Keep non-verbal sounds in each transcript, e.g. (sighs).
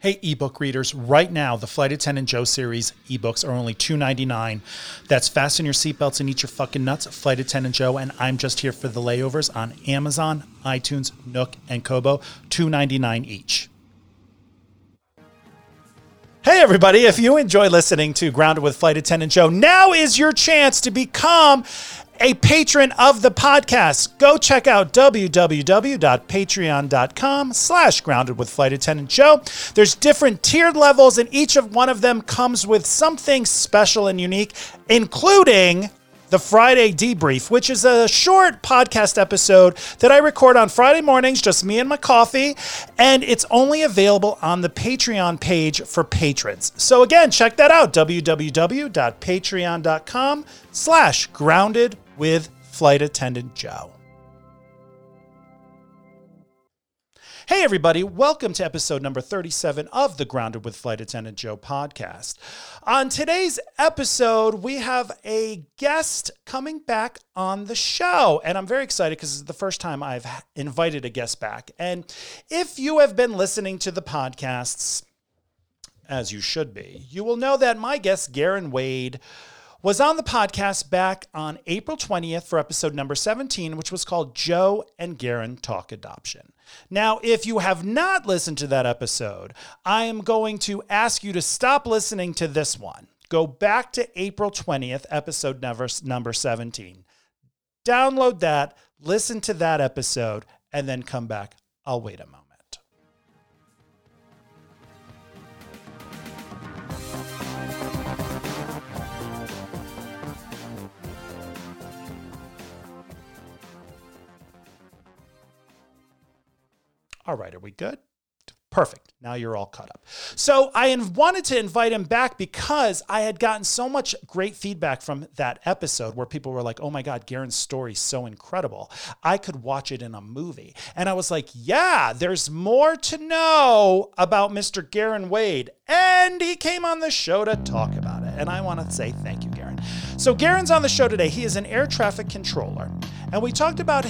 Hey, ebook readers, right now, the Flight Attendant Joe series ebooks are only $2.99. That's fasten your seatbelts and eat your fucking nuts, Flight Attendant Joe, and I'm just here for the layovers on Amazon, iTunes, Nook, and Kobo, $2.99 each. Hey, everybody, if you enjoy listening to Grounded with Flight Attendant Joe, now is your chance to become a patron of the podcast, go check out www.patreon.com slash grounded with flight attendant Joe. There's different tiered levels, and each of one of them comes with something special and unique, including the Friday Debrief, which is a short podcast episode that I record on Friday mornings, just me and my coffee, and it's only available on the Patreon page for patrons. So again, check that out, www.patreon.com slash grounded with Flight Attendant Joe. Hey, everybody, welcome to episode number 37 of the Grounded with Flight Attendant Joe podcast. On today's episode, we have a guest coming back on the show, and I'm very excited because it's the first time I've invited a guest back. And if you have been listening to the podcasts, as you should be, you will know that my guest, Garen Wade, was on the podcast back on April 20th for episode number 17, which was called Joe and Garen Talk Adoption. Now, if you have not listened to that episode, I am going to ask you to stop listening to this one. Go back to April 20th, episode number, number 17. Download that, listen to that episode, and then come back. I'll wait a moment. All right, are we good? Perfect. Now you're all caught up. So I wanted to invite him back because I had gotten so much great feedback from that episode where people were like, oh my God, Garen's story is so incredible. I could watch it in a movie. And I was like, yeah, there's more to know about Mr. Garen Wade. And he came on the show to talk about it. And I want to say thank you, Garen. So Garen's on the show today. He is an air traffic controller. And we talked about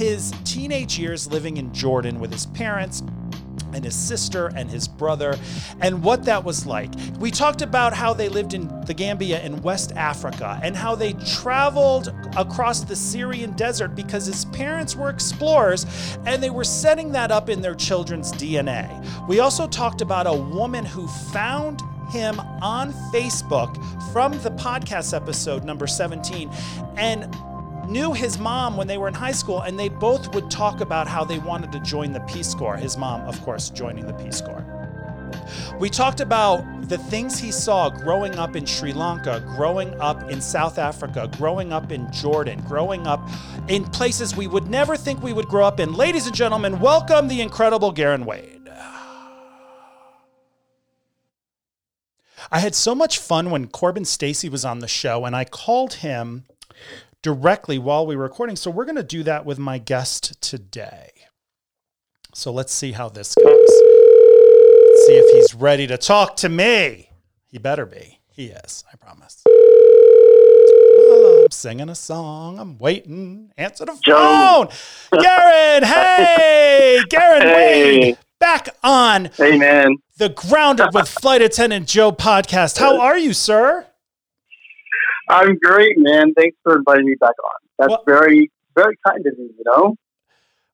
his teenage years living in Jordan with his parents and his sister and his brother and what that was like. We talked about how they lived in the Gambia in West Africa and how they traveled across the Syrian desert because his parents were explorers and they were setting that up in their children's DNA. We also talked about a woman who found him on Facebook from the podcast episode number 17 and knew his mom when they were in high school, and they both would talk about how they wanted to join the Peace Corps. His mom, of course, joining the Peace Corps. We talked about the things he saw growing up in Sri Lanka, growing up in South Africa, growing up in Jordan, growing up in places we would never think we would grow up in. Ladies and gentlemen, welcome the incredible Garen Wade. I had so much fun when Corbin Stacy was on the show, and I called him directly while we were recording. So we're going to do that with my guest today. So let's see how this goes. Let's see if he's ready to talk to me. He better be. He is, I promise. I'm singing a song, I'm waiting. Answer the phone. Garen, (laughs) hey, Garen hey. Wade, back on. Hey, man. The Grounded with Flight Attendant Joe podcast. How are you, sir? I'm great, man. Thanks for inviting me back on. That's well, very, very kind of you, you know?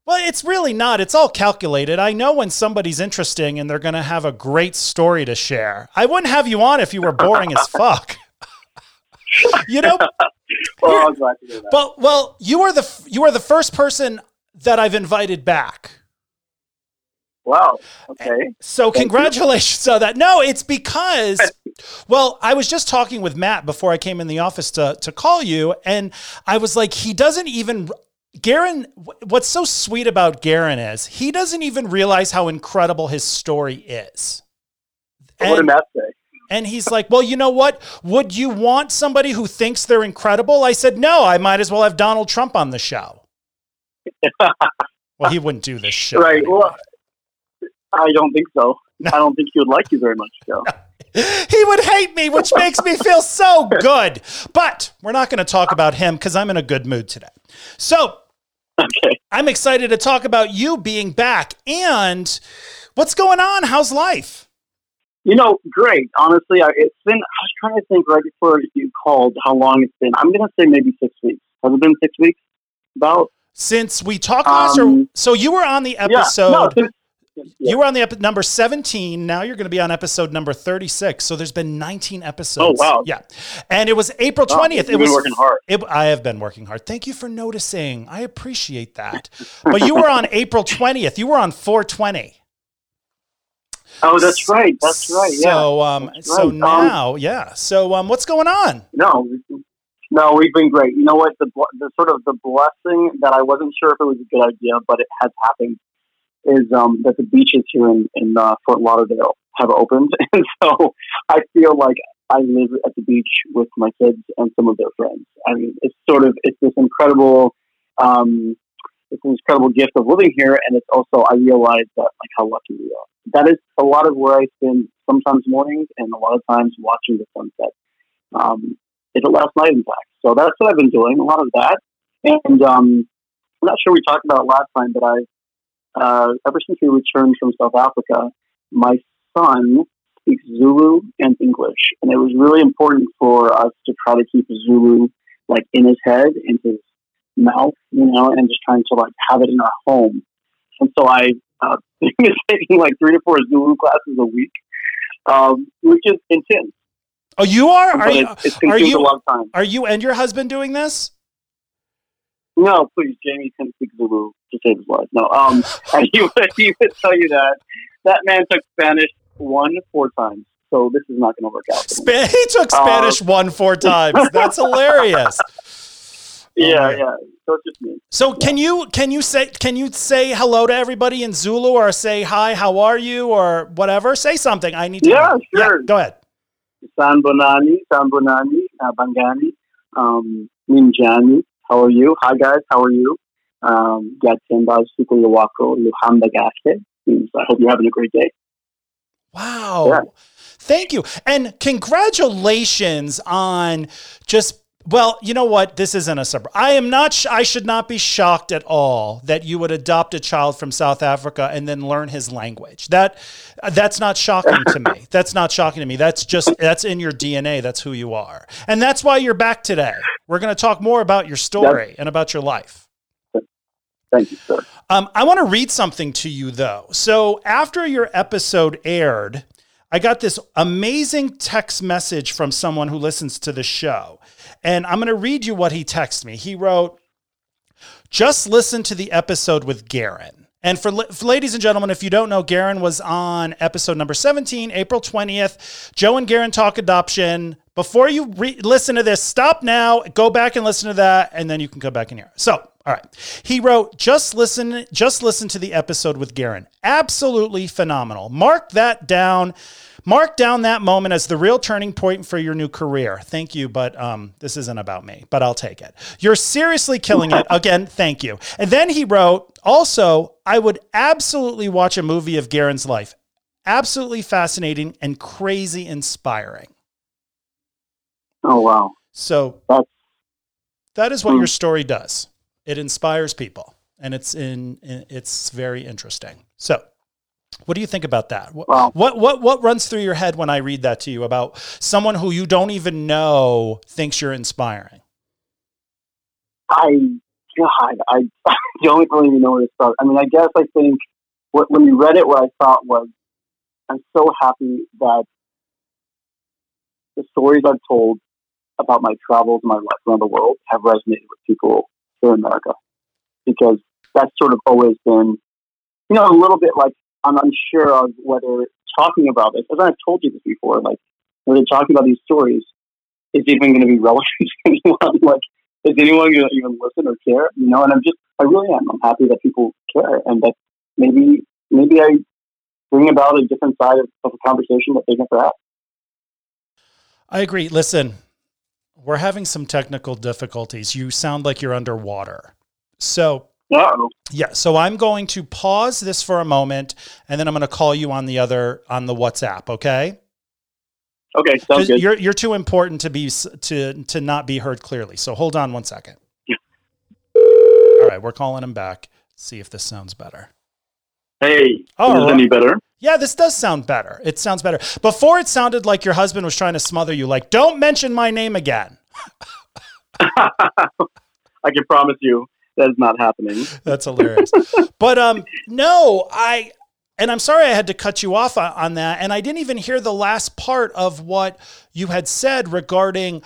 Well, it's really not. It's all calculated. I know when somebody's interesting and they're going to have a great story to share. I wouldn't have you on if you were boring as (laughs) fuck. you know? well, I'm glad to hear that. But well, you are the you are the first person that I've invited back. Wow. Okay. So Thank congratulations you. on that. No, it's because well, I was just talking with Matt before I came in the office to to call you and I was like he doesn't even Garen what's so sweet about Garen is he doesn't even realize how incredible his story is. And, what did Matt say? And he's like, "Well, you know what? Would you want somebody who thinks they're incredible?" I said, "No, I might as well have Donald Trump on the show." (laughs) well, he wouldn't do this show. Right. Anyway. Well, I don't think so. No. I don't think he would like you very much, Joe. (laughs) he would hate me, which makes me feel so good. But we're not going to talk about him because I'm in a good mood today. So okay. I'm excited to talk about you being back and what's going on. How's life? You know, great. Honestly, I, it's been. I was trying to think right before you called how long it's been. I'm going to say maybe six weeks. Has it been six weeks? About since we talked last. Um, or, so you were on the episode. Yeah, no, since. You were on the ep- number 17. Now you're going to be on episode number 36. So there's been 19 episodes. Oh, wow. Yeah. And it was April 20th. Oh, it was working hard. It, I have been working hard. Thank you for noticing. I appreciate that. but you were on (laughs) April 20th. You were on 420. Oh, that's right. That's right. Yeah. So, um, right. so um, now, um, yeah. So, um, what's going on? No, no, we've been great. You know what? The, the sort of the blessing that I wasn't sure if it was a good idea, but it has happened is um, that the beaches here in, in uh, Fort Lauderdale have opened, (laughs) and so I feel like I live at the beach with my kids and some of their friends. I mean, it's sort of it's this incredible, um, it's an incredible gift of living here, and it's also I realize that like how lucky we are. That is a lot of where I spend sometimes mornings and a lot of times watching the sunset. Um, it's a last night, in fact. So that's what I've been doing, a lot of that. And um, I'm not sure we talked about it last time, but I uh, ever since we returned from South Africa, my son speaks Zulu and English, and it was really important for us to try to keep Zulu like in his head, in his mouth, you know, and just trying to like have it in our home. And so I uh, (laughs) been taking like three to four Zulu classes a week, um, which is intense. Oh, you are? Are you? It's, are you? A long time. Are you and your husband doing this? No, please, Jamie can speak Zulu to save his life. No, um, (laughs) he would, he would tell you that that man took Spanish one four times, so this is not going to work out. Sp- he took Spanish um, one four times. That's hilarious. (laughs) Yeah, yeah. So it's just me. So yeah. can you can you say can you say hello to everybody in Zulu or say hi, how are you or whatever? Say something. I need to. Yeah, know. sure. Yeah, go ahead. Sanbonani, Sanbonani, uh, Bangani, um, Minjani. How are you? Hi guys, how are you? Um, Gatsimba Sukuyawako Luhambagake. Means I hope you're having a great day. Wow. Yeah. Thank you. And congratulations on just well, you know what? This isn't a sub. I am not. Sh- I should not be shocked at all that you would adopt a child from South Africa and then learn his language. That that's not shocking to me. That's not shocking to me. That's just that's in your DNA. That's who you are, and that's why you're back today. We're going to talk more about your story and about your life. Thank you, sir. Um, I want to read something to you though. So after your episode aired, I got this amazing text message from someone who listens to the show. And I'm going to read you what he texted me. He wrote, Just listen to the episode with Garen. And for, for, ladies and gentlemen, if you don't know, Garen was on episode number 17, April 20th. Joe and Garen talk adoption. Before you re- listen to this, stop now, go back and listen to that, and then you can come back in here. So, all right. He wrote, just listen, just listen to the episode with Garen. Absolutely phenomenal. Mark that down. Mark down that moment as the real turning point for your new career. Thank you, but um, this isn't about me, but I'll take it. You're seriously killing it. (laughs) Again, thank you. And then he wrote, also, I would absolutely watch a movie of Garen's life. Absolutely fascinating and crazy inspiring. Oh, wow. So That's, that is what hmm. your story does. It inspires people and it's in, it's very interesting. So what do you think about that? What, what what what runs through your head when I read that to you about someone who you don't even know thinks you're inspiring? I God, I, (laughs) I don't really even know where to start. I mean, I guess I think what, when you read it, what I thought was, I'm so happy that the stories I've told about my travels, and my life around the world, have resonated with people here in America, because that's sort of always been, you know, a little bit like I'm unsure of whether talking about this, as I've told you this before, like whether talking about these stories is even going to be relevant to (laughs) anyone. Like, is anyone going to even listen or care? You know, and I'm just, I really am. I'm happy that people care, and that maybe, maybe I bring about a different side of, of a conversation that they never have. I agree. Listen, we're having some technical difficulties. You sound like you're underwater. So uh-oh. Yeah. So I'm going to pause this for a moment and then I'm going to call you on the other, on the WhatsApp. Okay. Okay. Sounds good. You're, you're too important to be, to, to not be heard clearly. So hold on one second. All right. We're calling him back. See if this sounds better. Hey. Is right. any better? Yeah, this does sound better. It sounds better. Before it sounded like your husband was trying to smother you, like, don't mention my name again. (laughs) I can promise you that is not happening. (laughs) That's hilarious. but um, no, I and I'm sorry I had to cut you off on that, and I didn't even hear the last part of what you had said regarding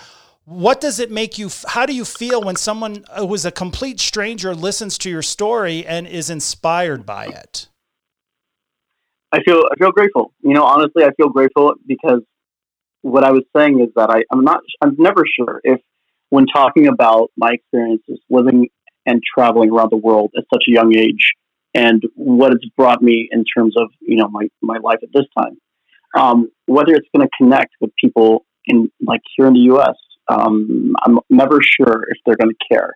what does it make you how do you feel when someone who is a complete stranger listens to your story and is inspired by it i feel i feel grateful you know honestly i feel grateful because what i was saying is that I, i'm not i'm never sure if when talking about my experiences living and traveling around the world at such a young age and what it's brought me in terms of you know my, my life at this time. Um, whether it's going to connect with people in like here in the us um, i'm never sure if they're going to care.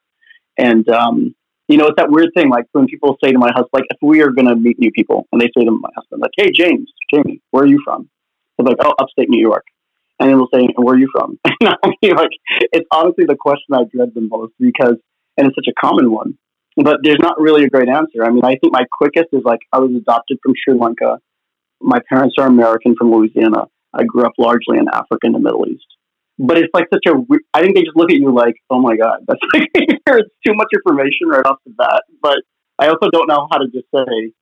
And um, you know it's that weird thing like when people say to my husband like if we are going to meet new people and they say to my husband like hey james jamie where are you from? They're like oh upstate new york. And they'll say where are you from? (laughs) And i mean like it's honestly the question i dread the most because and it's such a common one but there's not really a great answer. I mean, I think my quickest is like I was adopted from Sri Lanka. My parents are American from Louisiana. I grew up largely in Africa and the Middle East. But it's like such a. I think they just look at you like, oh my god, (laughs) that's like it's too much information right off the bat. But I also don't know how to just say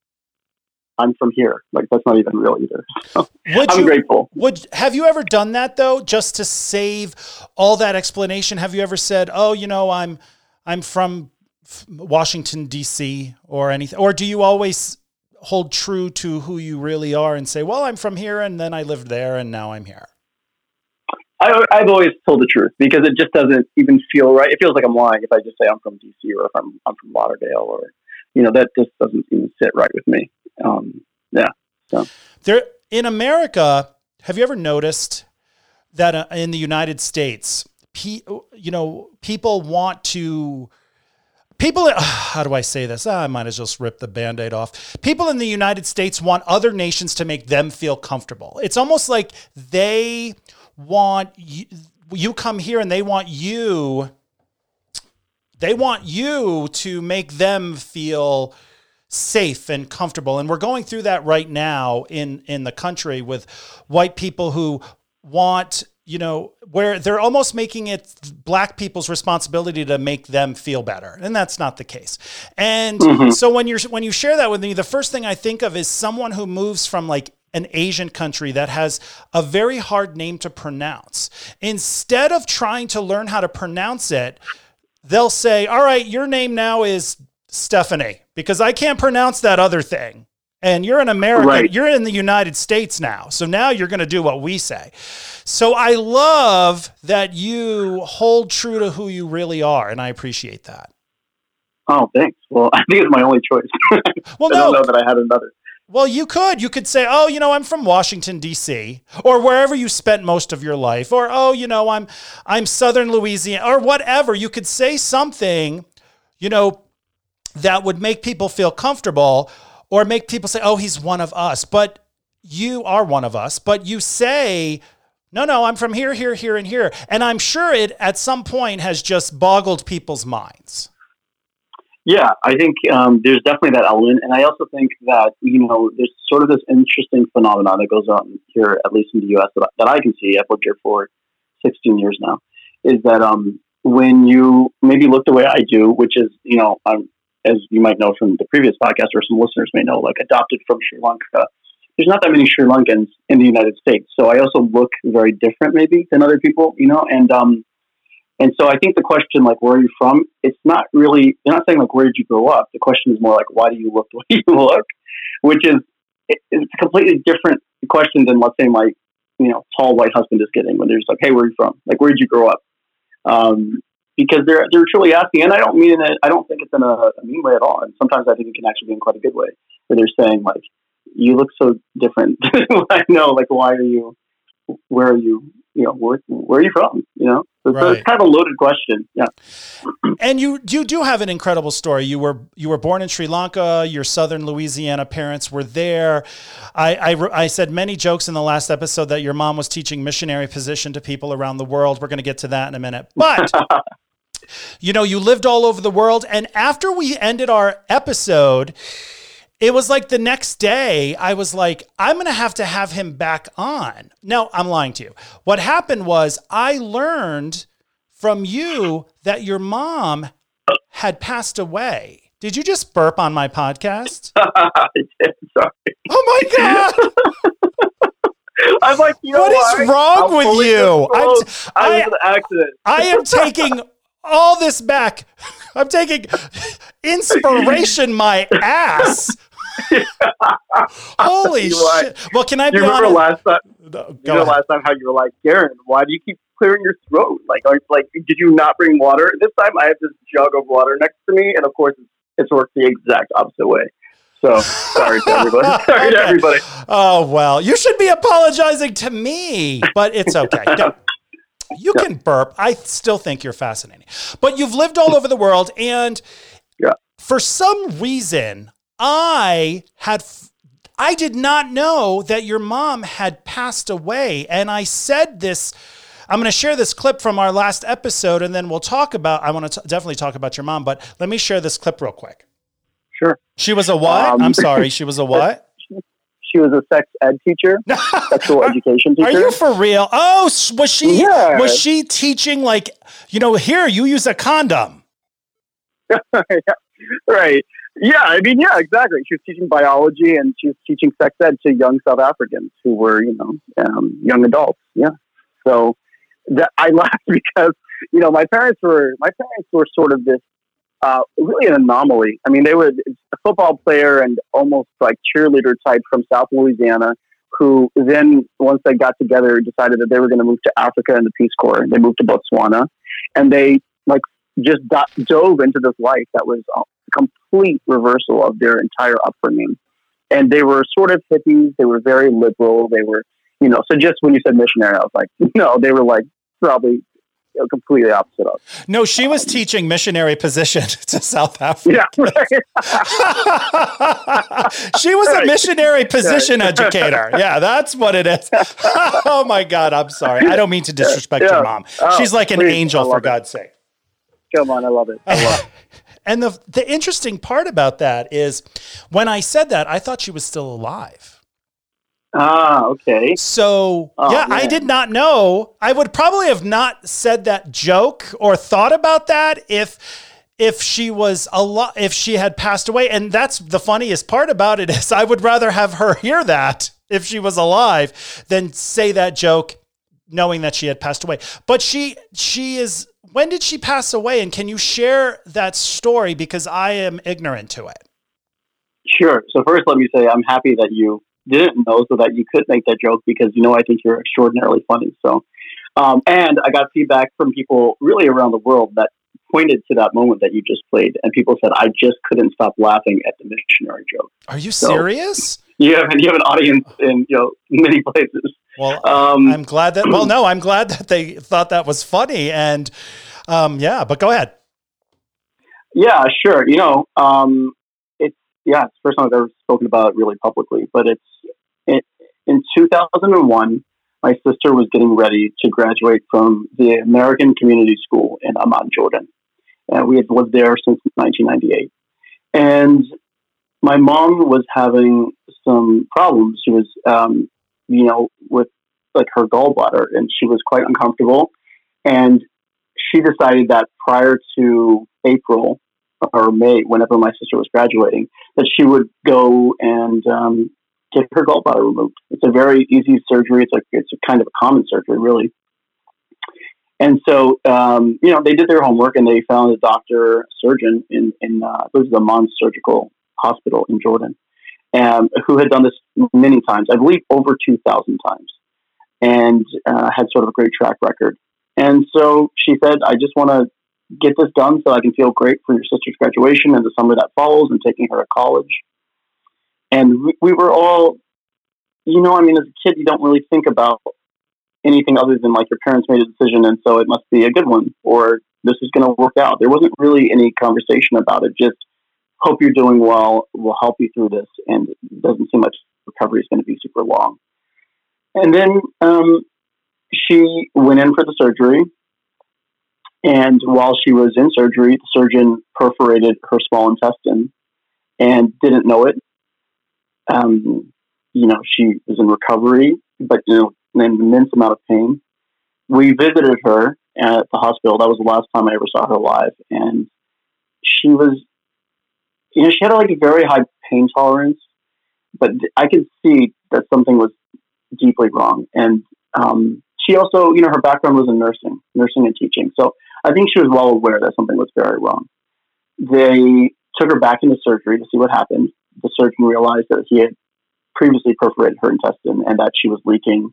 I'm from here. Like that's not even real either. (laughs) would I'm you, grateful. Would have you ever done that though, just to save all that explanation? Have you ever said, "Oh, you know, I'm I'm from Washington D.C. or anything, or do you always hold true to who you really are and say, "Well, I'm from here, and then I lived there, and now I'm here"? I, have always told the truth because it just doesn't even feel right. It feels like I'm lying if I just say I'm from D.C. or if I'm I'm from Lauderdale or you know that just doesn't even sit right with me. Um, yeah. So there in America, have you ever noticed that uh, in the United States, pe- you know, people want to people (sighs) how do i say this? Ah, i might as well just rip the band-aid off. People in the united states want other nations to make them feel comfortable. It's almost like they want you, you come here and they want you they want you to make them feel safe and comfortable. And we're going through that right now in in the country with white people who want you know, where they're almost making it black people's responsibility to make them feel better, and that's not the case. And mm-hmm. so when you're when you share that with me, the first thing I think of is someone who moves from like an Asian country that has a very hard name to pronounce. Instead of trying to learn how to pronounce it, they'll say, "All right, your name now is Stephanie because I can't pronounce that other thing." And you're an American, right. you're in the United States now. So now you're going to do what we say. So I love that you hold true to who you really are, and I appreciate that. Oh, thanks. Well, (laughs) I think it's my only choice. (laughs) Well, I no, don't know that I had another. Well, you could. You could say, "Oh, you know, I'm from Washington D.C." or wherever you spent most of your life, or "Oh, you know, I'm I'm Southern Louisiana," or whatever. You could say something, you know, that would make people feel comfortable, or make people say, "Oh, he's one of us." But you are one of us. But you say no, no, I'm from here, here, here, and here. And I'm sure it at some point has just boggled people's minds. Yeah, I think um, there's definitely that element. And I also think that, you know, there's sort of this interesting phenomenon that goes on here, at least in the US, that, that I can see. I've lived here for 16 years now, is that um, when you maybe look the way I do, which is, you know, I'm, as you might know from the previous podcast or some listeners may know, like adopted from Sri Lanka there's not that many Sri Lankans in the United States, so I also look very different maybe than other people, you know, and um, and so I think the question like where are you from? It's not really they're not saying like where did you grow up. The question is more like why do you look (laughs) the way you look, which is it, it's a completely different question than let's say my you know tall white husband is getting when they're just like hey where are you from? Like where did you grow up? Um, because they're they're truly asking, and I don't mean it. I don't think it's in a, a mean way at all. And sometimes I think it can actually be in quite a good way, where they're saying like, you look so different. (laughs) I know, like, why are you, where are you, you know, where, where are you from? You know, so, right. so it's kind of a loaded question. Yeah. (clears throat) and you, you do have an incredible story. You were, you were born in Sri Lanka. Your Southern Louisiana parents were there. I, I, I said many jokes in the last episode that your mom was teaching missionary position to people around the world. We're going to get to that in a minute, but (laughs) you know, you lived all over the world. And after we ended our episode, it was like the next day, I was like, I'm going to have to have him back on. No, I'm lying to you. What happened was I learned from you that your mom had passed away. Did you just burp on my podcast? I (laughs) did, sorry. Oh my God. (laughs) I'm like, you know What is wrong I'm with you? I'm t- I was an accident. I am taking (laughs) all this back. (laughs) I'm taking inspiration, (laughs) my ass. (laughs) Holy are- shit. Well, can I be You remember honest? last time? No, You remember last time how you were like, Garen, why do you keep clearing your throat? Like, aren't like, did you not bring water? This time I have this jug of water next to me, and of course, it's, it's worked the exact opposite way. So sorry to everybody. Sorry to everybody. Oh, well, you should be apologizing to me, but it's okay. No, you can burp. I still think you're fascinating. But you've lived all over the world, and Yeah. for some reason, I had. I did not know that your mom had passed away. And I said this. I'm going to share this clip from our last episode, and then we'll talk about. I want to definitely talk about your mom, but let me share this clip real quick. Sure. She was a what? Um, I'm (laughs) sorry. She was a what? She was a sex ed teacher, (laughs) sexual education teacher. Are you for real? Oh, was she Yeah. was she teaching like you know here you use a condom? (laughs) right. Yeah, I mean, yeah, exactly. She was teaching biology and she was teaching sex ed to young South Africans who were, you know, um, young adults. Yeah. So that, I laughed because, you know, my parents were, my parents were sort of this, uh, really an anomaly. I mean, they were a football player and almost like cheerleader type from South Louisiana who then, once they got together, decided that they were going to move to Africa and the Peace Corps. They moved to Botswana and they like just got, dove into this life that was a complete reversal of their entire upbringing. And they were sort of hippies. They were very liberal. They were, you know, so just when you said missionary, I was like, (laughs) no, they were like probably completely opposite of. No, she was teaching missionary position (laughs) to South Africa. Yeah, right. (laughs) she was a missionary position educator. Yeah, that's what it is. (laughs) oh my God, I'm sorry. I don't mean to disrespect Yeah. your mom. Oh, She's like an please, angel, for it. God's sake. Come on, I love it. I love it. And the the interesting part about that is when I said that, I thought she was still alive. Ah, okay. So Oh, yeah, I did not know. I would probably have not said that joke or thought about that if if she was a lot if she had passed away. And that's the funniest part about it is I would rather have her hear that if she was alive than say that joke knowing that she had passed away. But she she is when did she pass away and can you share that story because I am ignorant to it. Sure. So first, let me say I'm happy that you didn't know, so that you could make that joke because you know I think you're extraordinarily funny. So, um, and I got feedback from people really around the world that pointed to that moment that you just played, and people said I just couldn't stop laughing at the missionary joke. Are you So- serious? You have you have an audience in you know many places. Well, Um, I'm glad that. Well, no, I'm glad that they thought that was funny, and um, yeah. But go ahead. Yeah, sure. You know, um, it's yeah, it's the first time I've ever spoken about it really publicly. But it's it, in 2001. My sister was getting ready to graduate from the American Community School in Amman, Jordan, and we had lived there since 1998. And my mom was having some problems. She was, um, you know, with like her gallbladder, and she was quite uncomfortable. And she decided that prior to April or May, whenever my sister was graduating, that she would go and um, get her gallbladder removed. It's a very easy surgery. It's like it's a kind of a common surgery, really. And so, um, you know, they did their homework and they found a doctor, surgeon in in uh, this is Amman Surgical Hospital in Jordan, um, who had done this many times. I believe over two thousand times, and uh, had sort of a great track record. And so she said, "I just want to get this done so I can feel great for your sister's graduation and the summer that follows and taking her to college. And we, we were all, you know, I mean, as a kid, you don't really think about anything other than like your parents made a decision and so it must be a good one or this is going to work out. There wasn't really any conversation about it. Just hope you're doing well. We'll help you through this. And it doesn't seem like recovery is going to be super long. And then um, she went in for the surgery and while she was in surgery, the surgeon perforated her small intestine and didn't know it Um, you know, she was in recovery, but you know, in an immense amount of pain. We visited her at the hospital. That was the last time I ever saw her live, and she was, you know, she had like a very high pain tolerance, but I could see that something was deeply wrong. And um, she also, you know, her background was in nursing, nursing and teaching. So I think she was well aware that something was very wrong. They took her back into surgery to see what happened. The surgeon realized that he had previously perforated her intestine and that she was leaking,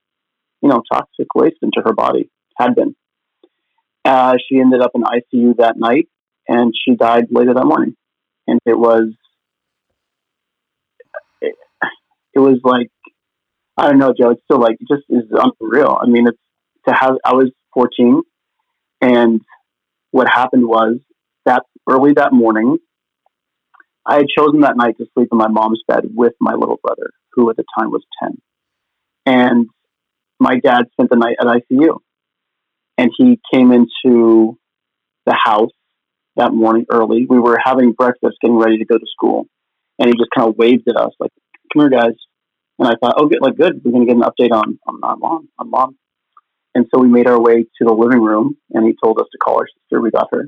you know, toxic waste into her body. Had been. Uh, she ended up in ICU that night, and she died later that morning. And it was, it, it was like, I don't know, Joe. It's still like, it just is unreal. I mean, it's to have. I was 14, and what happened was that early that morning, I had chosen that night to sleep in my mom's bed with my little brother, who at the time was 10. And my dad spent the night at ICU. And he came into the house that morning early. We were having breakfast, getting ready to go to school. And he just kind of waved at us, like, come here, guys. And I thought, oh, good, like, good. We're going to get an update on, on, on mom, on mom. And so we made our way to the living room and he told us to call our sister. We got her.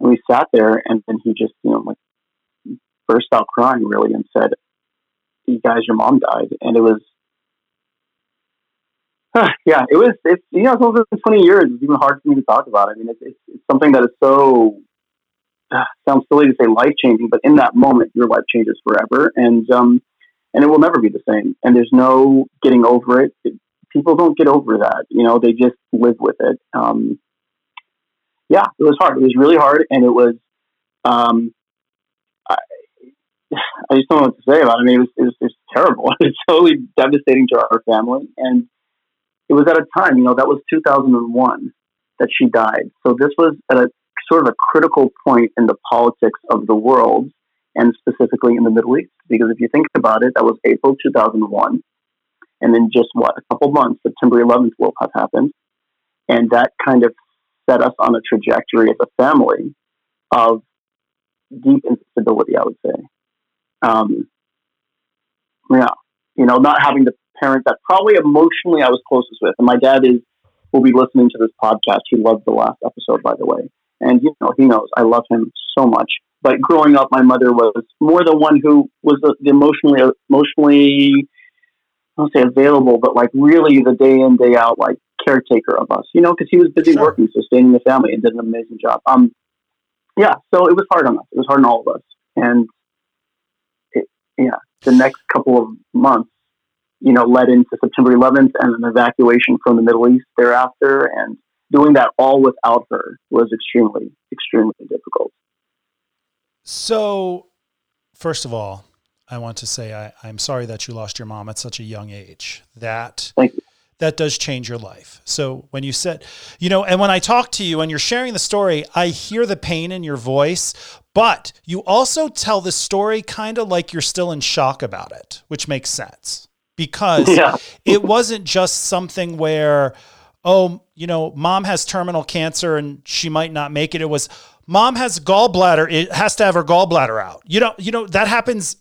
And we sat there and then he just, you know, like burst out crying really and said, You guys, your mom died. And it was, uh, (sighs) yeah, it was, it's, you know, it's over 20 years. It's even hard for me to talk about. I mean, it's, it's, it's something that is so, uh, (sighs) sounds silly to say life changing, but in that moment, your life changes forever. And, um, and it will never be the same. And there's no getting over it. it people don't get over that. You know, they just live with it. Um, yeah, it was hard. It was really hard, and it was. Um, I just don't know what to say about it. I mean, it was, it was, it was terrible. (laughs) It was totally devastating to our family, and it was at a time, you know, that was 2001 that she died. So this was at a sort of a critical point in the politics of the world, and specifically in the Middle East. Because if you think about it, that was April 2001. And then just what, a couple months, September 11th will have happened. And that kind of set us on a trajectory as a family of deep instability, I would say. Um, yeah, you know, not having the parent that probably emotionally I was closest with. And my dad is, will be listening to this podcast. He loved the last episode, by the way. And, you know, he knows I love him so much. But growing up, my mother was more the one who was the, the emotionally, emotionally I don't say available, but like really the day in day out like caretaker of us, you know, because he was busy sure. working, sustaining the family, and did an amazing job. Um, yeah, so it was hard on us. It was hard on all of us, and yeah, the next couple of months, you know, led into September 11th and an evacuation from the Middle East thereafter, and doing that all without her was extremely, extremely difficult. So, first of all, I want to say I, I'm sorry that you lost your mom at such a young age. That that does change your life. So when you said, you know, and when I talk to you and you're sharing the story, I hear the pain in your voice, but you also tell the story kind of like you're still in shock about it, which makes sense because yeah. (laughs) it wasn't just something where, oh, you know, mom has terminal cancer and she might not make it. It was mom has gallbladder. It has to have her gallbladder out. You know, you know that happens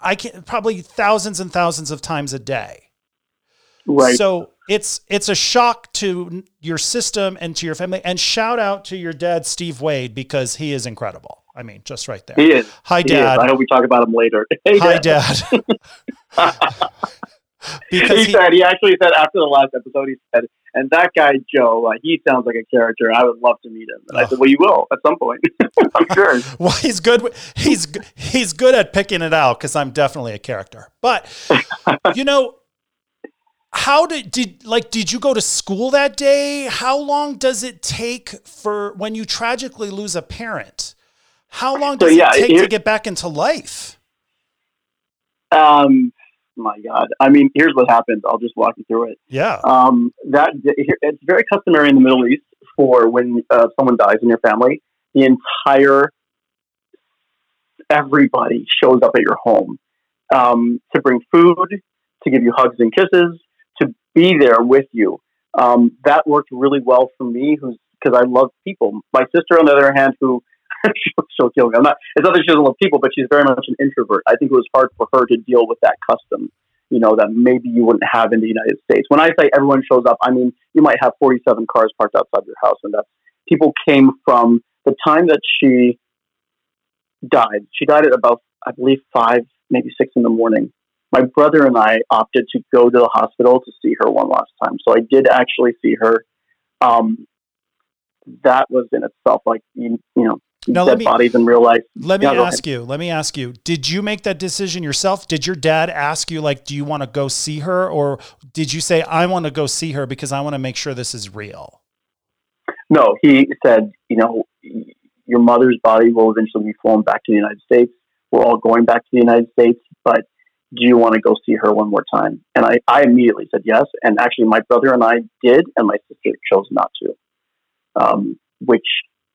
I can probably thousands and thousands of times a day. Right. So it's it's a shock to your system and to your family. And shout out to your dad, Steve Wade, because he is incredible. I mean, just right there. He is. Hi, Dad. Is. I hope we talk about him later. (laughs) Hey, Hi, Dad. (laughs) (laughs) because he, he, said he actually said after the last episode, he said, "And that guy Joe, uh, he sounds like a character. I would love to meet him." And oh. I said, "Well, you will at some point. I'm sure." well, he's good. He's he's good at picking it out because I'm definitely a character. But you know, how did did like did you go to school that day? How long does it take for when you tragically lose a parent? How long does so, yeah, it take to get back into life? Um my God. I mean, here's what happens. I'll just walk you through it. Yeah. Um, that it's very customary in the Middle East for when uh, someone dies in your family, the entire everybody shows up at your home um, to bring food, to give you hugs and kisses, be there with you. Um, that worked really well for me, who's because I love people. My sister, on the other hand, who (laughs) she'll. I'm not. It's not that she doesn't love people, but she's very much an introvert. I think it was hard for her to deal with that custom. You know that maybe you wouldn't have in the United States. When I say everyone shows up, I mean you might have 47 cars parked outside your house, and that's people came from the time that she died. She died at about, I believe, five, maybe six in the morning. My brother and I opted to go to the hospital to see her one last time. So I did actually see her. Um, that was in itself like you, you know now, dead me, bodies in real life. Let me yeah, ask you. Let me ask you. Did you make that decision yourself? Did your dad ask you like, do you want to go see her, or did you say I want to go see her because I want to make sure this is real? No, he said, you know, your mother's body will eventually be flown back to the United States. We're all going back to the United States, but do you want to go see her one more time? And I, I immediately said yes. And actually, my brother and I did, and my sister chose not to. Um, which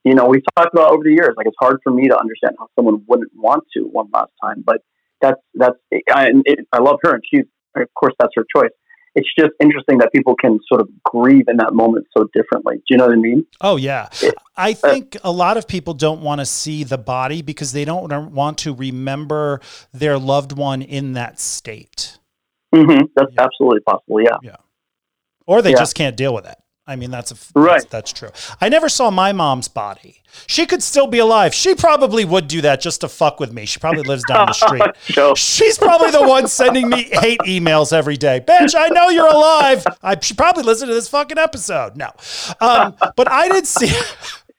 you know we've talked about over the years. Like it's hard for me to understand how someone wouldn't want to one last time, but that's that's I, it, I love her, and she's of course that's her choice it's just interesting that people can sort of grieve in that moment so differently. Do you know what I mean? Oh yeah. It, I uh, think uh, a lot of people don't want to see the body because they don't want to remember their loved one in that state. Mm-hmm. That's yeah. absolutely possible. Yeah. Yeah. Or they yeah. just can't deal with it. I mean, that's a right. That's, that's, true. I never saw my mom's body. She could still be alive. She probably would do that just to fuck with me. She probably lives down the (laughs) street. She's probably the one sending me hate emails every day. Bitch, I know you're alive. I should probably listen to this fucking episode. No, um, but I did see. (laughs)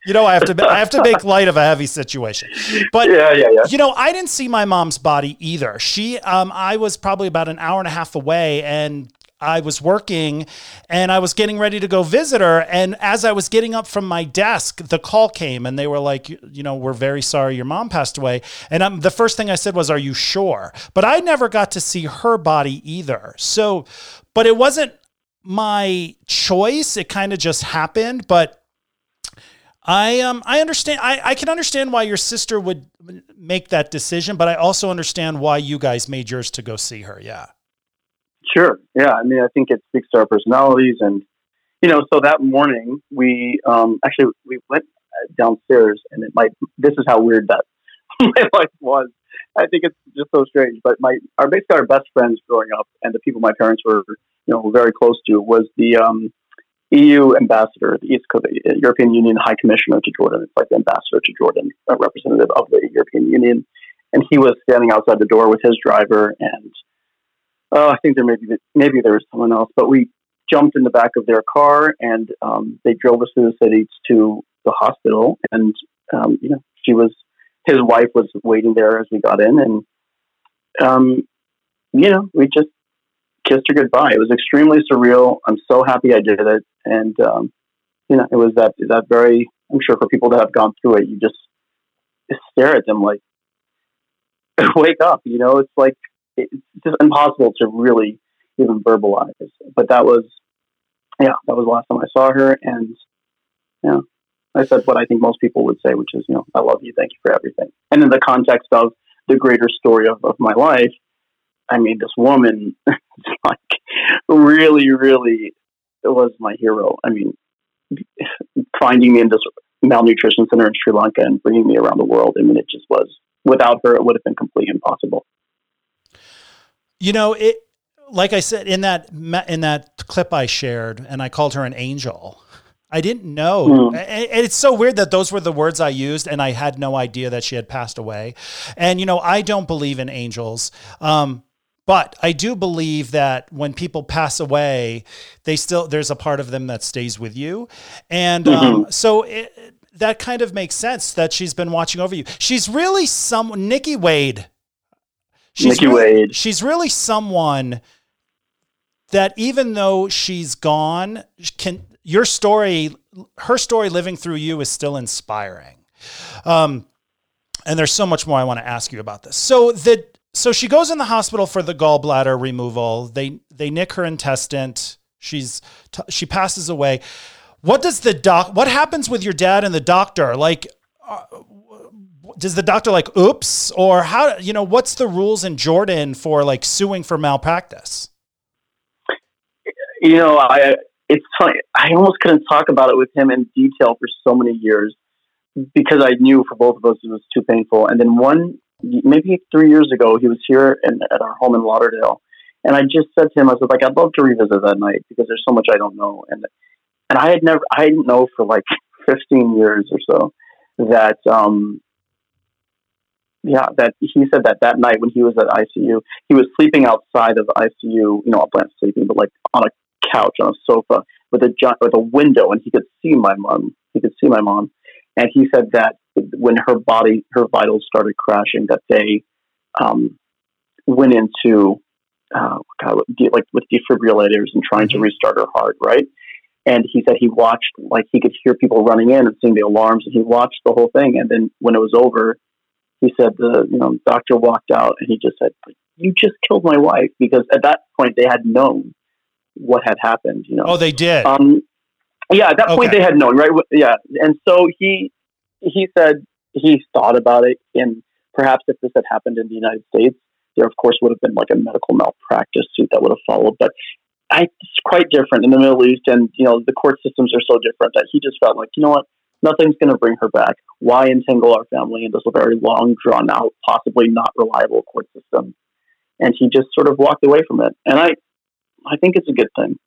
You know, I have to I have to make light of a heavy situation. But yeah, yeah, yeah. You know, I didn't see my mom's body either. She um I was probably about an hour and a half away and I was working and I was getting ready to go visit her. And as I was getting up from my desk, the call came and they were like, you know, we're very sorry your mom passed away. And I'm, the first thing I said was, Are you sure? But I never got to see her body either. So, but it wasn't my choice. It kind of just happened. But I um I understand I, I can understand why your sister would make that decision, but I also understand why you guys made yours to go see her. Yeah. Sure. Yeah. I mean, I think it speaks to our personalities, and you know, so that morning we um, actually we went downstairs, and it might. This is how weird that (laughs) my life was. I think it's just so strange. But my our basically our best friends growing up, and the people my parents were you know very close to was the um, EU ambassador, the East Coast, European Union High Commissioner to Jordan. It's like the ambassador to Jordan, a representative of the European Union, and he was standing outside the door with his driver and oh, I think there maybe maybe there was someone else, but we jumped in the back of their car and um, they drove us through the city to the hospital. And um, you know, she was his wife was waiting there as we got in, and um, you know, we just kissed her goodbye. It was extremely surreal. I'm so happy I did it, and um, you know, it was that that very. I'm sure for people that have gone through it, you just, just stare at them like, (laughs) wake up. You know, it's like it's just impossible to really even verbalize. But that was, yeah, that was the last time I saw her, and yeah, I said what I think most people would say, which is, you know, I love you, thank you for everything. And in the context of the greater story of, of my life, I mean, this woman, (laughs) like, really, really was my hero. I mean, finding me in this malnutrition center in Sri Lanka and bringing me around the world. I mean, it just was. Without her, it would have been completely impossible. You know, it like I said in that in that clip I shared, and I called her an angel. I didn't know. Mm. And it's so weird that those were the words I used, and I had no idea that she had passed away. And you know, I don't believe in angels. Um, but I do believe that when people pass away, they still there's a part of them that stays with you, and um, mm-hmm. so it, that kind of makes sense that she's been watching over you. She's really some Nikki Wade she's Nikki really, Wade. She's really someone that even though she's gone, can your story, her story living through you is still inspiring. Um, and there's so much more I want to ask you about this. So the so she goes in the hospital for the gallbladder removal. They they nick her intestine. She's she passes away. What does the doc? What happens with your dad and the doctor? Like, uh, does the doctor like oops or how you know what's the rules in Jordan for like suing for malpractice? You know, I it's funny. I almost couldn't talk about it with him in detail for so many years because I knew for both of us it was too painful. And then one, maybe three years ago, he was here in, at our home in Lauderdale, and I just said to him, I was like, I'd love to revisit that night because there's so much I don't know, and and I had never, I didn't know for like 15 years or so that, um, yeah, that he said that that night when he was at ICU, he was sleeping outside of ICU, you know, not plant sleeping, but like on a couch on a sofa with a with a window, and he could see my mom. He could see my mom, and he said that when her body, her vitals started crashing, that they um, went into uh, God, like with defibrillators and trying to mm-hmm. restart her heart, right? And he said he watched, like he could hear people running in and seeing the alarms, and he watched the whole thing. And then when it was over, he said the you know doctor walked out, and he just said, "You just killed my wife," because at that point they had known what had happened. You know. Oh, they did. Um, yeah, at that okay. point they had known, right? Yeah, and so he he said he thought about it, and perhaps if this had happened in the United States, there of course would have been like a medical malpractice suit that would have followed. But I, it's quite different in the Middle East, and you know the court systems are so different that he just felt like, you know what, nothing's going to bring her back. Why entangle our family in this very long, drawn out, possibly not reliable court system? And he just sort of walked away from it. And I, I think it's a good thing.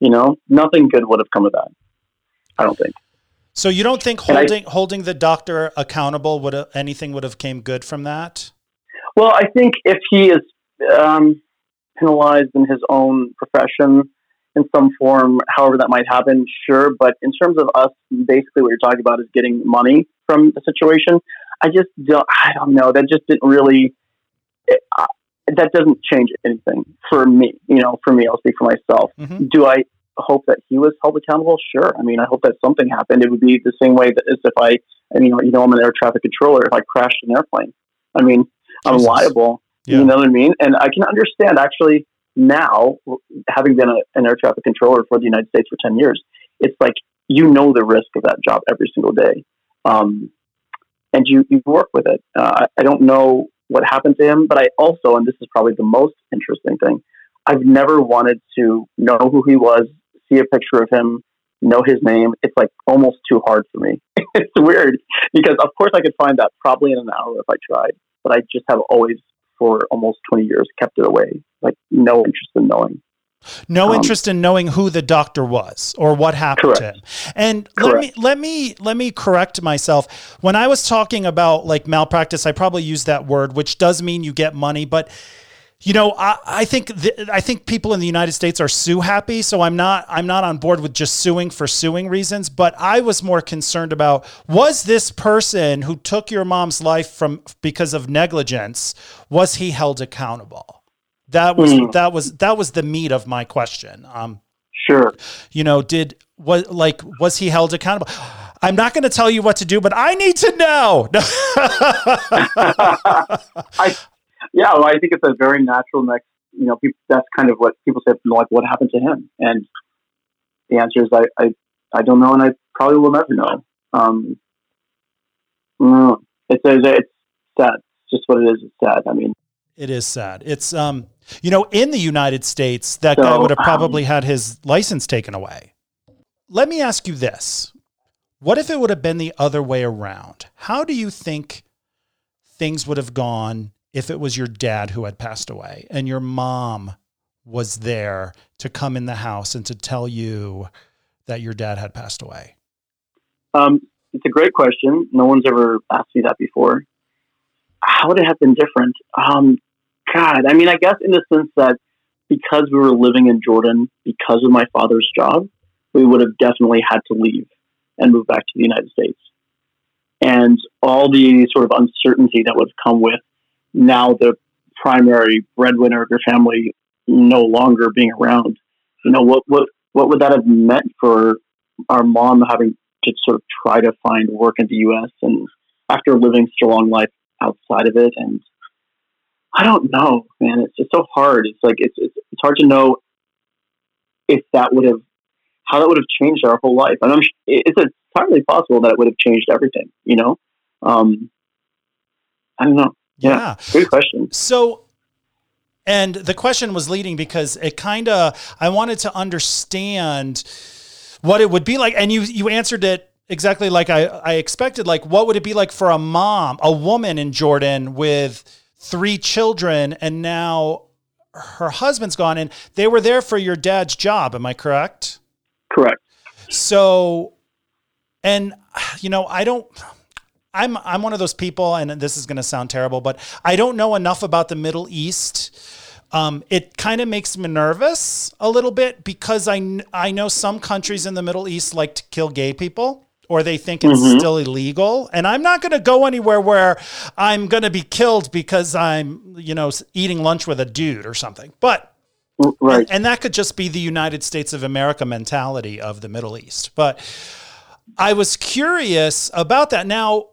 You know, nothing good would have come of that. I don't think. So you don't think holding I, holding the doctor accountable would have, anything would have came good from that? Well, I think if he is um, penalized in his own profession in some form, however that might happen, sure. But in terms of us, basically what you're talking about is getting money from the situation. I just don't. I don't know. That just didn't really. It, uh, that doesn't change anything for me. You know, for me, I'll speak for myself. Mm-hmm. Do I hope that he was held accountable? Sure. I mean, I hope that something happened. It would be the same way that as if I, you know, you know, I'm an air traffic controller. If I crashed an airplane, I mean, I'm liable. Yeah. You know what I mean? And I can understand actually now, having been a, an air traffic controller for the United States for 10 years, it's like you know the risk of that job every single day. Um, and you, you work with it. Uh, I, I don't know what happened to him, but I also, and this is probably the most interesting thing, I've never wanted to know who he was, see a picture of him, know his name. It's like almost too hard for me. (laughs) it's weird because, of course, I could find that probably in an hour if I tried, but I just have always, for almost 20 years, kept it away. Like, no interest in knowing. No um, interest in knowing who the doctor was or what happened correct. to him. And correct. let me let me let me correct myself. When I was talking about like malpractice, I probably used that word, which does mean you get money, but you know, I, I think th- I think people in the United States are sue happy, so I'm not I'm not on board with just suing for suing reasons. But I was more concerned about was this person who took your mom's life from because of negligence was he held accountable? That was mm. that was that was the meat of my question. Um, sure. You know, did was like was he held accountable? I'm not going to tell you what to do, but I need to know. (laughs) (laughs) I yeah, well, I think it's a very natural next. You know, people, that's kind of what people say. Like, what happened to him? And the answer is, I, I, I don't know, and I probably will never know. Um, no, it's it's sad. It's just what it is. It's sad. I mean, it is sad. It's um, you know, in the United States, that so, guy would have probably um, had his license taken away. Let me ask you this: What if it would have been the other way around? How do you think things would have gone if it was your dad who had passed away and your mom was there to come in the house and to tell you that your dad had passed away? Um, it's a great question. No one's ever asked me that before. How would it have been different? Um, God, I mean, I guess in the sense that because we were living in Jordan, because of my father's job, we would have definitely had to leave and move back to the United States. And all the sort of uncertainty that would come with now the primary breadwinner of your family no longer being around. You know, what, what, what would that have meant for our mom having to sort of try to find work in the U.S. and after living such a long life outside of it? And I don't know, man. It's just so hard. It's like it's it's, it's hard to know if that would have how that would have changed our whole life. And I'm it's entirely possible that it would have changed everything. You know, um, I don't know. Yeah. yeah. Good question. So, and the question was leading because it kind of, I wanted to understand what it would be like. And you, you answered it exactly like I, I expected. Like, what would it be like for a mom, a woman in Jordan with three children, and now her husband's gone, and they were there for your dad's job. Am I correct? Correct. So, and you know, I don't. I'm I'm one of those people, and this is going to sound terrible, but I don't know enough about the Middle East. Um, it kind of makes me nervous a little bit because I I know some countries in the Middle East like to kill gay people or they think it's Mhm. still illegal. And I'm not going to go anywhere where I'm going to be killed because I'm, you know, eating lunch with a dude or something. But Right. and, and that could just be the United States of America mentality of the Middle East. But I was curious about that. Now,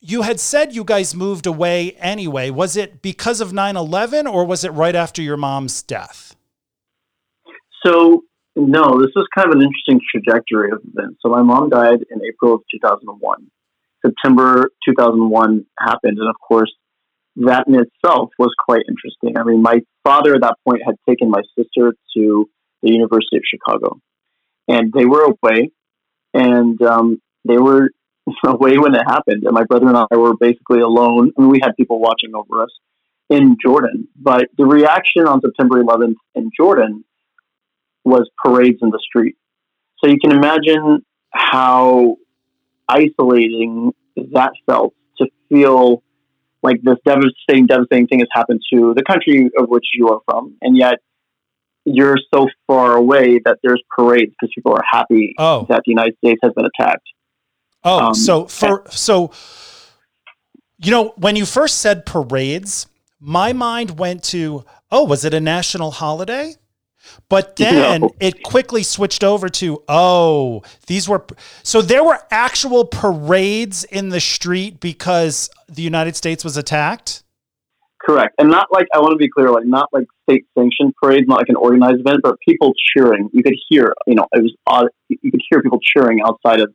you had said you guys moved away anyway. Was it because of 9 11 or was it right after your mom's death? So no, this was kind of an interesting trajectory of events. So my mom died in April of 2001. September 2001 happened, and of course, that in itself was quite interesting. I mean, my father at that point had taken my sister to the University of Chicago, and they were away, and um, they were (laughs) away when it happened. And my brother and I were basically alone. I mean, we had people watching over us in Jordan, but the reaction on September 11th in Jordan was parades in the street. So you can imagine how isolating that felt to feel like this devastating, devastating thing has happened to the country of which you are from, and yet you're so far away that there's parades because people are happy Oh. that the United States has been attacked. Oh, Um, so for so you know, when you first said parades, my mind went to, oh, was it a national holiday? But (laughs) then No. it quickly switched over to, oh, these were so there were actual parades in the street because the United States was attacked. Correct, and not like I want to be clear, like not like state sanctioned parades, not like an organized event, but people cheering. You could hear, you know, it was odd. You could hear people cheering outside of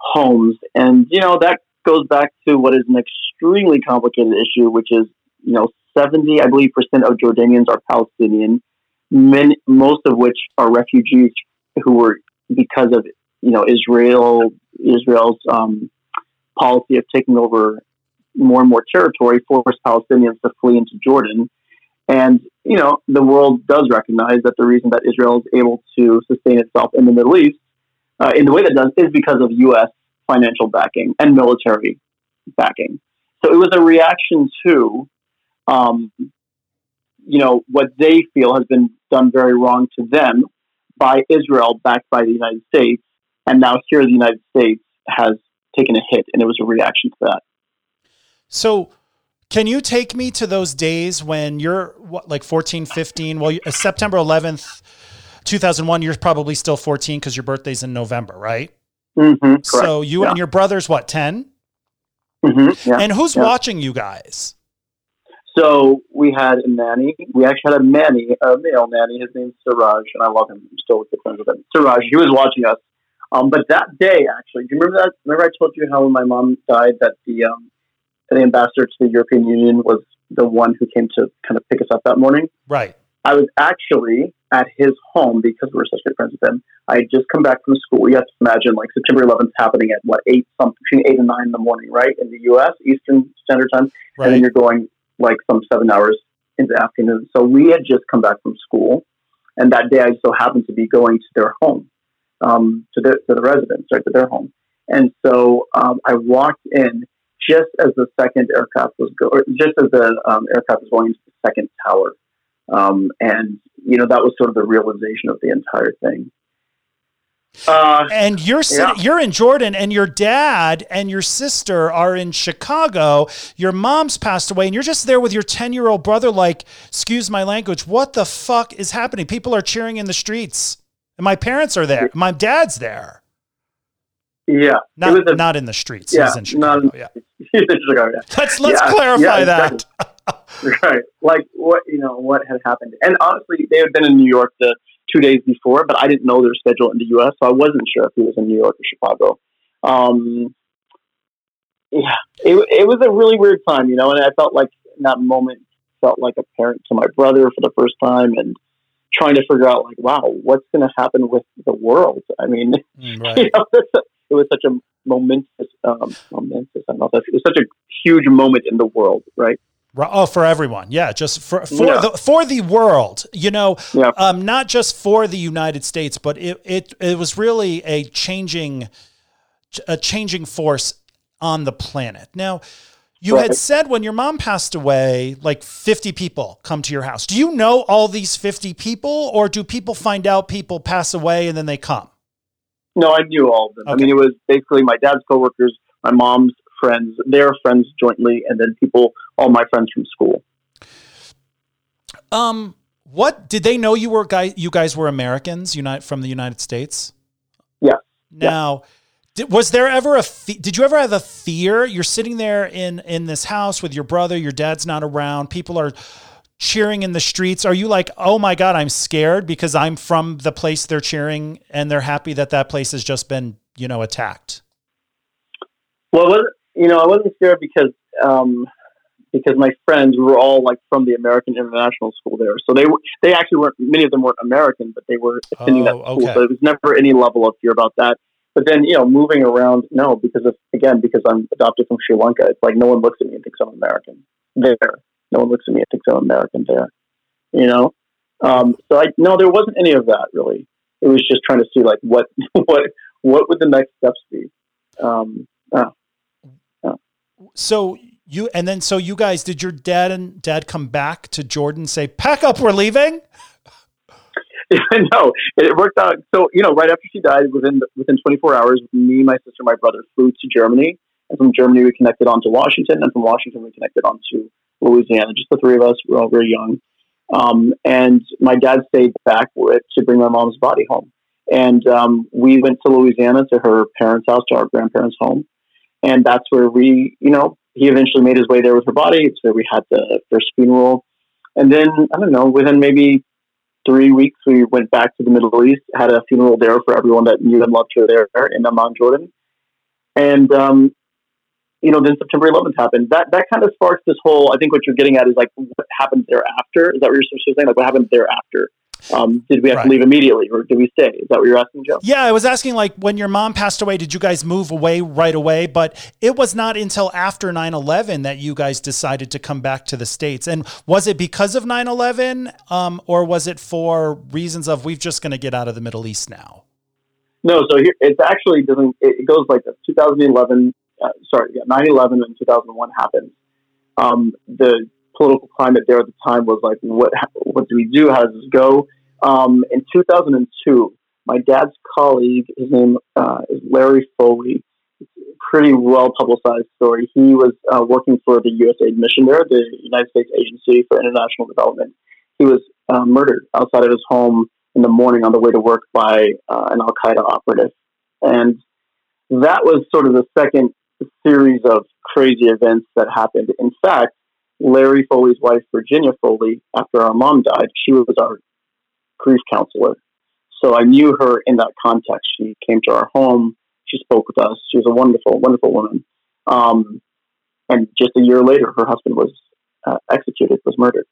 homes, and you know that goes back to what is an extremely complicated issue, which is you know seventy, I believe, percent of Jordanians are Palestinian, many, most of which are refugees who were because of you know Israel, Israel's um, policy of taking over more and more territory forced Palestinians to flee into Jordan. And, you know, the world does recognize that the reason that Israel is able to sustain itself in the Middle East uh, in the way that does is because of U.S. financial backing and military backing. So it was a reaction to, um, you know, what they feel has been done very wrong to them by Israel, backed by the United States. And now here the United States has taken a hit, and it was a reaction to that. So can you take me to those days when you're what, like 14, 15? Well, uh, September 11th, 2001, you're probably still 14 because your birthday's in November, right? Mm-hmm, So you Yeah. and your brother's what, 10? Mm-hmm, yeah. And who's Yeah. watching you guys? So we had a nanny. We actually had a nanny, a male nanny. His name's Siraj, and I love him. I'm still good friends with him. Siraj, he was watching us. Um, but that day, actually, do you remember that? Remember I told you how when my mom died that the um, the ambassador to the European Union was the one who came to kind of pick us up that morning. Right. I was actually at his home because we were such good friends with him. I had just come back from school. You have to imagine, like September 11th happening at what eight, some between eight and nine in the morning, right in the U.S. Eastern Standard Time and then you're going like some seven hours in the afternoon. So we had just come back from school, and that day I so happened to be going to their home, um, to the to the residence, right to their home. And so um, I walked in just as the second aircraft was go, or just as the um, aircraft was going into the second tower, um, and you know that was sort of the realization of the entire thing. Uh, And you're Yeah. you're in Jordan, and your dad and your sister are in Chicago. Your mom's passed away, and you're just there with your 10 year old brother. Like, excuse my language, what the fuck is happening? People are cheering in the streets, and my parents are there. My dad's there, yeah, not a not in the streets. yeah, He's in Chicago. not- yeah, (laughs) He's in Chicago, yeah. (laughs) let's let's Yeah, clarify yeah, that. exactly. (laughs) right like what you know what had happened and honestly they had been in new york the two days before but i didn't know their schedule in the us so i wasn't sure if he was in new york or chicago um yeah it, it was a really weird time you know and i felt like in that moment felt like a parent to my brother for the first time and trying to figure out like wow what's going to happen with the world i mean Mm, you right. know, this, it was such a momentous, um, momentous. I don't know. If it was such a huge moment in the world, right? Oh, for everyone, yeah, just for for yeah. the for the world, you know, yeah. um, not just for the United States, but it it it was really a changing, a changing force on the planet. Now, you right. had said when your mom passed away, like 50 people come to your house. Do you know all these 50 people, or do people find out people pass away and then they come? No, I knew all of them. Okay. I mean, it was basically my dad's coworkers, my mom's friends, their friends jointly, and then people, all my friends from school. Um, what did they know you were guy? You guys were Americans, unite from the United States. Yeah. Now, yeah. Did, was there ever a? Did you ever have a fear? You're sitting there in in this house with your brother. Your dad's not around. People are cheering in the streets. Are you like, oh my god, I'm scared because I'm from the place they're cheering and they're happy that that place has just been you know attacked? Well, you know, I wasn't scared because um, because my friends were all like from the American International School there, so they were they actually weren't. Many of them weren't American, but they were attending oh, that school, okay. so it was never any level of fear about that. But then, you know, moving around, no, because of again, because I'm adopted from Sri Lanka, it's like no one looks at me and thinks I'm American there. No one looks at me and thinks I'm American there. You know, um, so I no, there wasn't any of that really. It was just trying to see like what (laughs) what what would the next steps be. Um, uh, so you and then so you guys did your dad and dad come back to Jordan say pack up we're leaving? (laughs) no, it worked out. So you know, right after she died, within within 24 hours, me, my sister, my brother flew to Germany, and from Germany we connected on to Washington, and from Washington we connected on to Louisiana. Just the three of us. We were all very young, um, and my dad stayed back with, to bring my mom's body home. And um, we went to Louisiana to her parents' house, to our grandparents' home, and that's where we, you know, he eventually made his way there with her body. It's where we had the first funeral. And then, I don't know, within maybe three weeks, we went back to the Middle East, had a funeral there for everyone that knew and loved her there in Amman, Jordan. And, um, you know, then September 11th happened. That that kind of sparks this whole. I think what you're getting at is like what happened thereafter. Is that what you're saying? Like what happened thereafter? Um, did we have right. to leave immediately or did we stay? Is that what you're asking, Joe? Yeah, I was asking like when your mom passed away, did you guys move away right away? But it was not until after 9 11 that you guys decided to come back to the States. And was it because of 9 11 um, or was it for reasons of we've just going to get out of the Middle East now? No, so here, it's actually doesn't, it goes like this 2011, uh, sorry, yeah, 9 11 and 2001 happened. Um, the political climate there at the time was like, what what do we do? How does this go? Um, in 2002, my dad's colleague, his name uh, is Larry Foley. Pretty well publicized story. He was uh, working for the USAID mission there, the United States Agency for International Development. He was uh, murdered outside of his home in the morning on the way to work by uh, an Al Qaeda operative. And that was sort of the second series of crazy events that happened. In fact, Larry Foley's wife, Virginia Foley, after our mom died, she was our grief counselor. So I knew her in that context. She came to our home. She spoke with us. She was a wonderful, wonderful woman. Um, and just a year later, her husband was uh, executed, was murdered.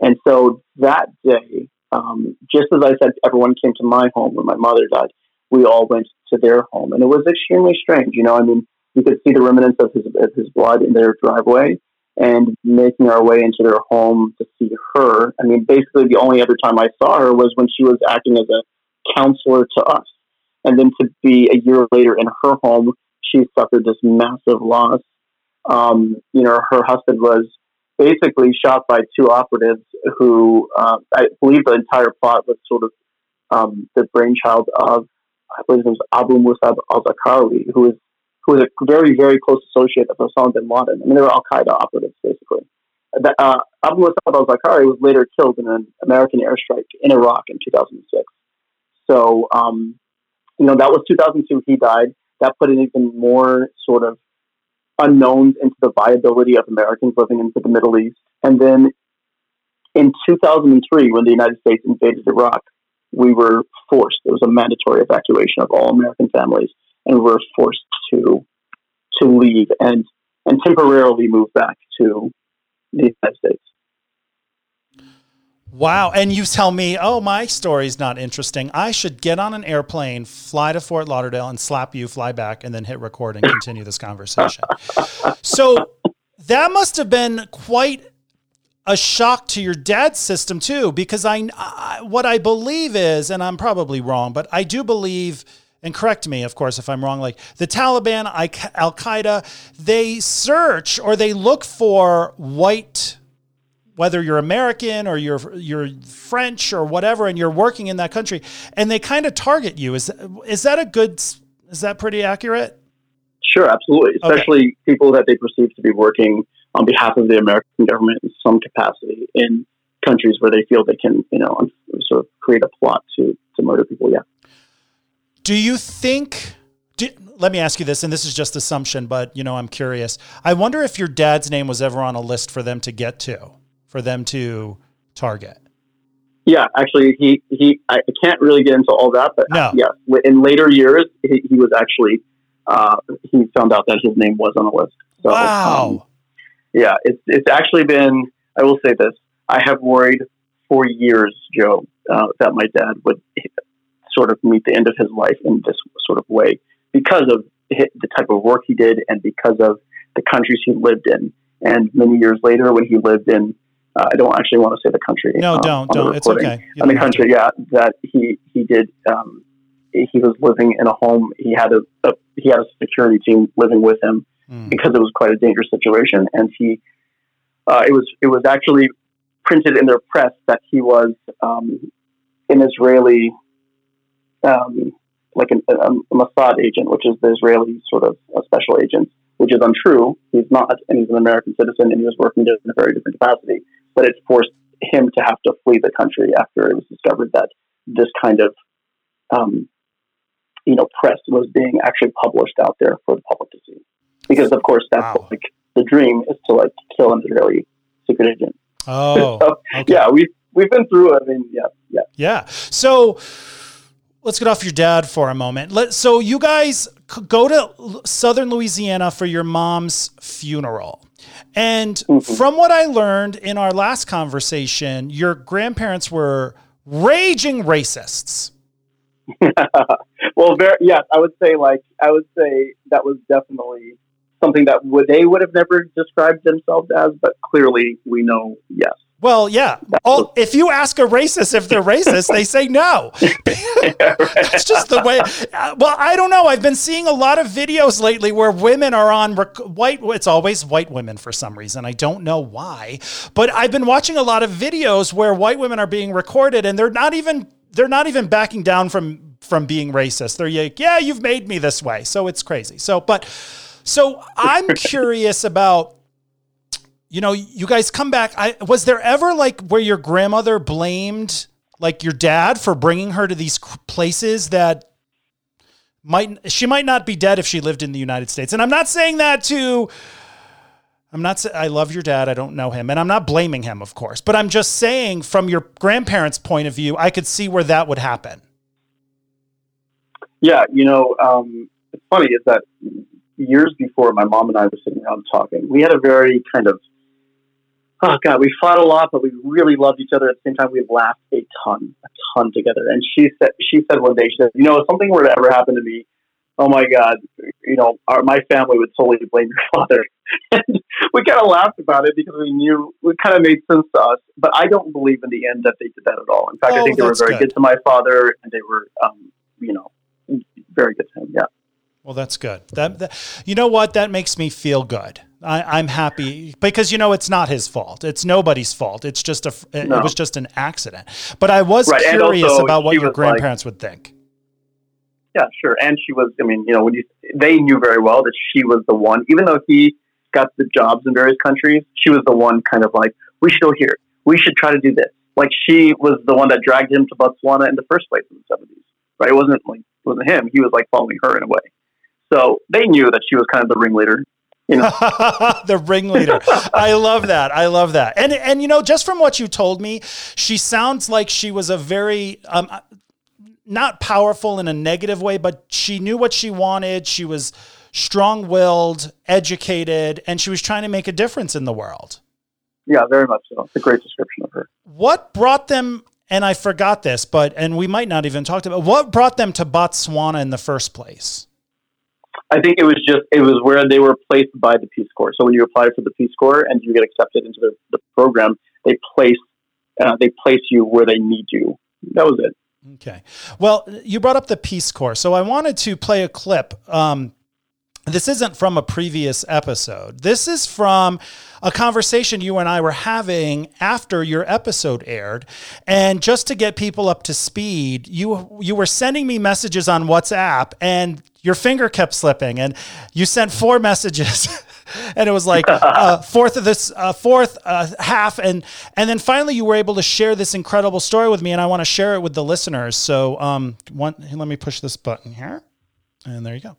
And so that day, um, just as I said, everyone came to my home when my mother died. We all went to their home, and it was extremely strange. You know, I mean, you could see the remnants of his of his blood in their driveway and making our way into their home to see her. I mean, basically, the only other time I saw her was when she was acting as a counselor to us. And then to be a year later in her home, she suffered this massive loss. Um, you know, her husband was basically shot by two operatives who uh, I believe the entire plot was sort of um, the brainchild of, I believe it was Abu Musab al Zarqawi, who was who was a very, very close associate of Osama bin Laden. I mean, they were Al Qaeda operatives, basically. Uh, Abu Musab al Zarqawi was later killed in an American airstrike in Iraq in 2006. So, um, you know, that was 2002. He died. That put an even more sort of unknowns into the viability of Americans living into the Middle East. And then in 2003, when the United States invaded Iraq, we were forced. It was a mandatory evacuation of all American families and we were forced to to leave and and temporarily move back to the United States. Wow. And you tell me, oh, my story's not interesting. I should get on an airplane, fly to Fort Lauderdale, and slap you, fly back, and then hit record and continue this conversation. (laughs) so that must have been quite a shock to your dad's system too, because I, I what I believe is, and I'm probably wrong, but I do believe and correct me, of course, if I'm wrong, like the Taliban, Al Qaeda, they search or they look for white whether you're American or you're you're French or whatever, and you're working in that country, and they kind of target you. Is is that a good? Is that pretty accurate? Sure, absolutely. Especially okay. people that they perceive to be working on behalf of the American government in some capacity in countries where they feel they can, you know, sort of create a plot to to murder people. Yeah. Do you think? Do, let me ask you this, and this is just assumption, but you know, I'm curious. I wonder if your dad's name was ever on a list for them to get to for them to target? Yeah, actually, he he. I can't really get into all that, but no. yes, in later years, he, he was actually uh, he found out that his name was on the list. So, wow. Um, yeah, it's it's actually been. I will say this: I have worried for years, Joe, uh, that my dad would sort of meet the end of his life in this sort of way because of the type of work he did and because of the countries he lived in. And many years later, when he lived in uh, I don't actually want to say the country. No, um, don't, don't. It's okay. On the country, yeah, that he he did. Um, he was living in a home. He had a, a he had a security team living with him mm. because it was quite a dangerous situation, and he uh, it was it was actually printed in their press that he was um, an Israeli, um, like an, a, a Mossad agent, which is the Israeli sort of special agent, which is untrue. He's not, and he's an American citizen, and he was working in a very different capacity but it forced him to have to flee the country after it was discovered that this kind of um, you know press was being actually published out there for the public to see because of course that's wow. like the dream is to like kill an Israeli secret agent. Oh, (laughs) so, okay. yeah, we've we've been through. I mean, yeah, yeah, yeah. So let's get off your dad for a moment. Let so you guys go to Southern Louisiana for your mom's funeral. And mm-hmm. from what I learned in our last conversation, your grandparents were raging racists. (laughs) well, very, yes, I would say like I would say that was definitely something that would they would have never described themselves as, but clearly we know yes. Well, yeah. All, (laughs) if you ask a racist if they're racist, they say no. (laughs) (laughs) That's just the way. Uh, well, I don't know. I've been seeing a lot of videos lately where women are on rec- white. It's always white women for some reason. I don't know why, but I've been watching a lot of videos where white women are being recorded and they're not even they're not even backing down from from being racist. They're like, yeah, you've made me this way. So it's crazy. So, but so I'm curious about you know, you guys come back. I was there ever like where your grandmother blamed like your dad for bringing her to these places that might she might not be dead if she lived in the United States. And I'm not saying that to I'm not I love your dad, I don't know him, and I'm not blaming him, of course, but I'm just saying from your grandparents' point of view, I could see where that would happen. Yeah, you know, um, it's funny is that years before my mom and I were sitting around talking, we had a very kind of oh god, we fought a lot, but we really loved each other. At the same time, we laughed a ton, a ton together. And she said, she said one day, she said, you know, if something were to ever happen to me, oh my god, you know, our, my family would totally blame your (laughs) father. and we kind of laughed about it because we knew it kind of made sense to us. But I don't believe in the end that they did that at all. In fact, oh, I think they were very good. good to my father, and they were, um, you know, very good to him. Yeah. Well, that's good. That, that, you know what? That makes me feel good. I, am happy because you know it's not his fault. It's nobody's fault. It's just a. No. It was just an accident. But I was right. curious about what your grandparents like, would think. Yeah, sure. And she was. I mean, you know, when you they knew very well that she was the one. Even though he got the jobs in various countries, she was the one kind of like we should go here. We should try to do this. Like she was the one that dragged him to Botswana in the first place in the seventies. Right? It wasn't like it wasn't him. He was like following her in a way. So they knew that she was kind of the ringleader. You know? (laughs) the ringleader. I love that. I love that. And and you know, just from what you told me, she sounds like she was a very um, not powerful in a negative way, but she knew what she wanted. She was strong-willed, educated, and she was trying to make a difference in the world. Yeah, very much so. It's a great description of her. What brought them? And I forgot this, but and we might not even talk about what brought them to Botswana in the first place. I think it was just it was where they were placed by the Peace Corps. So when you apply for the Peace Corps and you get accepted into the, the program, they place uh, they place you where they need you. That was it. Okay. Well, you brought up the Peace Corps, so I wanted to play a clip. Um, this isn't from a previous episode. This is from a conversation you and I were having after your episode aired. And just to get people up to speed, you you were sending me messages on WhatsApp and your finger kept slipping and you sent four (laughs) messages. (laughs) and it was like a (laughs) fourth of this uh, fourth uh, half and and then finally you were able to share this incredible story with me and i want to share it with the listeners so um one let me push this button here and there you go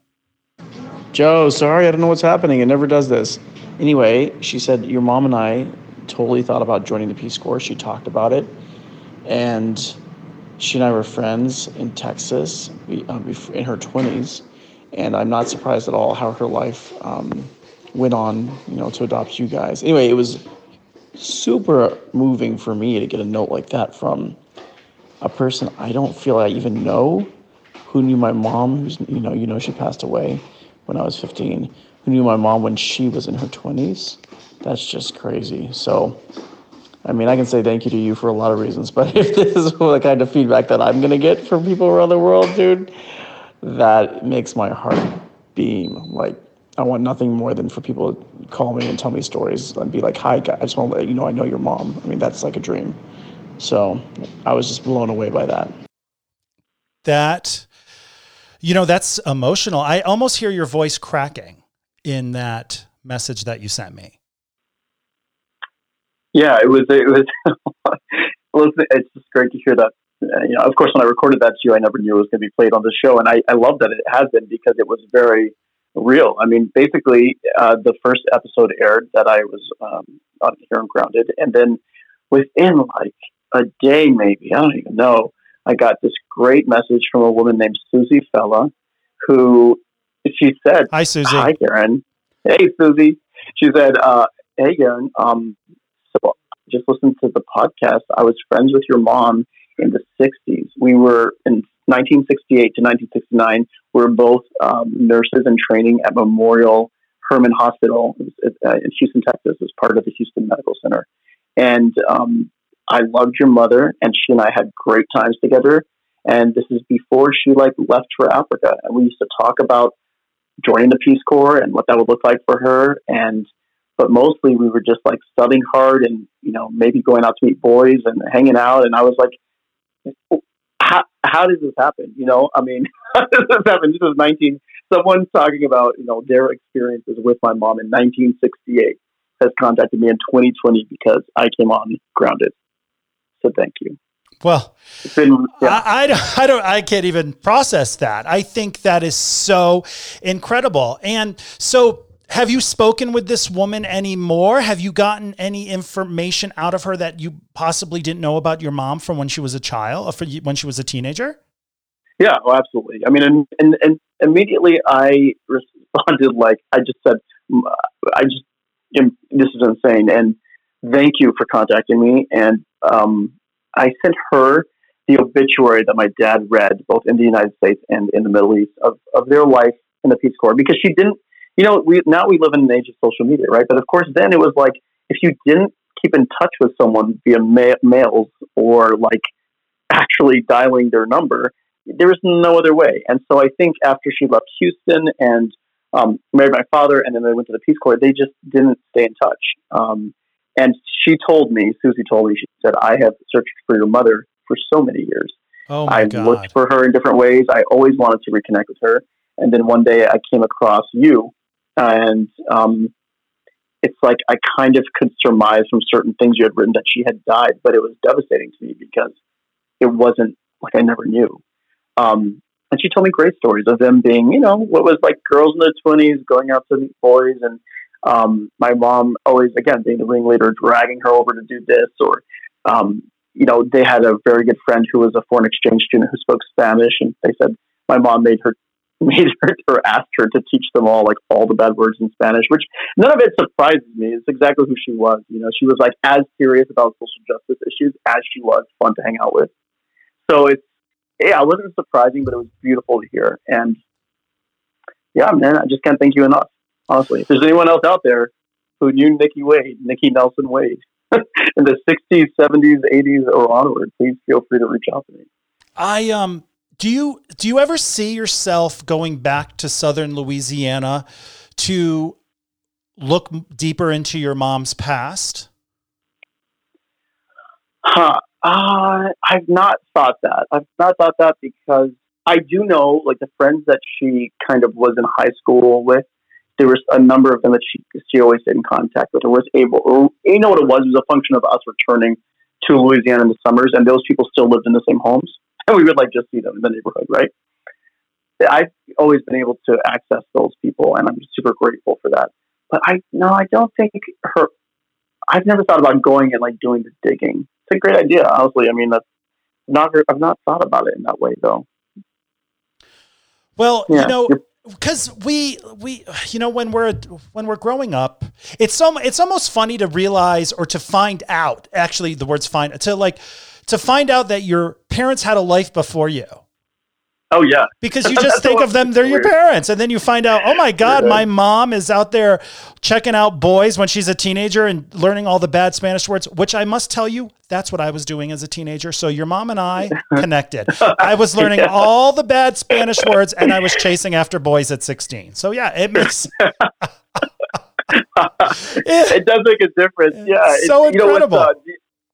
Joe, sorry, I don't know what's happening. It never does this. Anyway, she said, Your mom and I totally thought about joining the Peace Corps. She talked about it. And she and I were friends in Texas um, in her 20s. And I'm not surprised at all how her life um, went on, you know, to adopt you guys. Anyway, it was super moving for me to get a note like that from a person I don't feel I even know who knew my mom, who's, you know, you know, she passed away when I was 15, who knew my mom when she was in her 20s. That's just crazy. So, I mean, I can say thank you to you for a lot of reasons, (laughs) but if this is the kind of feedback that I'm going to get from people around the world, dude, that makes my heart beam. Like, I want nothing more than for people to call me and tell me stories and be like, hi, I just want to let you know I know your mom. I mean, that's like a dream. So I was just blown away by that. That you know, that's emotional. I almost hear your voice cracking in that message that you sent me. Yeah, it was. It was. (laughs) it's just great to hear that. Uh, you know, of course, when I recorded that to you, I never knew it was going to be played on the show, and I, I love that it has been because it was very real. I mean, basically, uh, the first episode aired that I was um, on here and grounded, and then within like a day, maybe I don't even know, I got this great message from a woman named Susie Fella, who she said, "Hi, Susie. Hi, Garen. Hey, Susie." She said, uh, "Hey, Garen. Um, so just listened to the podcast. I was friends with your mom in the '60s. We were in 1968 to 1969. We were both um, nurses in training at Memorial Hermann Hospital uh, in Houston, Texas, as part of the Houston Medical Center. And um, I loved your mother, and she and I had great times together. And this is before she like left for Africa, and we used to talk about joining the Peace Corps and what that would look like for her. And but mostly we were just like studying hard and you know maybe going out to meet boys and hanging out. And I was like, how how did this happen? You know, I mean, (laughs) how did this happen? This was nineteen. Someone talking about you know their experiences with my mom in 1968 has contacted me in 2020 because I came on grounded. So thank you. Well, been, yeah. I, I, don't, I don't, I can't even process that. I think that is so incredible. And so, have you spoken with this woman anymore? Have you gotten any information out of her that you possibly didn't know about your mom from when she was a child, uh, or when she was a teenager? Yeah, oh, absolutely. I mean, and, and, and immediately I responded like I just said, I just, this is insane, and thank you for contacting me. And um, I sent her the obituary that my dad read, both in the United States and in the Middle East, of, of their life in the Peace Corps, because she didn't, you know, we now we live in an age of social media, right? But of course, then it was like if you didn't keep in touch with someone via ma- mails or like actually dialing their number, there was no other way. And so I think after she left Houston and um, married my father, and then they went to the Peace Corps, they just didn't stay in touch. Um, and she told me, Susie told me, she said, I have searched for your mother for so many years. Oh I God. looked for her in different ways. I always wanted to reconnect with her. And then one day I came across you. And um, it's like I kind of could surmise from certain things you had written that she had died, but it was devastating to me because it wasn't like I never knew. Um, and she told me great stories of them being, you know, what was like girls in their 20s going out to meet boys and um, my mom always, again, being the ringleader, dragging her over to do this, or um, you know, they had a very good friend who was a foreign exchange student who spoke Spanish, and they said my mom made her (laughs) made her or asked her to teach them all like all the bad words in Spanish, which none of it surprises me. It's exactly who she was. You know, she was like as serious about social justice issues as she was fun to hang out with. So it's yeah, it wasn't surprising, but it was beautiful to hear. And yeah, man, I just can't thank you enough. Honestly, if there's anyone else out there who knew Nikki Wade, Nikki Nelson Wade, (laughs) in the 60s, 70s, 80s, or onward, please feel free to reach out to me. I um do you do you ever see yourself going back to southern Louisiana to look deeper into your mom's past? Huh. Uh, I've not thought that. I've not thought that because I do know, like the friends that she kind of was in high school with, there was a number of them that she she always stayed in contact with, or was able. Or, you know what it was? It was a function of us returning to Louisiana in the summers, and those people still lived in the same homes, (laughs) and we would like just see them in the neighborhood, right? I've always been able to access those people, and I'm super grateful for that. But I no, I don't think her. I've never thought about going and like doing the digging. It's a great idea, honestly. I mean, that's not. I've not thought about it in that way, though. Well, yeah, you know, because we we you know when we're when we're growing up, it's so it's almost funny to realize or to find out. Actually, the words find to like to find out that your parents had a life before you. Oh yeah. Because you (laughs) just think of them, they're your parents. And then you find out, oh my God, my mom is out there checking out boys when she's a teenager and learning all the bad Spanish words, which I must tell you, that's what I was doing as a teenager. So your mom and I (laughs) connected. I was learning yeah. all the bad Spanish words and I was chasing after boys at 16. So yeah, it makes (laughs) it, does make a difference. Yeah. So incredible. You know, uh,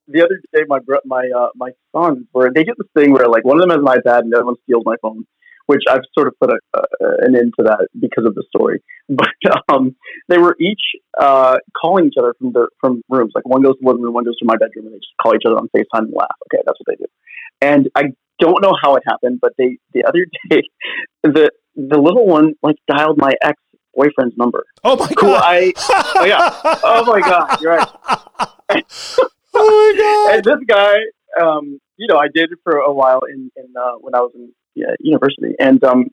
the other day, my bro- my uh, my sons were they get this thing where like one of them has an iPad and the other one steals my phone, which I've sort of put a, uh, an end to that because of the story. (laughs) But um, they were each uh, calling each other from their from rooms. Like one goes to the living room, one goes to my bedroom, and they just call each other on Facetime and laugh. Okay, that's what they do. And I don't know how it happened, but they the other (laughs) day the the little one like dialed my ex boyfriend's number. Oh my god! I, oh yeah! (laughs) Oh my god! You're right. Oh my (laughs) god! And this guy, um, you know, I dated for a while in, in uh, when I was in yeah, university, and um,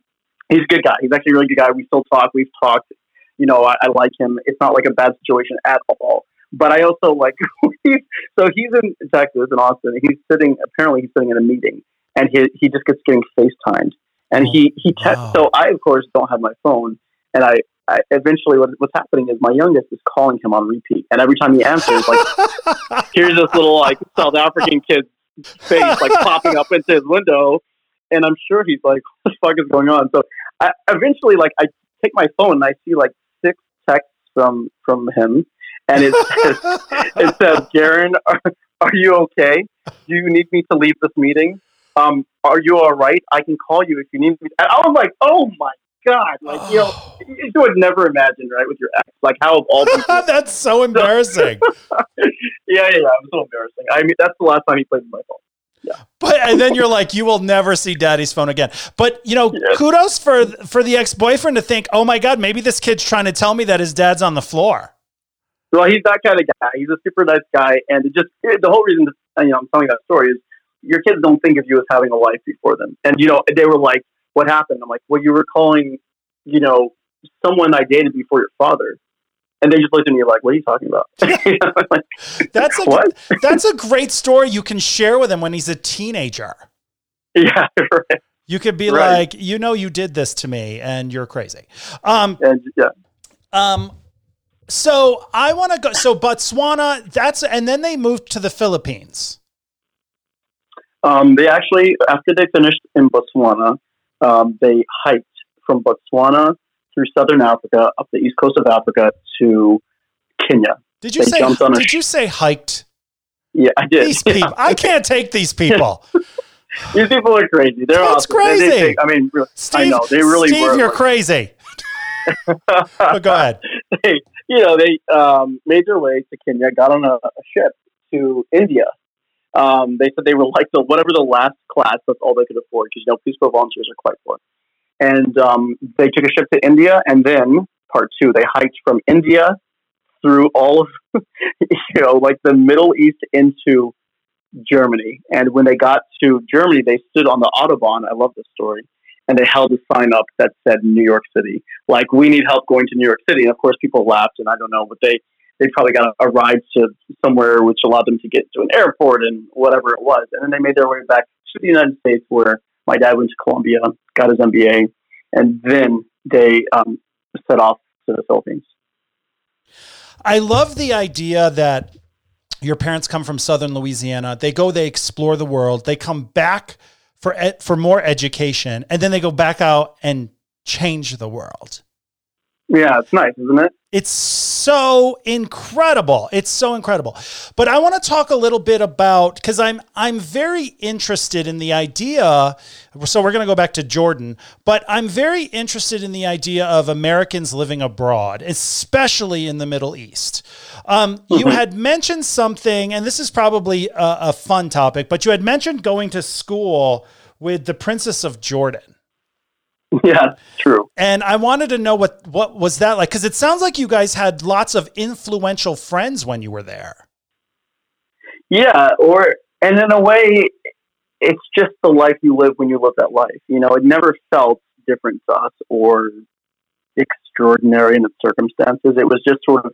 he's a good guy. He's actually a really good guy. We still talk. We've talked. You know, I, I like him. It's not like a bad situation at all. But I also like he's (laughs) so he's in Texas in Austin. He's sitting apparently he's sitting in a meeting, and he he just gets getting FaceTimed, and he he te- wow. so I of course don't have my phone, and I I, eventually what, what's happening is my youngest is calling him on repeat, and every time he answers, like (laughs) here's this little like South African kid's face like popping up into his window, and I'm sure he's like, what the fuck is going on? So I, eventually, like I take my phone and I see like six texts from from him, and it says, (laughs) it says, Garen, are, are you okay? Do you need me to leave this meeting? Um, are you all right? I can call you if you need me. And I was like, oh my God, like you know, (sighs) you would never imagine, right, with your ex, like how of all (laughs) people. that's so (laughs) embarrassing. (laughs) yeah, yeah, yeah, it was so embarrassing. I mean, that's the last time he played with my phone. Yeah. But and then you're like, you will never see daddy's phone again. But you know, yes. kudos for for the ex boyfriend to think, oh my god, maybe this kid's trying to tell me that his dad's on the floor. Well, he's that kind of guy. He's a super nice guy, and it just it, the whole reason you know I'm telling that story is your kids don't think of you as having a life before them, and you know they were like, what happened? I'm like, well, you were calling, you know, someone I dated before your father. And they just looked at me like, "What are you talking about?" (laughs) like, that's a what? that's a great story you can share with him when he's a teenager. (laughs) Yeah, right. You could be right. like, "You know, you did this to me, and you're crazy." Um, and yeah. Um, so I want to go. So Botswana, that's and then they moved to the Philippines. Um, they actually, after they finished in Botswana, um, they hiked from Botswana through southern Africa up the east coast of Africa to Kenya. Did you they say? Did sh- you say hiked? Yeah, I did. These people, I can't take these people. (laughs) these people are crazy. They're That's awesome. crazy. They, they, I mean, Steve, I know they really Steve, were. you're crazy. (laughs) but go ahead. (laughs) They, you know, they um, made their way to Kenya, got on a, a ship to India, um, they said they were like the whatever the last class. That's all they could afford because you know Peace Corps volunteers are quite poor. And um, they took a ship to India, and then part two, they hiked from India through all of (laughs) you know like the Middle East into Germany. And when they got to Germany, they stood on the autobahn. I love this story. and they held a sign up that said New York City. Like, we need help going to New York City. And of course, people laughed, and I don't know, but they, they probably got a, a ride to somewhere which allowed them to get to an airport and whatever it was. And then they made their way back to the United States where my dad went to Columbia, got his MBA, and then they um, set off to the Philippines. I love the idea that your parents come from southern Louisiana. They go, they explore the world. They come back for for more education, and then they go back out and change the world. Yeah, it's nice, isn't it? It's so incredible. It's so incredible. But I want to talk a little bit about because I'm I'm very interested in the idea. So we're going to go back to Jordan, but I'm very interested in the idea of Americans living abroad, especially in the Middle East. Um, You Mhm. had mentioned something, and this is probably a, a fun topic, but you had mentioned going to school with the Princess of Jordan. (laughs) Yeah, true. And I wanted to know what what was that like because it sounds like you guys had lots of influential friends when you were there. Yeah, or and in a way, it's just the life you live when you live that life. You know, it never felt different to us or extraordinary in its circumstances. It was just sort of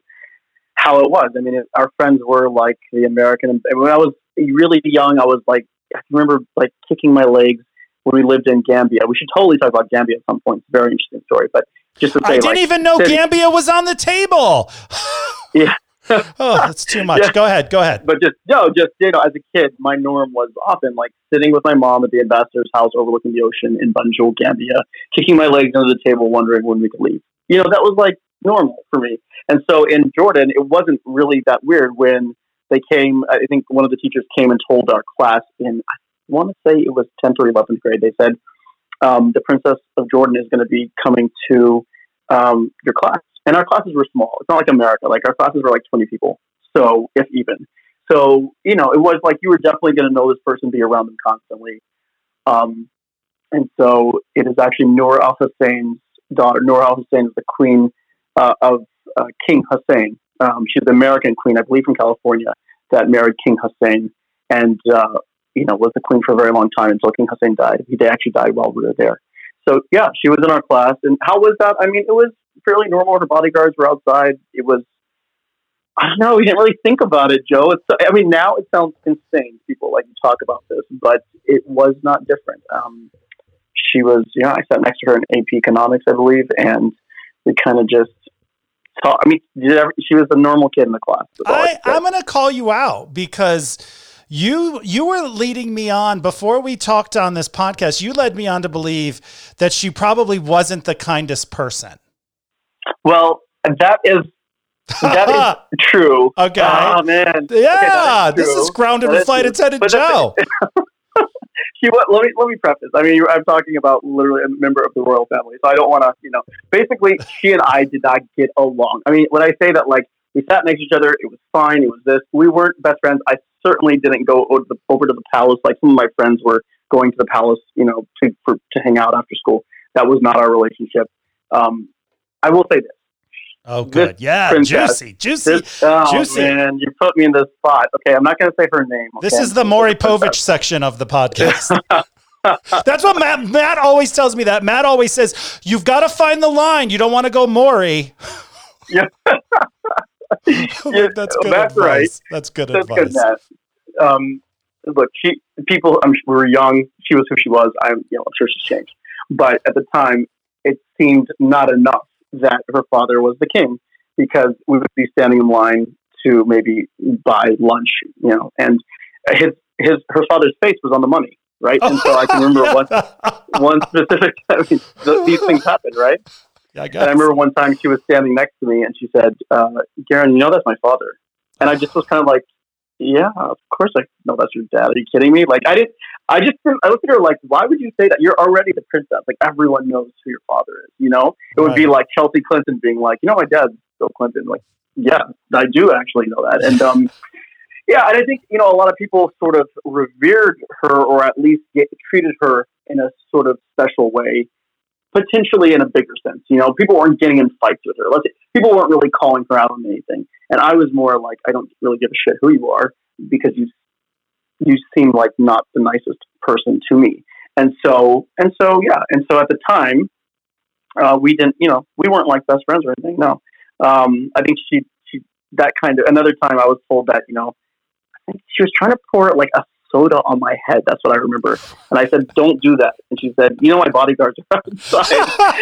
how it was. I mean, it, our friends were like the American. And when I was really young, I was like, I remember like kicking my legs when we lived in Gambia. We should totally talk about Gambia at some point. It's a very interesting story. But just to say, I didn't like, even know Gambia was on the table. (laughs) Yeah. oh, that's too much. Yeah. Go ahead. Go ahead. but just no, just you know, as a kid, my norm was often like sitting with my mom at the ambassador's house overlooking the ocean in Banjul, Gambia, kicking my legs under the table, wondering when we could leave. You know, that was like normal for me. And so in Jordan, it wasn't really that weird when they came. I think one of the teachers came and told our class in I want to say it was tenth or eleventh grade. They said um, the Princess of Jordan is going to be coming to um, your class. And our classes were small. It's not like America. Like our classes were like 20 people. So if even. So, you know, it was like you were definitely going to know this person, be around them constantly. Um, and so it is actually Noor Al Hussein's daughter. Noor Al Hussein is the queen uh, of uh, King Hussein. Um, she's the American queen, I believe, from California, that married King Hussein and, uh, you know, was the queen for a very long time until King Hussein died. He actually died while we were there. So, yeah, she was in our class. And how was that? I mean, it was fairly normal. Her bodyguards were outside. It was, I don't know, we didn't really think about it, Joe. It's, I mean, now it sounds insane. People like to talk about this, but it was not different. Um, she was, you know, I sat next to her in AP economics, I believe, and we kind of just talk. I mean, she was a normal kid in the class. I I. I'm going to call you out because you you were leading me on before we talked on this podcast. You led me on to believe that she probably wasn't the kindest person. well, that is that is (laughs) true. Okay. Oh man. yeah, Okay, is this is grounded That with flight attendant Joe. (laughs) she wa- let me let me preface. I mean, I'm talking about literally a member of the royal family, so I don't want to, you know. Basically, she and I did not get along. I mean, when I say that, like we sat next to each other, it was fine. It was this. We weren't best friends. I certainly didn't go over to the, over to the palace like some of my friends were going to the palace, you know, to for, to hang out after school. That was not our relationship. Um, I will say this. Oh, This good. Yeah, princess- juicy, juicy. This, oh Juicy. man, you put me in this spot. Okay, I'm not going to say her name. This is the Maury Povich section of the podcast. (laughs) That's what Matt Matt always tells me that. Matt always says, You've got to find the line. You don't want to go Maury. Yeah. (laughs) (laughs) That's good that's advice. right. That's good That's advice. good. Um, look, she people. I'm were young. She was who she was. I'm, you know, I'm sure she's changed. But at the time, it seemed not enough that her father was the king because we would be standing in line to maybe buy lunch, you know, and his his her father's face was on the money, right? And so I can remember (laughs) one one specific. (laughs) I mean, th- these things happen, right? Yeah, I And. I remember one time she was standing next to me and she said, uh, Garen, you know that's my father. And I just was kind of like, yeah, of course I know that's your dad. Are you kidding me? Like, I didn't, I just, didn't, I looked at her like, why would you say that? You're already the princess. Like, everyone knows who your father is, you know? It would be like Chelsea Clinton being like, you know, my dad's Bill Clinton. Like, yeah, I do actually know that. And, um, (laughs) yeah, and I think, you know, a lot of people sort of revered her or at least get, treated her in a sort of special way potentially in a bigger sense. You know, people weren't getting in fights with her. Let's people weren't really calling her out on anything. And I was more like, I don't really give a shit who you are because you you seem like not the nicest person to me. And so, and so, yeah. And so at the time, uh, we didn't, you know, we weren't like best friends or anything. No. Um, I think she, she, that kind of, another time I was told that, you know, she was trying to pour like a soda on my head. That's what I remember. And I said, don't do that. And she said, you know, my bodyguards are (laughs) outside.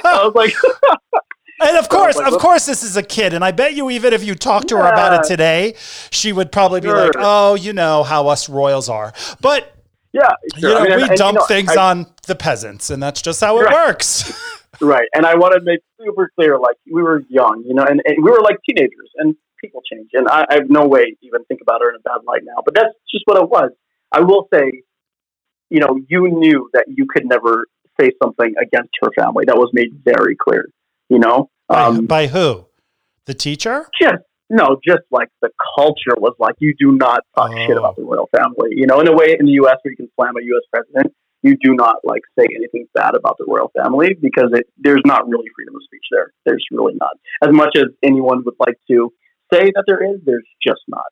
I was like, (laughs) And of (laughs) course, like, of course, this is a kid, and I bet you even if you talked to her about it today, she would probably be Sure. like, "Oh, you know how us royals are." But yeah, you know, I mean, we and- and, dump you know, things I- on the peasants, and that's just how it Right. works. Right. And I want to make super clear, like we were young, you know, and, and we were like teenagers and people change. And I, I have no way to even think about her in a bad light now, but that's just what it was. I will say, you know, you knew that you could never say something against her family. That was made very clear, you know? By- Um, By who? The teacher? just, no, just like the culture was like, you do not talk shit Oh. about the royal family. You know, in a way in the U.S. where you can slam a U.S. president, you do not like say anything bad about the royal family because it, there's not really freedom of speech there. There's really not. As much as anyone would like to say that there is, there's just not.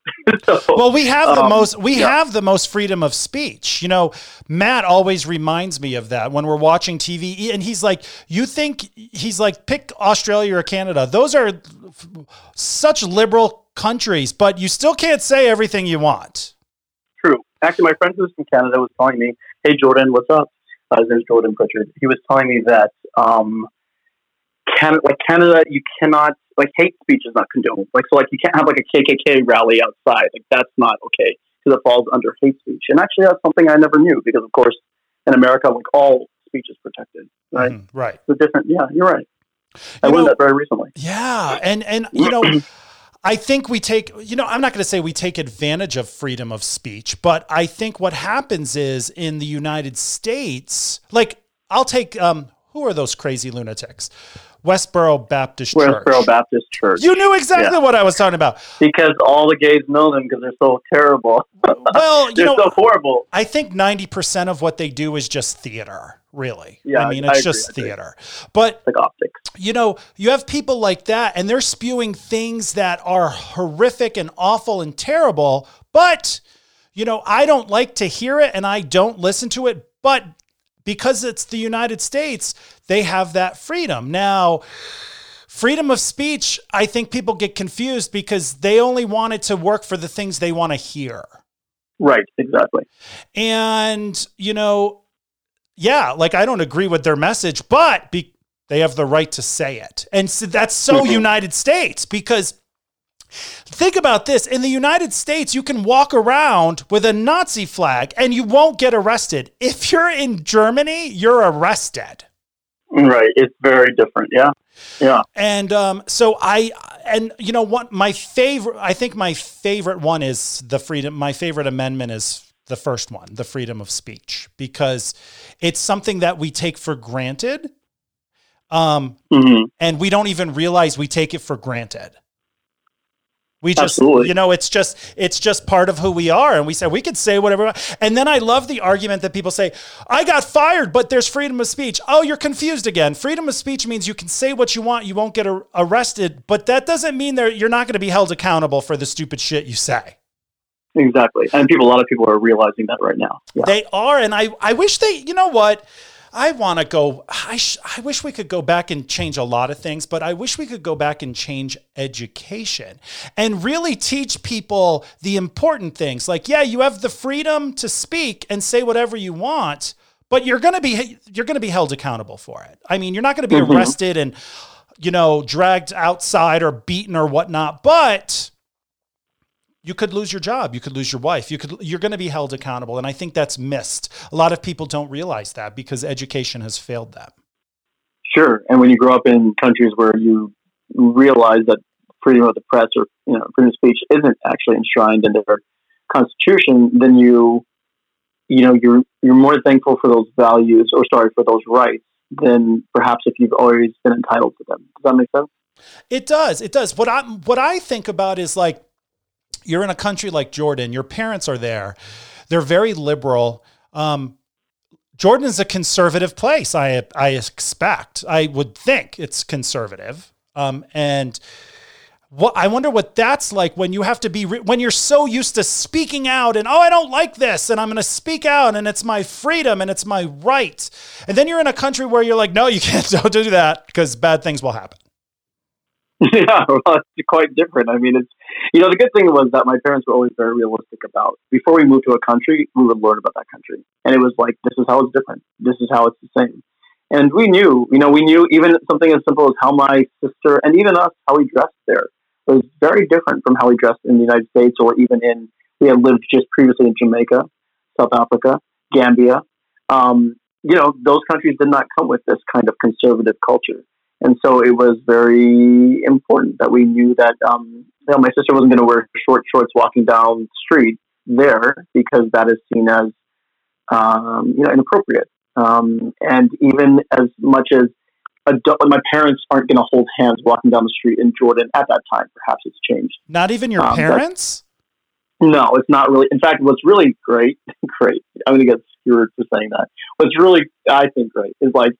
(laughs) so, Well, we have the Um, most we yeah. have the most freedom of speech. You know, Matt always reminds me of that when we're watching TV and he's like, "You think he's like pick Australia or Canada. Those are f- such liberal countries, but you still can't say everything you want." true. Actually, my friend who's from Canada was telling me, "Hey, Jordan, what's up?" Uh, his name's Jordan Pritchard. He was telling me that um, Canada, like Canada, you cannot like hate speech is not condoned. Like so, like you can't have like a KKK rally outside. Like that's not okay because it falls under hate speech. And actually, that's something I never knew because, of course, in America, like all speech is protected. Right? Mhm, right. It's different. Yeah, you're right. I You learned that very recently. Yeah, and and you know, (clears throat) I think we take you know I'm not going to say we take advantage of freedom of speech, but I think what happens is in the United States, like I'll take um who are those crazy lunatics, Westboro Baptist Church. Westboro Baptist Church. You knew exactly what I was talking about. because all the gays know them because they're so terrible. (laughs) Well, you they're know, so horrible. I think 90% of what they do is just theater, really. Yeah, I mean, it's agree, just agree. theater. But Like optics. you know, you have people like that and they're spewing things that are horrific and awful and terrible, but you know, I don't like to hear it and I don't listen to it, but because it's the United States, they have that freedom. Now, freedom of speech, I think people get confused because they only want it to work for the things they want to hear. Right, exactly. And, you know, yeah, like I don't agree with their message, but be, they have the right to say it. And so that's so Mhm. United States because think about this in the United States, you can walk around with a Nazi flag and you won't get arrested. If you're in Germany, you're arrested. Right. It's very different. Yeah. Yeah. And um, so I, and you know what, my favorite, I think my favorite one is the freedom. My favorite amendment is the first one, the freedom of speech, because it's something that we take for granted. Um, hmm and we don't even realize we take it for granted. We just, Absolutely. you know, it's just, it's just part of who we are. And we say, we could say whatever. And then I love the argument that people say, I got fired, but there's freedom of speech. Oh, you're confused again. Freedom of speech means you can say what you want. You won't get ar- arrested, but that doesn't mean that you're not going to be held accountable for the stupid shit you say. Exactly. And people, a lot of people are realizing that right now. Yeah. They are, and I, I wish they, you know what? I want to go. I, sh- I wish we could go back and change a lot of things, but I wish we could go back and change education and really teach people the important things. Like, yeah, you have the freedom to speak and say whatever you want, but you're gonna be you're gonna be held accountable for it. I mean, you're not gonna be Mhm. arrested and you know dragged outside or beaten or whatnot, but you could lose your job you could lose your wife you could you're going to be held accountable and i think that's missed a lot of people don't realize that because education has failed them Sure. And when you grow up in countries where you realize that freedom of the press or you know freedom of speech isn't actually enshrined in their constitution, then you you know you're you're more thankful for those values or sorry for those rights than perhaps if you've always been entitled to them. Does that make sense? it does it does what i what i think about is like you're in a country like jordan your parents are there they're very liberal um jordan is a conservative place i i expect i would think it's conservative um and what I wonder what that's like when you have to be re- when you're so used to speaking out and oh I don't like this and I'm going to speak out and it's my freedom and it's my right. And then you're in a country where you're like no you can't (laughs) don't do that because bad things will happen. (laughs) Yeah, well, it's quite different. I mean, it's you know the good thing was that my parents were always very realistic about before we moved to a country, we would learn about that country, and it was like this is how it's different, this is how it's the same, and we knew, you know, we knew even something as simple as how my sister and even us how we dressed there was very different from how we dressed in the United States or even in we had lived just previously in Jamaica, South Africa, Gambia. Um, you know, those countries did not come with this kind of conservative culture. And so it was very important that we knew that um, you know, my sister wasn't going to wear short shorts walking down the street there because that is seen as um, you know inappropriate. Um, and even as much as adult, my parents aren't going to hold hands walking down the street in Jordan at that time. Perhaps it's changed. Not even your um, parents. No, it's not really. In fact, what's really great, (laughs) great. I'm going to get skewered for saying that. What's really, I think, great is like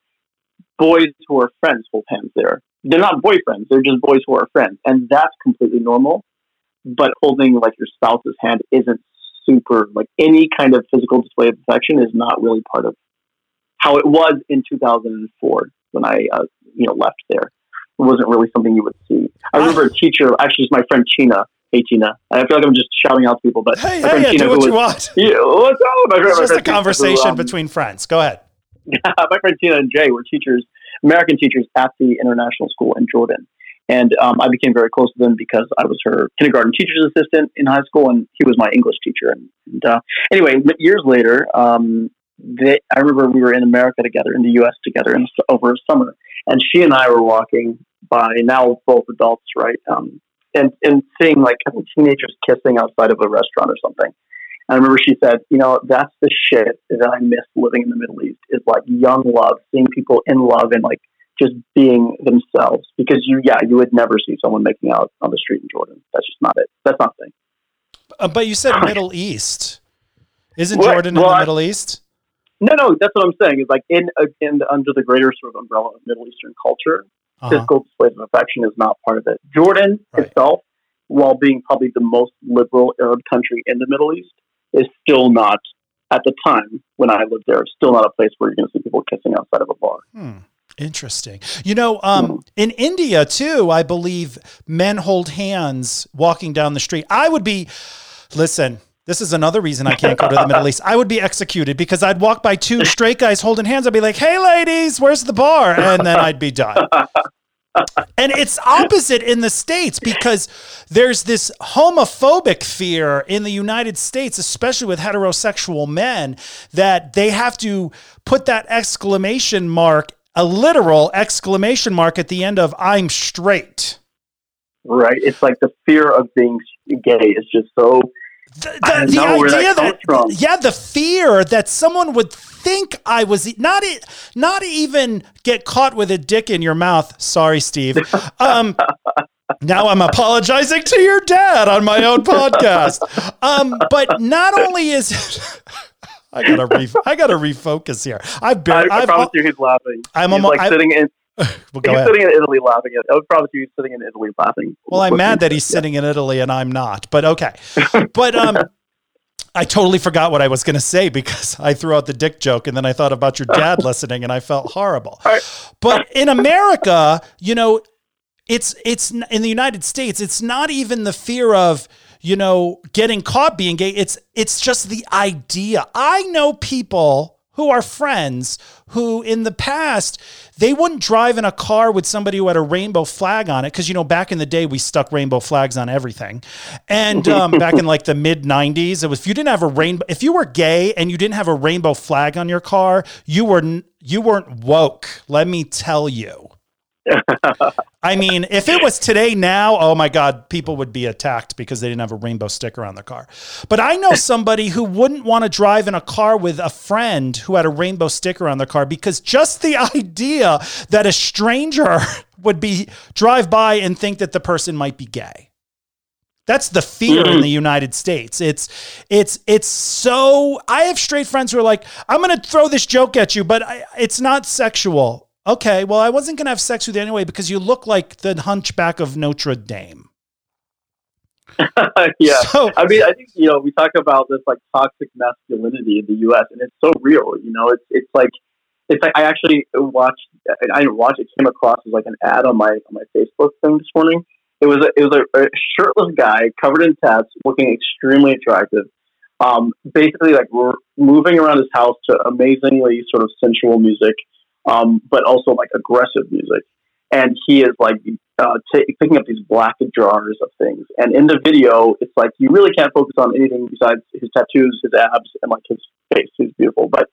boys who are friends hold hands there. They're not boyfriends; they're just boys who are friends, and that's completely normal. But holding like your spouse's hand isn't super like any kind of physical display of affection is not really part of how it was in 2004 when I uh, you know left there. It wasn't really something you would see. I remember a teacher, actually, it's my friend Tina. Hey Tina, I feel like I'm just shouting out to people, but hey, hey, yeah, Tina, do what was, you want. Yeah, what's up? My friend, it's just a conversation who, um, between friends. Go ahead. (laughs) my friend Tina and Jay were teachers, American teachers at the international school in Jordan. And um, I became very close to them because I was her kindergarten teacher's assistant in high school, and he was my English teacher. And, and uh, anyway, years later, um, they, I remember we were in America together, in the U.S. together, in, over a summer, and she and I were walking by now both adults, right? Um, and and seeing like teenagers kissing outside of a restaurant or something. I remember she said, you know, that's the shit that I miss living in the Middle East is like young love, seeing people in love and like just being themselves. Because you, yeah, you would never see someone making out on the street in Jordan. That's just not it. That's not thing. Uh, but you said (laughs) Middle East. Isn't well, Jordan well, in the I, Middle East? No, no, that's what I'm saying. Is like in, uh, in under the greater sort of umbrella of Middle Eastern culture, uh-huh. physical displays of affection is not part of it. Jordan right. itself, while being probably the most liberal Arab country in the Middle East, is still not at the time when I lived there, still not a place where you're going to see people kissing outside of a bar. Hmm. Interesting. You know, um, mm. in India too, I believe men hold hands walking down the street. I would be, listen, this is another reason I can't go to the Middle East. I would be executed because I'd walk by two (laughs) straight guys holding hands. I'd be like, hey, ladies, where's the bar? And then I'd be done. (laughs) and it's opposite in the States because there's this homophobic fear in the United States, especially with heterosexual men, that they have to put that exclamation mark, a literal exclamation mark at the end of I'm straight. Right. It's like the fear of being gay is just so the, the, the idea that, that yeah, the fear that someone would think I was not it, not even get caught with a dick in your mouth. Sorry, Steve. (laughs) Um, now I'm apologizing to your dad on my own podcast. Um, but not only is it, (laughs) I gotta re, I gotta refocus here. I've been. I, I promise you, he's laughing. I'm he's like sitting in. (laughs) well, he's ahead. sitting in Italy laughing. At, I would promise you, he's sitting in Italy laughing. Well, I'm mad that he's yeah. sitting in Italy and I'm not. But okay. But um, I totally forgot what I was going to say because I threw out the dick joke and then I thought about your dad (laughs) listening and I felt horrible. But in America, you know, it's it's in the United States, it's not even the fear of you know getting caught being gay. It's it's just the idea. I know people who are friends who in the past they wouldn't drive in a car with somebody who had a rainbow flag on it because you know back in the day we stuck rainbow flags on everything. And (laughs) um, back in like the mid 90s it was if you didn't have a rainbow if you were gay and you didn't have a rainbow flag on your car you were you weren't woke let me tell you I mean, if it was today now, oh my God, people would be attacked because they didn't have a rainbow sticker on their car. But I know (laughs) somebody who wouldn't want to drive in a car with a friend who had a rainbow sticker on their car because just the (laughs) idea that a stranger (laughs) would be drive by and think that the person might be gay. That's the fear mm-hmm. in the United States. It's it's it's so I have straight friends who are like, I'm going to throw this joke at you, but I, it's not sexual. Okay, well, I wasn't going to have sex with you anyway because you look like the hunchback of Notre Dame. (laughs) yeah. So, I mean, I think you know we talk about this like toxic masculinity in the U.S. and it's so real. You know, it's it's like it's like I actually watched. I didn't watch it. Came across as like an ad on my on my Facebook thing this morning. It was a, it was a, a shirtless guy covered in tats, looking extremely attractive. Um, basically, like we're moving around his house to amazingly sort of sensual music, um, but also like aggressive music. And he is like uh, t- picking up these black jars of things. And in the video, it's like you really can't focus on anything besides his tattoos, his abs, and like his face. He's beautiful. But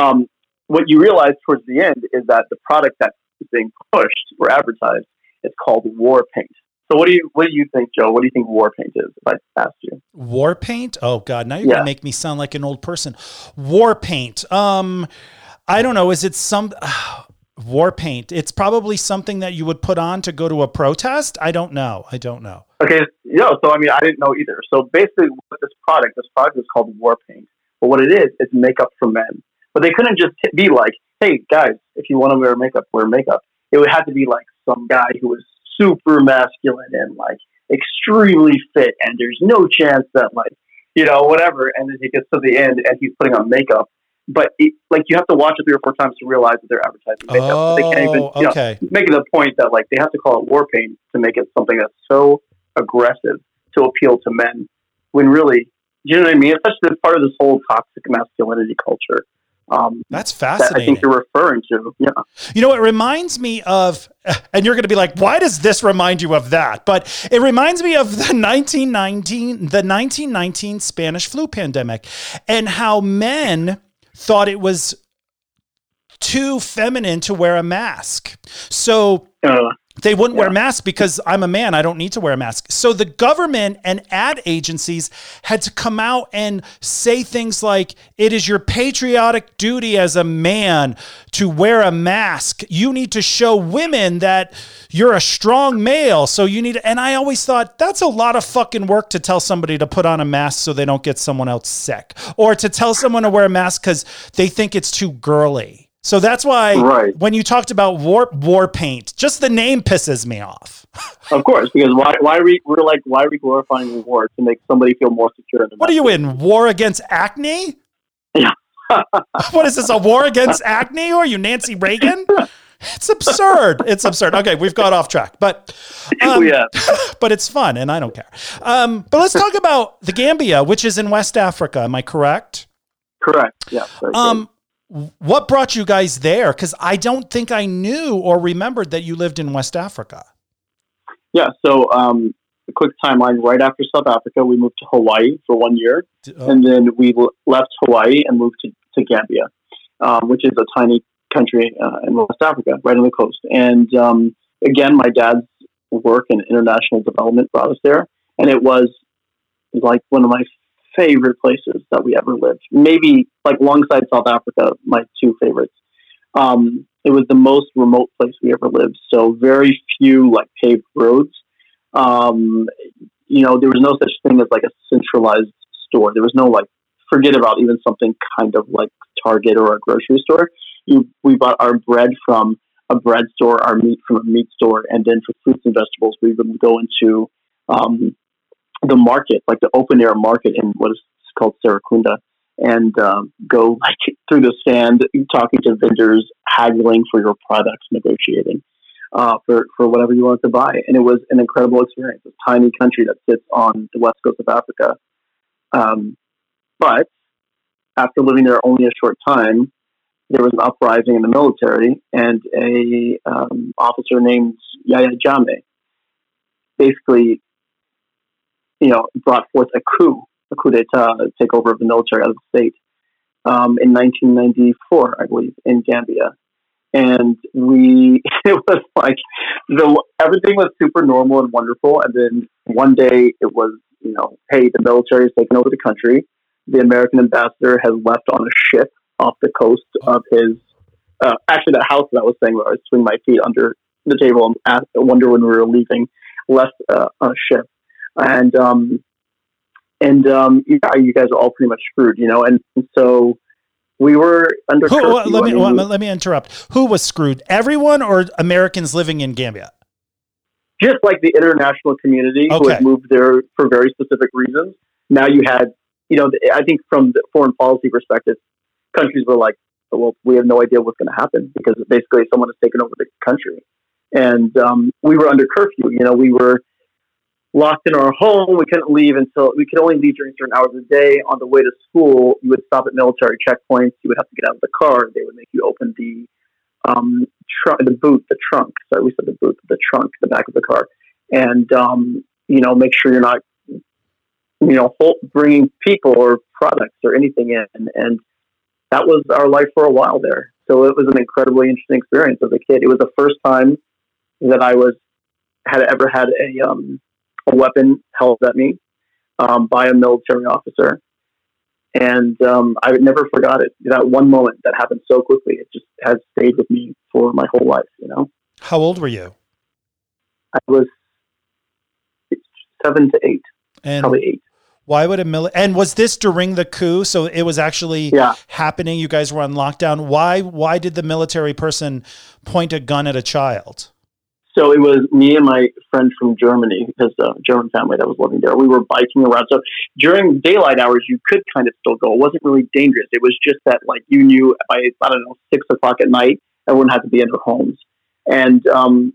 um, what you realize towards the end is that the product that is being pushed or advertised is called war paint. So what do you what do you think, Joe? What do you think war paint is? If I asked you, war paint. Oh God, now you're Yeah. gonna make me sound like an old person. War paint. Um, I don't know. Is it some (sighs) war paint? It's probably something that you would put on to go to a protest. I don't know. I don't know. okay, no. So I mean, I didn't know either. So basically, what this product, this product is called war paint. But what it is, is makeup for men. But they couldn't just be like, hey guys, if you want to wear makeup, wear makeup. It would have to be like some guy who was super masculine and like extremely fit, and there's no chance that like you know whatever. And then he gets to the end and he's putting on makeup. But it, like you have to watch it three or four times to realize that they're advertising makeup. Oh, they can't even you know, okay. making the point that like they have to call it war paint to make it something that's so aggressive to appeal to men when really you know what I mean? It's such a part of this whole toxic masculinity culture. Um, That's that I fascinating. think you're referring to. Yeah. You know, it reminds me of, and you're going to be like, why does this remind you of that? But it reminds me of the 1919, the 1919 Spanish flu pandemic and how men thought it was too feminine to wear a mask. So Uh, they wouldn't wear Yeah. masks because I'm a man. I don't need to wear a mask. So the government and ad agencies had to come out and say things like, it is your patriotic duty as a man to wear a mask. You need to show women that you're a strong male. So you need, to, and I always thought that's a lot of fucking work to tell somebody to put on a mask so they don't get someone else sick or to tell someone to wear a mask because they think it's too girly. So that's why Right. when you talked about war war paint, just the name pisses me off. of course, because why? Why are we? We're like, why are we glorifying war to make somebody feel more secure? In the What are you in? War against acne? Yeah. (laughs) what is this? A war against acne? Or are you Nancy Reagan? It's absurd. It's absurd. Okay, we've got off track, but (laughs) um, yeah. (laughs) but it's fun, and I don't care. Um, but let's talk about the Gambia, which is in West Africa. Am I correct? Correct. Yeah. Um, what brought you guys there? Because I don't think I knew or remembered that you lived in West Africa. yeah. So, um, a quick timeline. Right after South Africa, we moved to Hawaii for one year. Oh, and then we left Hawaii and moved to, to Gambia, um, which is a tiny country uh, in West Africa, right on the coast. And um, again, my dad's work in international development brought us there, and it was like one of my favorite places that we ever lived. Maybe like alongside South Africa, my two favorites. Um, it was the most remote place we ever lived, so very few like paved roads. Um, you know, there was no such thing as like a centralized store. There was no like forget about even something kind of like Target or a grocery store. You, we bought our bread from a bread store, our meat from a meat store, and then for fruits and vegetables, we would go into um, the market, like the open air market in what is called Serrekunda, and um, go like through the sand, talking to vendors, haggling for your products, negotiating uh, for for whatever you want to buy, and it was an incredible experience. A tiny country that sits on the west coast of Africa, um, but after living there only a short time, there was an uprising in the military, and a um, officer named Yahya Jammeh basically, you know, brought forth a coup, a coup d'état, a takeover of the military out of the state um, in 1994, I believe, in Gambia. And we, (laughs) it was like the everything was super normal and wonderful. And then one day it was, you know, hey, the military has taken over the country. The American ambassador has left on a ship off the coast of his, uh, actually, that house that I was saying where I was swinging my feet under the table and wonder when we were leaving, left uh, a ship. And, um, and um, yeah, you guys are all pretty much screwed, you know. And, and so we were under. Who, curfew. let me I mean, let me interrupt. Who was screwed? Everyone or Americans living in Gambia? just like the international community who had moved there for very specific reasons. Now you had, you know, I think from the foreign policy perspective, countries were like, well, we have no idea what's going to happen because basically someone has taken over the country. And um, we were under curfew. You know, we were locked in our home. We couldn't leave until we could only leave during certain hours of the day. On the way to school, you would stop at military checkpoints. You would have to get out of the car. They would make you open the um, trunk, the boot, the trunk. Sorry, we said the boot, the trunk, the back of the car, and um, you know, make sure you're not, you know, bringing people or products or anything in. And that was our life for a while there. So it was an incredibly interesting experience as a kid. It was the first time that I was had ever had a um, a weapon held at me um, by a military officer. And um, I never forgot it. That one moment that happened so quickly, it just has stayed with me for my whole life. You know, How old were you? I was seven to eight, And probably eight. why would a mili- and was this during the coup? So it was actually Yeah. happening. You guys were on lockdown. Why why did the military person point a gun at a child? So it was me and my friend from Germany, because a German family that was living there. We were biking around. So during daylight hours, you could kind of still go. It wasn't really dangerous. It was just that, like, you knew by, I don't know, six o'clock at night, everyone had to be in their homes. And, um,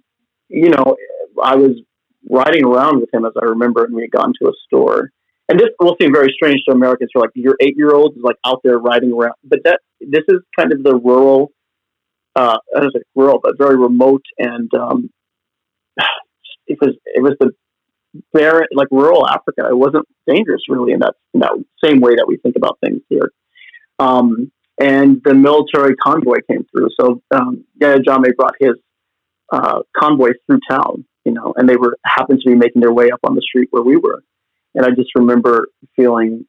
you know, I was riding around with him, as I remember, and we had gone to a store. And this will seem very strange to Americans who are like, your eight year old is like out there riding around. But that this is kind of the rural, uh, I don't say rural, but very remote and, um, (sighs) it was it was the barren like rural Africa. It wasn't dangerous really in that in that same way that we think about things here. Um, and the military convoy came through. So um, Yahya Jammeh brought his uh, convoy through town, you know, and they were happened to be making their way up on the street where we were. And I just remember feeling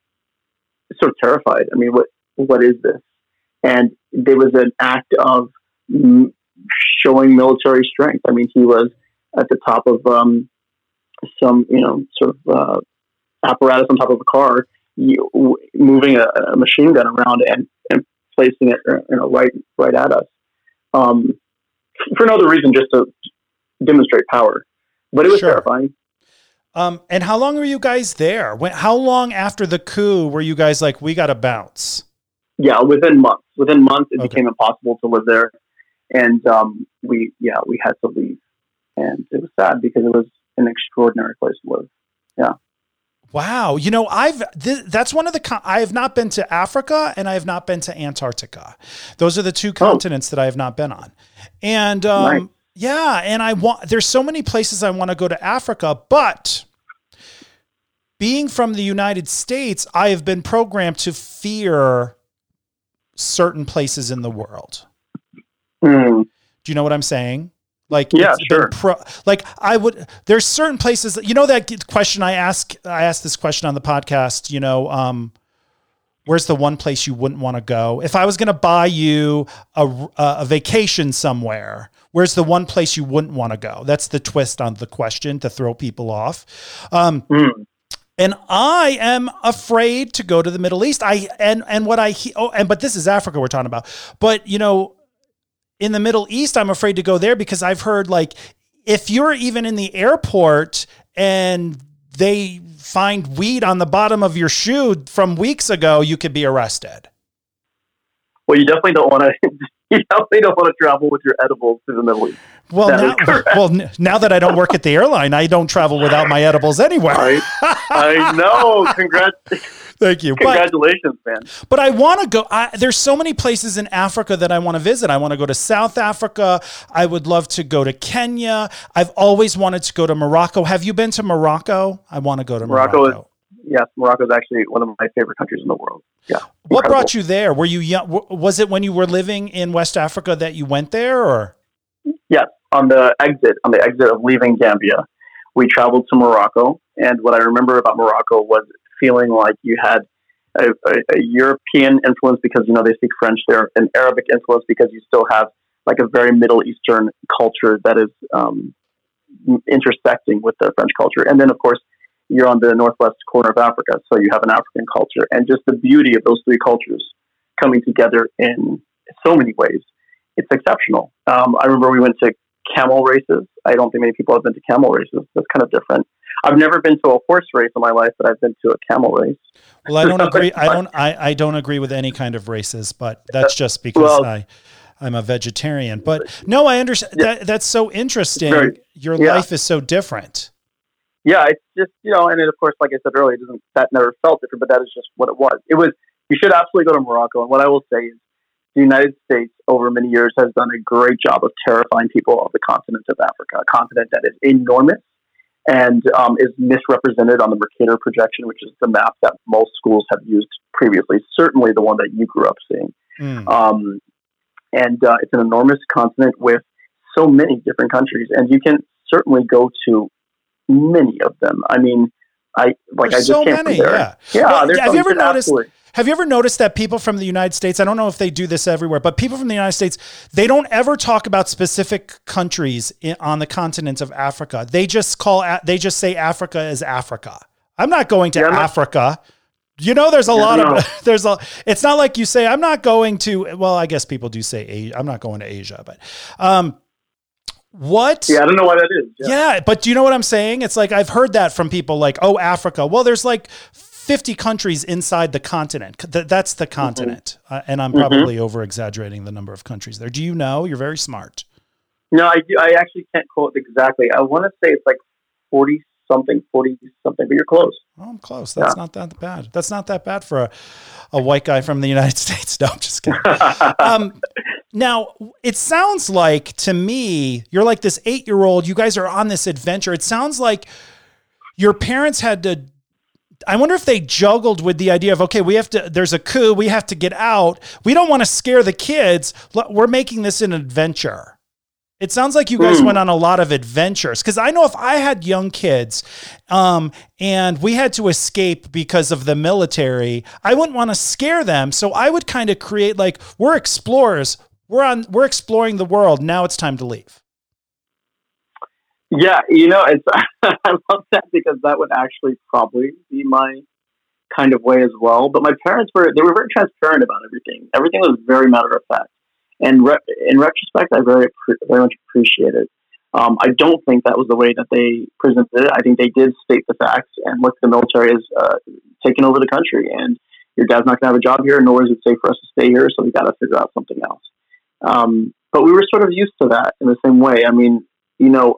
sort of terrified. I mean, what what is this? And there was an act of showing military strength. I mean, he was at the top of um, some, you know, sort of uh, apparatus on top of a car, you, w- moving a, a machine gun around and, and placing it, uh, you know, right right at us, um, for no other reason, just to demonstrate power. But it was Sure. terrifying. Um, and how long were you guys there? When, how long after the coup were you guys like, we got to bounce? Yeah, within months. Within months, it Okay. became impossible to live there, and um, we, yeah, we had to leave, and it was sad because it was an extraordinary place to live. Yeah. Wow. You know, I've, th- that's one of the, con- I have not been to Africa and I have not been to Antarctica. Those are the two continents that I have not been on. And, um, Nice. yeah. And I want, there's so many places I want to go to Africa, but being from the United States, I have been programmed to fear certain places in the world. Hmm. Do you know what I'm saying? Like, Yeah, it's sure. Pro, like I would. There's certain places that you know that question I ask. I asked this question on the podcast. You know, um, where's the one place you wouldn't want to go? If I was going to buy you a, a vacation somewhere, where's the one place you wouldn't want to go? That's the twist on the question to throw people off. Um, Hmm. and I am afraid to go to the Middle East. I and and what I oh and but this is Africa we're talking about. But you know, in the Middle East, I'm afraid to go there because I've heard like if you're even in the airport and they find weed on the bottom of your shoe from weeks ago, you could be arrested. Well, you definitely don't want (laughs) to. (laughs) You know, they don't want to travel with your edibles to the Middle East. Well, That now, (laughs) well, now that I don't work at the airline, I don't travel without my edibles anywhere. Right? I know. (laughs) Congrats, Thank you. But congratulations, man. But I want to go. I, there's so many places in Africa that I want to visit. I want to go to South Africa. I would love to go to Kenya. I've always wanted to go to Morocco. Have you been to Morocco? I want to go to Morocco. Morocco Yes, Morocco is actually one of my favorite countries in the world. Yeah. what brought you there? Were you young? Was it when you were living in West Africa that you went there, or Yes, on the exit, on the exit of leaving Gambia, we traveled to Morocco, and what I remember about Morocco was feeling like you had a, a, a European influence because you know they speak French there, an Arabic influence because you still have like a very Middle Eastern culture that is um, intersecting with the French culture, and then of course you're on the northwest corner of Africa, so you have an African culture, and just the beauty of those three cultures coming together in so many ways it's exceptional. Um, I remember we went to camel races. I don't think many people have been to camel races. That's kind of different. I've never been to a horse race in my life, but I've been to a camel race. Well, I don't (laughs) agree. I don't. I, I don't agree with any kind of races, but that's just because Well- I. I'm a vegetarian, but no, I understand. That, that's so interesting. Very- Your yeah. life is so different. Yeah, it's just you know, and then of course, like I said earlier, it doesn't that never felt different, but that is just what it was. It was. You should absolutely go to Morocco, and what I will say is, the United States over many years has done a great job of terrifying people of the continent of Africa, a continent that is enormous and um, is misrepresented on the Mercator projection, which is the map that most schools have used previously. Certainly, the one that you grew up seeing. Mm. Um, and uh, it's an enormous continent with so many different countries, and you can certainly go to many of them. I mean, I like There's I just so came many. there. Yeah. Yeah, Well, there's have you ever noticed- absolutely- Have you ever noticed that people from the United States, I don't know if they do this everywhere, but people from the United States, they don't ever talk about specific countries in, on the continent of Africa. They just call, they just say Africa is Africa. I'm not going to Yeah, I'm not- Africa. You know, there's a Yeah, lot no. of, (laughs) there's a, it's not like you say, I'm not going to, well, I guess people do say, I'm not going to Asia, but, um, what? Yeah, I don't know why that is. Yeah. Yeah, but do you know what I'm saying? It's like I've heard that from people like, "Oh, Africa." Well, there's like 50 countries inside the continent. Th- That's the continent. Uh, and I'm Mhm. probably over exaggerating the number of countries there. Do you know? You're very smart. No, I do, I actually can't quote exactly. I want to say it's like forty something, forty something, but you're close. Oh, I'm close. That's not that bad. That's not that bad for a, a white guy from the United (laughs) States. No, I'm just kidding. (laughs) um, now, it sounds like to me, you're like this eight year old. You guys are on this adventure. It sounds like your parents had to. I wonder if they juggled with the idea of, okay, we have to, there's a coup, we have to get out. We don't want to scare the kids. We're making this an adventure. It sounds like you guys Hmm. went on a lot of adventures. Because I know if I had young kids um, and we had to escape because of the military, I wouldn't want to scare them. So I would kind of create like, we're explorers. We're on, we're exploring the world. Now it's time to leave. Yeah, you know, it's (laughs) I love that because that would actually probably be my kind of way as well. But my parents were they were very transparent about everything. Everything was very matter of fact, and re- in retrospect, I very very much appreciate it. Um, I don't think that was the way that they presented it. I think they did state the facts and look, the military has uh, taken over the country, and your dad's not going to have a job here, nor is it safe for us to stay here. So we got to figure out something else. Um, but we were sort of used to that in the same way. I mean, you know,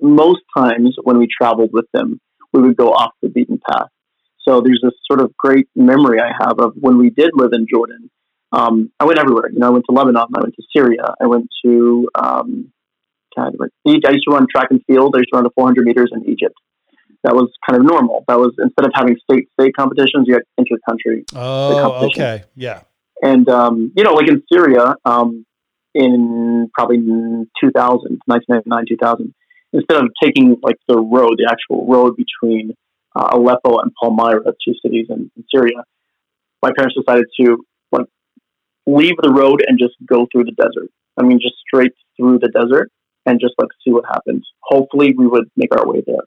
most times when we traveled with them, we would go off the beaten path. So there's this sort of great memory I have of when we did live in Jordan. Um, I went everywhere. You know, I went to Lebanon. I went to Syria. I went to um, God, I used to run track and field. I used to run the 400 meters in Egypt. That was kind of normal. That was instead of having state state competitions, you had inter-country Oh, okay. Yeah. And um, you know, like in Syria, um, in probably 2000, 1999, 2000, instead of taking like the road, the actual road between uh, Aleppo and Palmyra, two cities in, in Syria, my parents decided to like leave the road and just go through the desert. I mean, just straight through the desert and just like see what happens. Hopefully, we would make our way there. (laughs)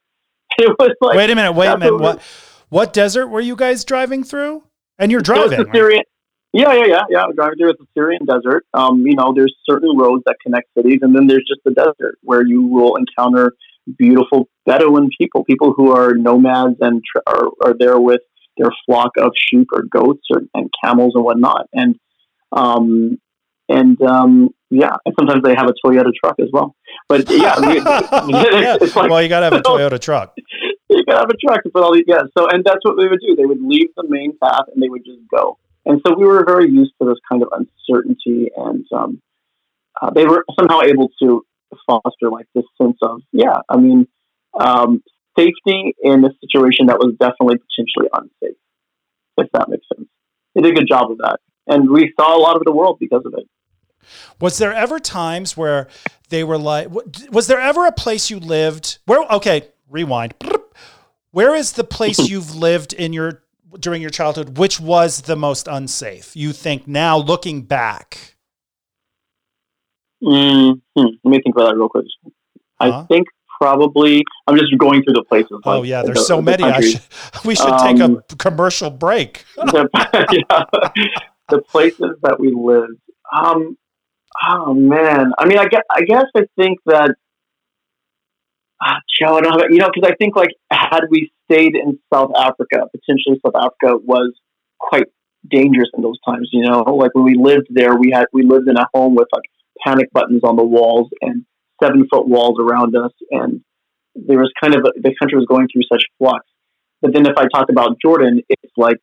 It was like wait a minute. Wait a minute. what What, desert were you guys driving through? And you're driving. the right? Yeah, yeah, yeah, yeah. Driving through the Syrian desert. Um, you know, there's certain roads that connect cities, and then there's just the desert where you will encounter beautiful Bedouin people, people who are nomads and tr- are, are there with their flock of sheep or goats or, and camels and whatnot. And um, and um, yeah, and sometimes they have a Toyota truck as well. But yeah, (laughs) (laughs) Yeah. it's like well, you got to have a (laughs) Toyota truck. you could have a truck to put all these yeah so and that's what they would do they would leave the main path and they would just go and so we were very used to this kind of uncertainty and um, uh, they were somehow able to foster like this sense of yeah i mean um, safety in a situation that was definitely potentially unsafe if that makes sense. They did a good job of that. And we saw a lot of the world because of it. Was there ever times where they were like, was there ever a place you lived where, okay, rewind. Where is the place (laughs) you've lived in your, during your childhood, which was the most unsafe? You think now looking back? mm Let me think about that real quick. Huh? I think probably I'm just going through the places. Oh like, yeah, the- there's so the many. I should, (laughs) we should take a Um, commercial break. (laughs) the, yeah, the places that we lived. Um, Oh man, I mean, I guess I guess I think that. Uh, Joe, I don't have, it. you know, because I think like had we stayed in South Africa, potentially South Africa was quite dangerous in those times. You know, like when we lived there, we had we lived in a home with like panic buttons on the walls and seven foot walls around us, and there was kind of a, the country was going through such flux. But then if I talk about Jordan, it's like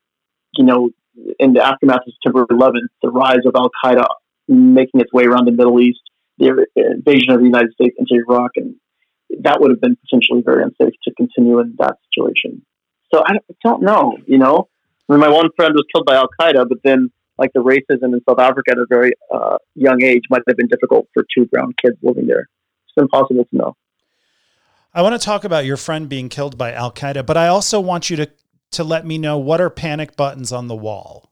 you know, in the aftermath of September 11th, the rise of Al Qaeda making its way around the Middle East, the invasion of the United States into Iraq, and that would have been potentially very unsafe to continue in that situation. So I don't know, you know. I mean, my one friend was killed by Al Qaeda, but then like the racism in South Africa at a very uh, young age might have been difficult for two brown kids living there. It's impossible to know. I want to talk about your friend being killed by Al Qaeda, but I also want you to to let me know what are panic buttons on the wall.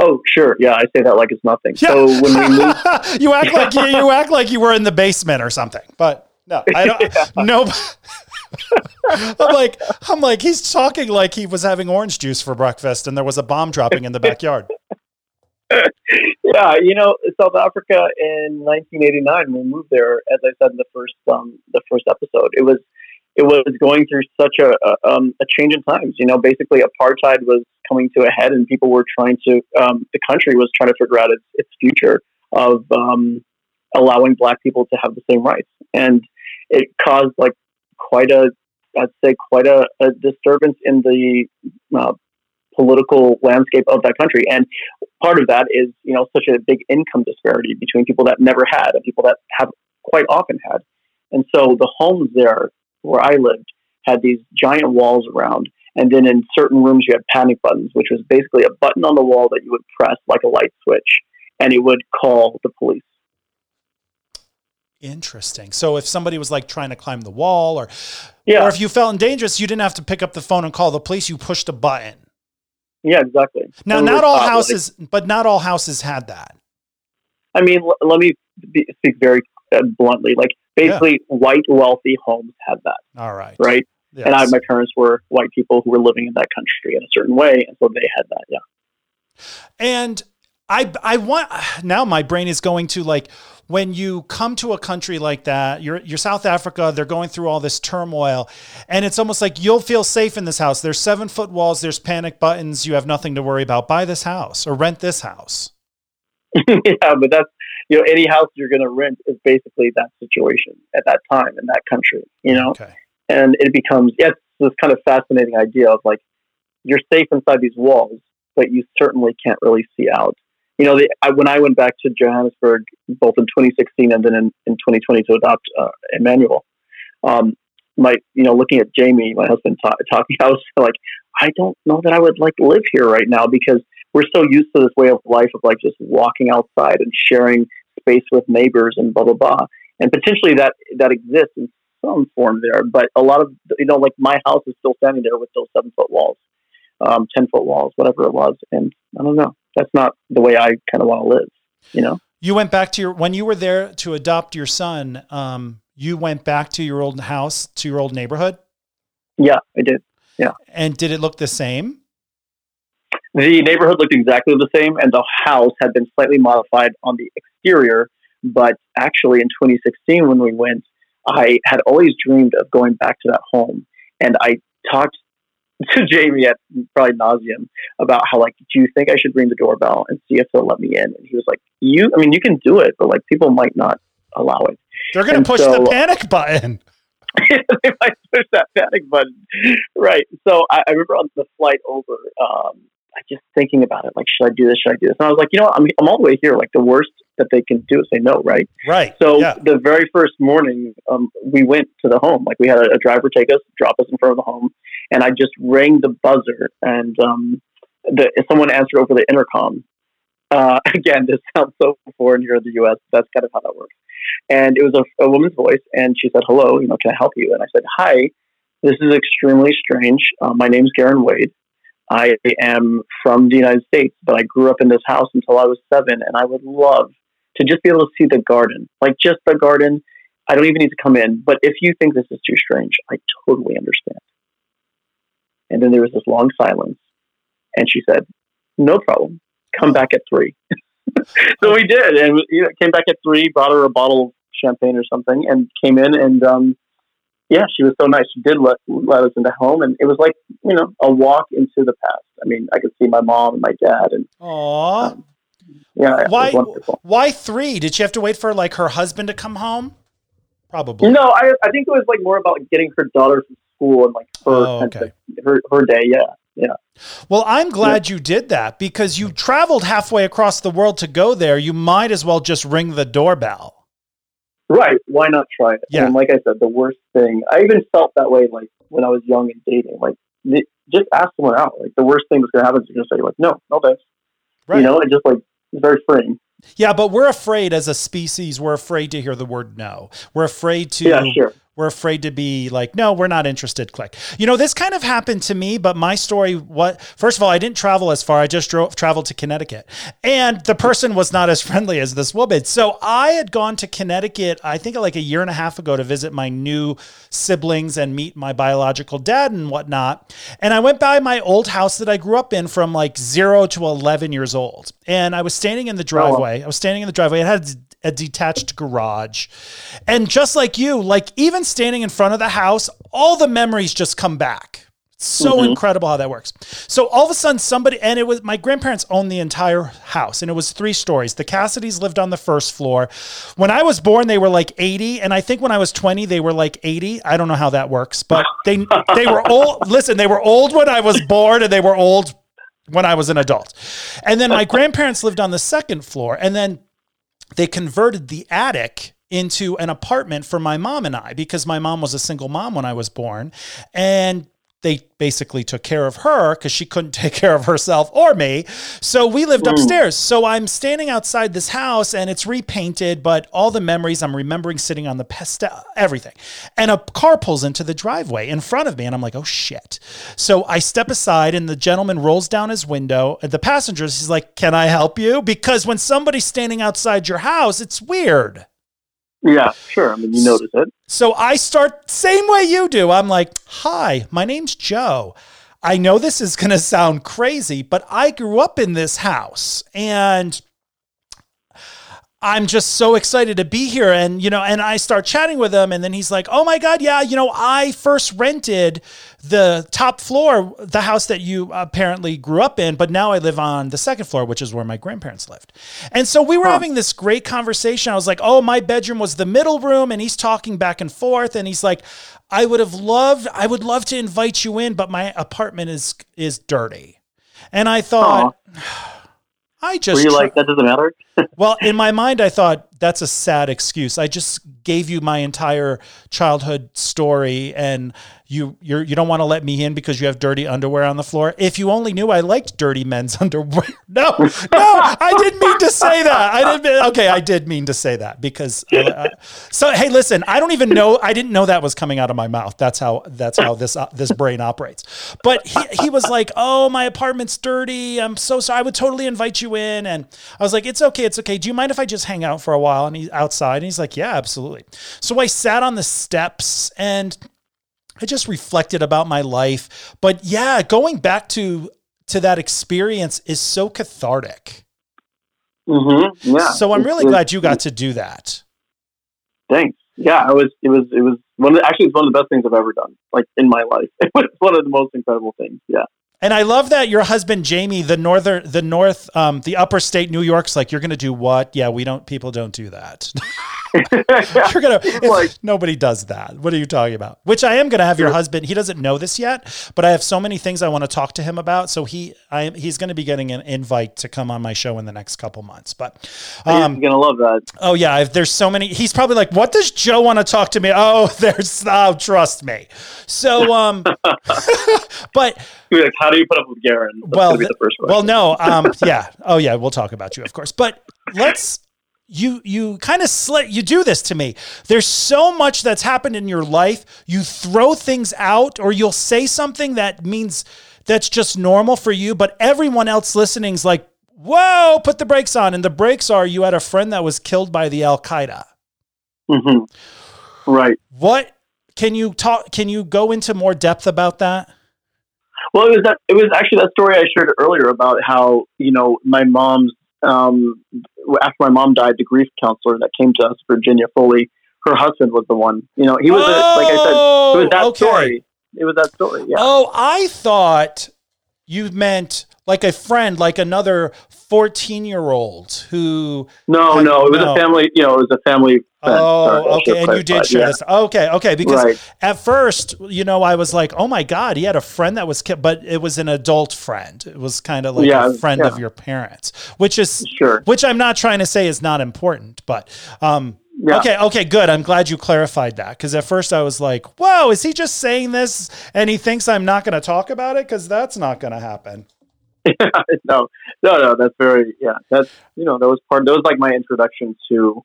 Oh, sure. Yeah, I say that like it's nothing. Yeah. So when we move, (laughs) you act like you, you act like you were in the basement or something. But no, I don't. (laughs) yeah. No. (laughs) I'm like, I'm like, he's talking like he was having orange juice for breakfast and there was a bomb dropping in the backyard. (laughs) yeah, you know, South Africa in 1989, we moved there, as I said in the first um, the first episode, it was it was going through such a, a, um, a change in times. You know, basically apartheid was coming to a head, and people were trying to. Um, the country was trying to figure out its, its future of um, allowing Black people to have the same rights, and it caused like quite a, I'd say, quite a, a disturbance in the uh, political landscape of that country. And part of that is, you know, such a big income disparity between people that never had and people that have quite often had. And so the homes there where I lived had these giant walls around. And then in certain rooms, you had panic buttons, which was basically a button on the wall that you would press like a light switch, and it would call the police. Interesting. So if somebody was like trying to climb the wall, or yeah. or if you felt in dangerous, you didn't have to pick up the phone and call the police. You pushed a button. Yeah, exactly. Now, so not all houses, like, but not all houses had that. I mean, l- let me be, speak very uh, bluntly. Like basically yeah. white wealthy homes had that. All right. Right. Yes. And I, my parents were white people who were living in that country in a certain way, and so they had that. Yeah. And I I want now my brain is going to like when you come to a country like that, you're you're South Africa, they're going through all this turmoil, and it's almost like you'll feel safe in this house. There's seven foot walls, there's panic buttons, you have nothing to worry about. Buy this house or rent this house. (laughs) yeah, but that's you know, any house you're going to rent is basically that situation at that time in that country, you know? Okay. And it becomes, yes, this kind of fascinating idea of like, you're safe inside these walls, but you certainly can't really see out. You know, the, I, when I went back to Johannesburg, both in 2016 and then in, in 2020 to adopt uh, Emmanuel, um, my, you know, looking at Jamie, my husband, ta- talking, I was like, I don't know that I would like live here right now because we're so used to this way of life of like just walking outside and sharing space with neighbors and blah blah blah. And potentially that that exists in some form there, but a lot of you know, like my house is still standing there with those seven foot walls, um, ten foot walls, whatever it was. And I don't know. That's not the way I kind of want to live. You know. You went back to your when you were there to adopt your son. Um, you went back to your old house, to your old neighborhood. Yeah, I did. Yeah. And did it look the same? The neighborhood looked exactly the same, and the house had been slightly modified on the exterior. But actually, in 2016, when we went, I had always dreamed of going back to that home. And I talked to Jamie at probably nauseum about how, like, do you think I should ring the doorbell and see if they'll let me in? And he was like, you, I mean, you can do it, but like, people might not allow it. They're going to push so, the panic button. (laughs) they might push that panic button. Right. So I, I remember on the flight over, um, I just thinking about it, like, should I do this? Should I do this? And I was like, you know, what? I'm, I'm all the way here. Like, the worst that they can do is say no, right? Right. So yeah. the very first morning, um, we went to the home. Like, we had a, a, driver take us, drop us in front of the home, and I just rang the buzzer, and um, the someone answered over the intercom. Uh, (laughs) again, this sounds so foreign here in the U.S. That's kind of how that works. And it was a, a woman's voice, and she said, "Hello, you know, can I help you?" And I said, "Hi." This is extremely strange. Uh, my name's Garen Wade. I am from the United States, but I grew up in this house until I was seven, and I would love to just be able to see the garden, like just the garden. I don't even need to come in, but if you think this is too strange, I totally understand. And then there was this long silence, and she said, "No problem. Come back at three. (laughs) so we did, and you know, came back at three, brought her a bottle of champagne or something, and came in, and um, yeah, she was so nice. She did let let us into home, and it was like you know a walk into the past. I mean, I could see my mom and my dad, and Aw. um, yeah, Why? Why three? Did she have to wait for like her husband to come home? Probably. No, I I think it was like more about getting her daughter from school and like her Oh, okay. her her day. Yeah, yeah. Well, I'm glad you did that because you traveled halfway across the world to go there. You might as well just ring the doorbell. Right. Why not try it? Yeah. And like I said, the worst thing, I even felt that way like when I was young and dating. Like, the, just ask someone out. Like, the worst thing that's going to happen is you're going to say, like, no, no thanks. Right. You know, it just like, it's very freeing. Yeah, but we're afraid as a species, we're afraid to hear the word no. We're afraid to Yeah, sure. We're afraid to be like, no, we're not interested. Click. You know, this kind of happened to me, but my story what first of all, I didn't travel as far. I just drove traveled to Connecticut. And the person was not as (laughs) friendly as this woman. So I had gone to Connecticut, I think like a year and a half ago to visit my new siblings and meet my biological dad and whatnot. And I went by my old house that I grew up in from like zero to 11 years old. And I was standing in the oh, driveway. I was standing in the driveway. It had a detached garage. And just like you, like even standing in front of the house, all the memories just come back. So mm-hmm. incredible how that works. So all of a sudden, somebody, and it was my grandparents owned the entire house, and it was three stories. The Cassidys lived on the first floor. When I was born, they were like 80, and I think when I was 20, they were like 80. I don't know how that works, but they they were old. (laughs) Listen, they were old when I was born, and they were old when I was an adult. And then my grandparents lived on the second floor, and then they converted the attic into an apartment for my mom and I because my mom was a single mom when I was born. And they basically took care of her because she couldn't (laughs) take care of herself or me. So we lived mm. upstairs. So I'm standing outside this house and it's repainted, but all the memories I'm remembering sitting on the pestel, everything. And a car pulls into the driveway in front of me and I'm like, oh shit. So I step aside and the gentleman rolls down his window. And the passengers, he's like, can I help you? Because when somebody's standing outside your house, it's weird. Yeah, sure. I mean, you notice it. So I start same way you do. I'm like, "Hi, my name's Joe. I know this is going to sound crazy, but I grew up in this house and I'm just so excited to be here and you know and I start chatting with him and then he's like, "Oh my god, yeah, you know, I first rented the top floor, the house that you apparently grew up in, but now I live on the second floor, which is where my grandparents lived." And so we were having this great conversation. I was like, "Oh, my bedroom was the middle room," and he's talking back and forth and he's like, "I would have loved I would love to invite you in, but my apartment is is dirty." And I thought (sighs) I just Were you like, that doesn't matter? Well, in my mind, I thought that's a sad excuse. I just gave you my entire childhood story, and you you're, you don't want to let me in because you have dirty underwear on the floor. If you only knew I liked dirty men's (laughs) underwear. No, no, I didn't mean to say that. I didn't. Mean, okay, I did mean to say that because. Uh, so hey, listen, I don't even know. I didn't know that was coming out of my mouth. That's how that's how this uh, this brain operates. But he he was like, "Oh, my apartment's dirty. I'm so sorry. I would totally invite you in." And I was like, "It's okay. It's okay. Do you mind if I just hang out for a while?" And he's outside, and he's like, "Yeah, absolutely." So I sat on the steps and I just reflected about my life. But yeah, going back to to that experience is so cathartic. Mm-hmm. Yeah. So I'm really glad you got to do that. Thanks. Yeah, it was. It was. It was one. Of the, actually, it's one of the best things I've ever done. Like in my life, (laughs) it was one of the most incredible things. Yeah. And I love that your husband Jamie, the northern, the north, um, the upper state New York's like, you're going to do what? Yeah, we don't. People don't do that. (laughs) (laughs) you're gonna. Like, (laughs) nobody does that. What are you talking about? Which I am going to have your Yeah. husband. He doesn't know this yet, but I have so many things I want to talk to him about. So he, I, he's going to be getting an invite to come on my show in the next couple months. But, um, he's gonna love that. Oh yeah, I've, there's so many. He's probably like, "What does Joe want to talk to me?" Oh, there's. Oh, trust me. So, um, but like, how do you put up with Garen? That's Well, the first question. well, no, um, (laughs) yeah, oh yeah, we'll talk about you, of course. But let's you you kind of slit you do this to me. There's so much that's happened in your life. You throw things out, or you'll say something that means that's just normal for you, but everyone else listening's like, "Whoa, put the brakes on!" And the brakes are you had a friend that was killed by the Al Qaeda. hmm Right. What can you talk? Can you go into more depth about that? Well, it was that. It was actually that story I shared earlier about how you know my mom's um, after my mom died, the grief counselor that came to us, Virginia Foley, her husband was the one. You know, he was oh, a, like I said, it was that okay. story. It was that story. Yeah. Oh, I thought you meant like a friend, like another 14 year old who. No, had- no, it was no. a family. You know, it was a family. Oh, okay. And you did share Yeah. this. Okay, okay. Because Right. at first, you know, I was like, oh my God, he had a friend that was, ki-, but it was an adult friend. It was kind of like Yeah, a friend yeah. of your parents, which is, Sure. which I'm not trying to say is not important, but, um, Yeah. Okay, okay, good. I'm glad you clarified that because at first I was like, "Whoa, is he just saying this and he thinks I'm not going to talk about it?" Because that's not going to happen. (laughs) no, no, no. That's very yeah. That's you know that was part. That was like my introduction to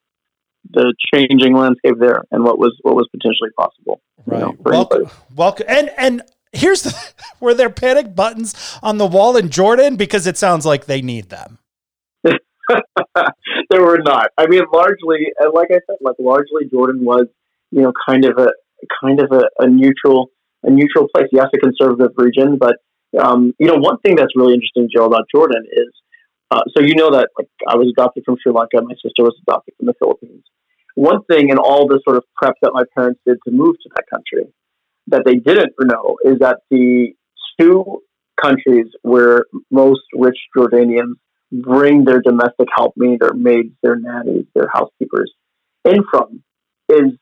the changing landscape there and what was what was potentially possible. you Right. know, welcome, anybody. welcome. And and here's the (laughs) were there panic buttons on the wall in Jordan because it sounds like they need them. (laughs) there were not. I mean, largely, and like I said, like largely, Jordan was, you know, kind of a kind of a, a neutral, a neutral place. Yes, a conservative region, but um, you know, one thing that's really interesting, Joe, about Jordan is, uh, so you know that like I was adopted from Sri Lanka, my sister was adopted from the Philippines. One thing in all the sort of prep that my parents did to move to that country that they didn't know is that the two countries where most rich Jordanians bring their domestic help, meaning their maids, their nannies, their housekeepers, in from is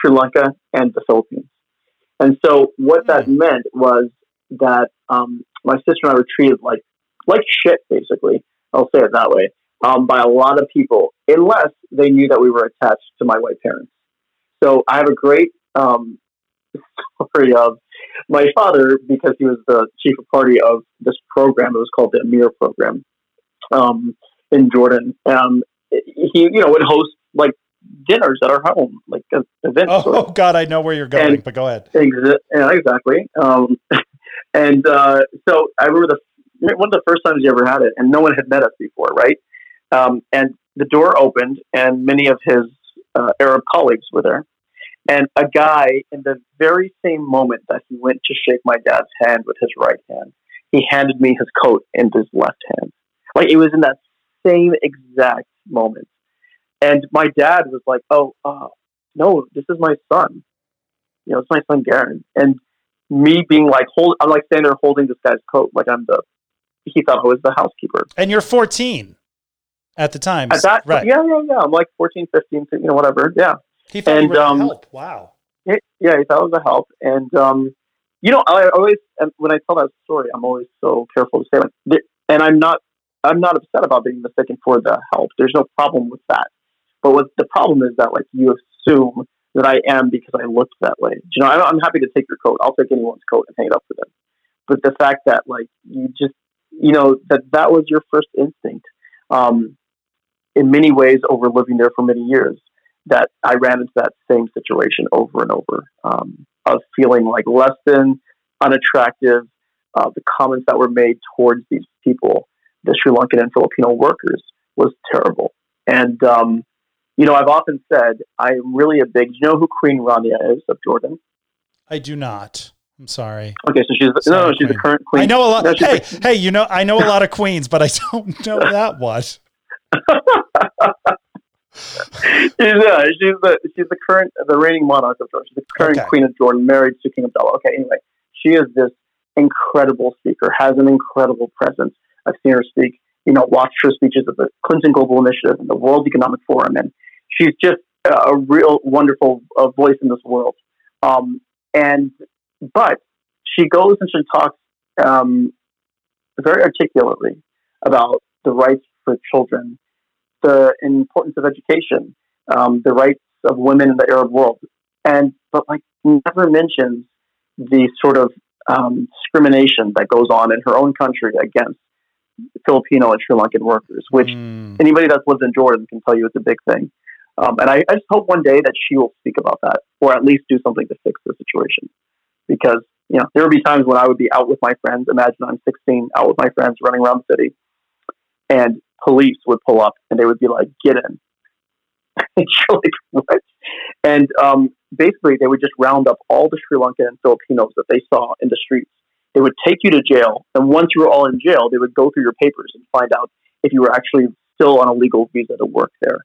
Sri Lanka and the Philippines. And so what that meant was that um, my sister and I were treated like like shit, basically. I'll say it that way, um, by a lot of people, unless they knew that we were attached to my white parents. So I have a great um, (laughs) story of my father, because he was the chief of party of this program. It was called the Amir program um, in Jordan. Um, he, you know, would host like dinners at our home, like events. Oh, sort (laughs) of. God, I know where you're going, And- but go ahead. Exa- yeah, exactly. Um, (laughs) and uh, so I remember the one of the first times you ever had it, and no one had met us before, right? Um, and the door opened, and many of his uh, Arab colleagues were there. And a guy, in the very same moment that he went to shake my dad's hand with his right hand, he handed me his coat in his left hand. Like it was in that same exact moment. And my dad was like, "Oh, uh, no, this is my son. You know, it's my son Garen." And me being like, hold, I'm like standing there holding this guy's coat, like I'm the. He thought I was the housekeeper. And you're 14 at the time. At that, right. yeah, yeah, yeah. I'm like 14, 15, you know, whatever. Yeah. He thought you and, were um, help. Wow. Yeah, yeah, he thought it was a help. And, um, you know, I always, when I tell that story, I'm always so careful to say, like, and I'm not, I'm not upset about being mistaken for the help. There's no problem with that. But what the problem is that, like, you assume that I am because I looked that way. You know, I'm, happy to take your coat. I'll take anyone's coat and hang it up for them. But the fact that, like, you just, you know, that that was your first instinct, um, in many ways, over living there for many years, that I ran into that same situation over and over um, of feeling like less than, unattractive. Uh, the comments that were made towards these people, the Sri Lankan and Filipino workers, was terrible. And um, you know, I've often said I'm really a big. Do you know who Queen Rania is of Jordan? I do not. I'm sorry. Okay, so she's no, no, Sorry, she's the current queen. I know a lot. No, hey, the- (laughs) hey, you know, I know a lot of queens, but I don't (laughs) know that one. (laughs) she's, uh, she's the she's the current the reigning monarch of Jordan. She's the current Okay. queen of Jordan, married to King Abdullah. Okay, anyway, she is this incredible speaker, has an incredible presence. I've seen her speak. You know, watched her speeches at the Clinton Global Initiative and the World Economic Forum, and she's just a, real wonderful uh, voice in this world. Um, and but she goes and she talks um, very articulately about the rights for children, the importance of education, um, the rights of women in the Arab world, and but like never mentions the sort of um, discrimination that goes on in her own country against Filipino and Sri Lankan workers, which Mm. anybody that's lived in Jordan can tell you it's a big thing. Um, and I, I just hope one day that she will speak about that, or at least do something to fix the situation. Because you know there would be times when I would be out with my friends. Imagine I'm 16, out with my friends, running around the city, and police would pull up and they would be like, "Get in." (laughs) and you're like, "What?" And um, basically, they would just round up all the Sri Lankan and Filipinos that they saw in the streets. They would take you to jail, and once you were all in jail, they would go through your papers and find out if you were actually still on a legal visa to work there.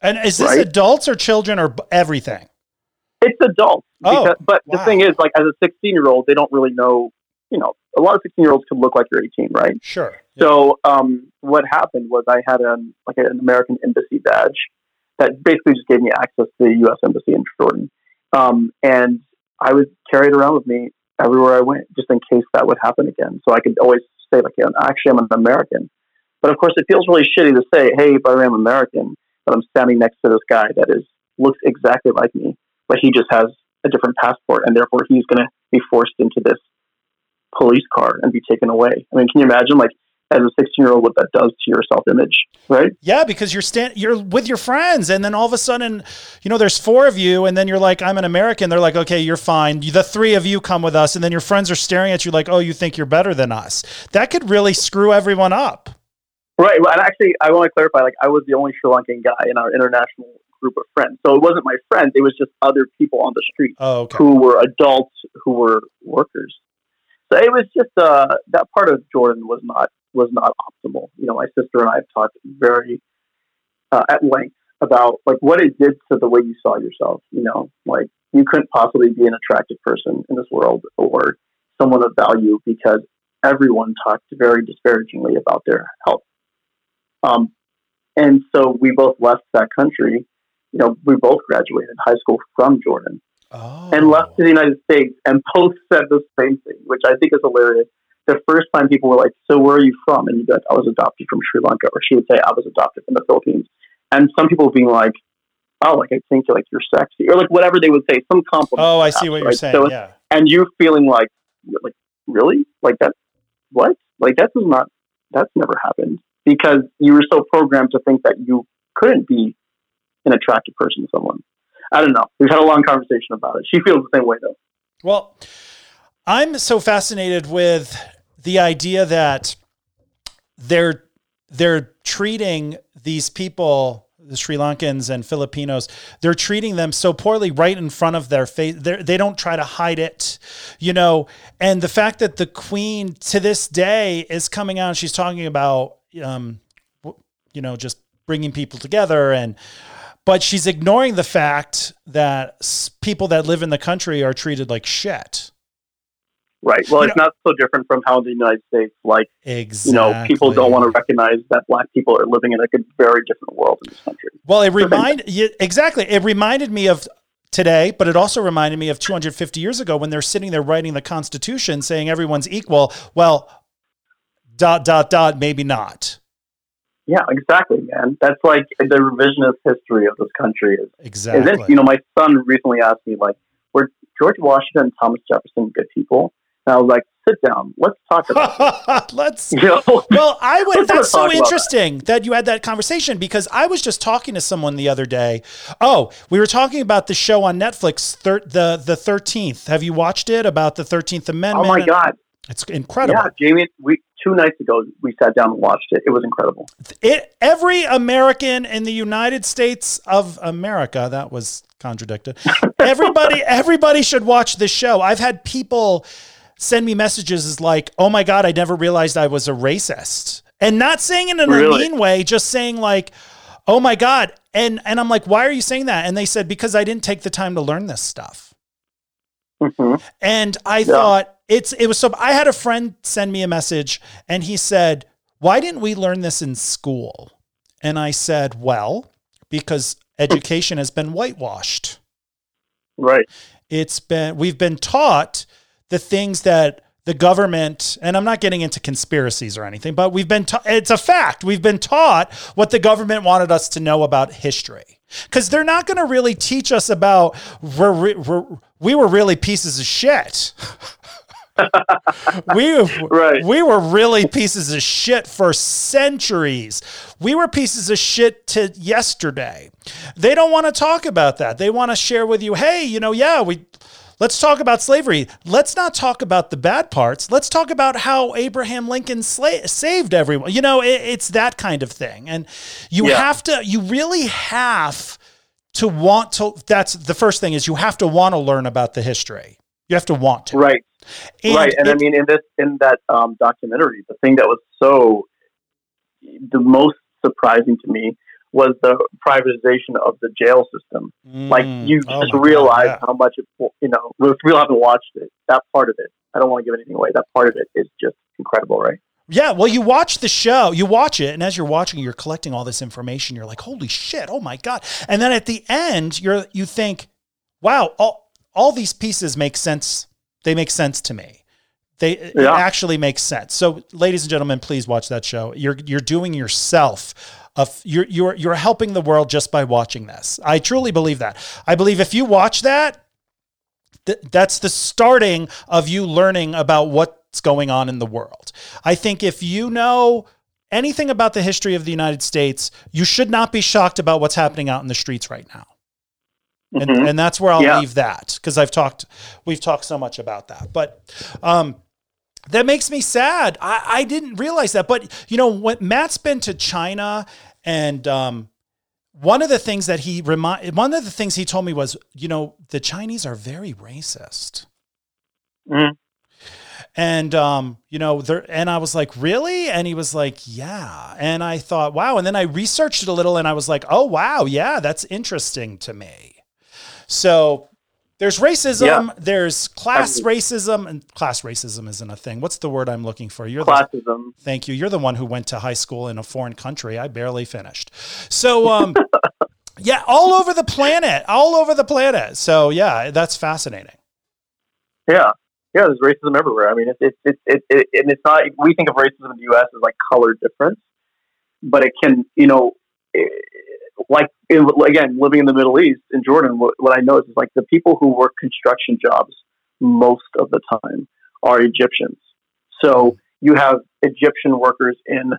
And is this Right. adults or children or everything? It's adults. Oh, because, but the thing is, like as a 16 year old, they don't really know. You know, a lot of 16 year olds can look like you're 18, right? Sure. So um, what happened was I had an like an American embassy badge that basically just gave me access to the U.S. embassy in Jordan, um, and I would carry it around with me everywhere I went, just in case that would happen again. So I could always say like, yeah, actually, I'm an American. But of course, it feels really shitty to say, hey, by the way, I'm American, but I'm standing next to this guy that is looks exactly like me, but he just has a different passport, and therefore he's going to be forced into this police car and be taken away. I mean, can you imagine, like, as a 16 year old, what that does to your self image, right? Yeah, because you're stand you're with your friends, and then all of a sudden, you know, there's four of you, and then you're like, I'm an American. They're like, okay, you're fine. The three of you come with us, and then your friends are staring at you like, oh, you think you're better than us. That could really screw everyone up. Right. Well, and actually, I want to clarify, like, I was the only Sri Lankan guy in our international group of friends. So it wasn't my friends, it was just other people on the street Oh, okay. who were adults who were workers. So it was just uh, that part of Jordan was not was not optimal. You know, my sister and I have talked very uh, at length about like what it did to the way you saw yourself. You know, like you couldn't possibly be an attractive person in this world or someone of value because everyone talked very disparagingly about their health. Um, and so we both left that country. You know, we both graduated high school from Jordan Oh. and left to the United States, and both said the same thing, which I think is hilarious. The first time people were like, "So where are you from?" and you'd be like, "I was adopted from Sri Lanka," or she would say, "I was adopted from the Philippines," and some people being like, "Oh, like I think like you're sexy," or like whatever they would say, some compliment. Oh, I see what you're right? saying. So yeah. and you feeling like, like really, like that, what? Like that does not, that's never happened because you were so programmed to think that you couldn't be an attractive person to someone. I don't know. We've had a long conversation about it. She feels the same way though. Well, I'm so fascinated with the idea that they're they're treating these people, the Sri Lankans and Filipinos, they're treating them so poorly right in front of their face. They're, they don't try to hide it, you know. And the fact that the Queen to this day is coming out, she's talking about, um, you know, just bringing people together and but she's ignoring the fact that people that live in the country are treated like shit. Right. Well, You it's not so different from how in the United States, like, Exactly. you know, people don't want to recognize that black people are living in like a very different world in this country. Well, it remind exactly. It reminded me of today, but it also reminded me of 250 years ago when they're sitting there writing the Constitution, saying everyone's equal. Well, dot dot dot, maybe not. Yeah, exactly, man. That's like the revisionist history of this country is Exactly. And then, you know, my son recently asked me, like, were George Washington and Thomas Jefferson good people? And I was like, sit down, let's talk about (laughs) Let's it. You know? Well, I (laughs) would. That's so about that. interesting that you had that conversation because I was just talking to someone the other day. Oh, we were talking about the show on Netflix, thir- the the Thirteenth. Have you watched it about the Thirteenth Amendment? oh Amendment? my God. it's incredible. Yeah, Jamie, we two nights ago we sat down and watched it. It was incredible. It every American in the United States of America that was contradicted. (laughs) Everybody, everybody should watch this show. I've had people send me messages is like, "Oh my god, I never realized I was a racist," and not saying it in a mean way, just saying like, "Oh my god," and and I'm like, "Why are you saying that?" And they said because I didn't take the time to learn this stuff. hmm And I thought it's it was so I had a friend send me a message and he said, "Why didn't we learn this in school?" And I said, "Well, because education has been whitewashed. Right. It's been we've been taught the things that the government and I'm not getting into conspiracies or anything, but we've been ta- it's a fact. We've been taught what the government wanted us to know about history. Cuz they're not going to really teach us about we're, we're, we were really pieces of shit. (laughs) we Right. we were really pieces of shit for centuries. We were pieces of shit to yesterday. They don't want to talk about that. They want to share with you, hey, you know, yeah, we let's talk about slavery. Let's not talk about the bad parts. Let's talk about how Abraham Lincoln sla- saved everyone. You know, it, it's that kind of thing. And you Yeah. have to you really have to want to that's the first thing is you have to want to learn about the history. You have to want to. Right. right. And I mean, in this, in that um, documentary, the thing that was so, the most surprising to me was the privatization of the jail system. Mm. like you oh just my God, realize yeah. how much it, you know. If you haven't watched it, that part of it, I don't want to give anything away. That part of it is just incredible, right? Yeah, well, you watch the show, you watch it, and as you're watching, you're collecting all this information. You're like, "Holy shit! Oh my god!" And then at the end, you're you think, "Wow, all all these pieces make sense. They make sense to me. They Yeah. actually make sense." So, ladies and gentlemen, please watch that show. You're you're doing yourself. F- you're you're you're helping the world just by watching this. I truly believe that. I believe if you watch that, th- that's the starting of you learning about what's going on in the world. I think if you know anything about the history of the United States, you should not be shocked about what's happening out in the streets right now. And, Mhm. and that's where I'll Yeah. leave that because I've talked, we've talked so much about that. But um, that makes me sad. I, I didn't realize that. But you know, when Matt's been to China, and um, one of the things that he remind, one of the things he told me was, you know, the Chinese are very racist. Mhm. And um, you know, there and I was like, really? And he was like, yeah. And I thought, wow. And then I researched it a little and I was like, oh wow, yeah, that's interesting to me. So there's racism, Yeah. there's class racism, and class racism isn't a thing. What's the word I'm looking for? You're the, Classism. thank you. You're the one who went to high school in a foreign country. I barely finished. So um (laughs) yeah, all over the planet, all over the planet. So yeah, that's fascinating. Yeah, yeah. There's racism everywhere. I mean, it's it's it's it, it, and it's not. We think of racism in the U.S. as like color difference, but it can, you know, like in, again, living in the Middle East in Jordan, what, what I noticed is like the people who work construction jobs most of the time are Egyptians. So you have Egyptian workers in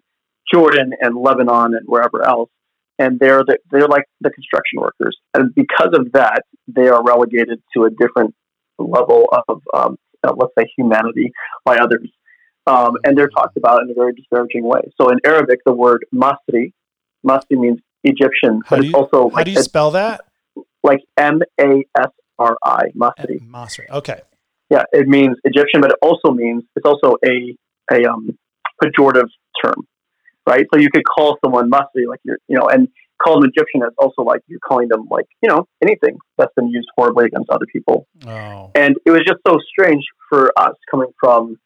Jordan and Lebanon and wherever else, and they're the, they're like the construction workers, and because of that, they are relegated to a different level of um, let's say humanity by others, um, and they're talked about in a very disparaging way. So in Arabic, the word Masri, Masri means Egyptian, How but do it's also How like do you spell that? like M A S R I, Masri. Masri. Okay. Yeah, it means Egyptian, but it also means it's also a a um, pejorative term, right? So you could call someone Masri, like you're, you know, and call them Egyptian is also like you're calling them like you know anything that's been used horribly against other people. Oh. And it was just so strange for us coming from,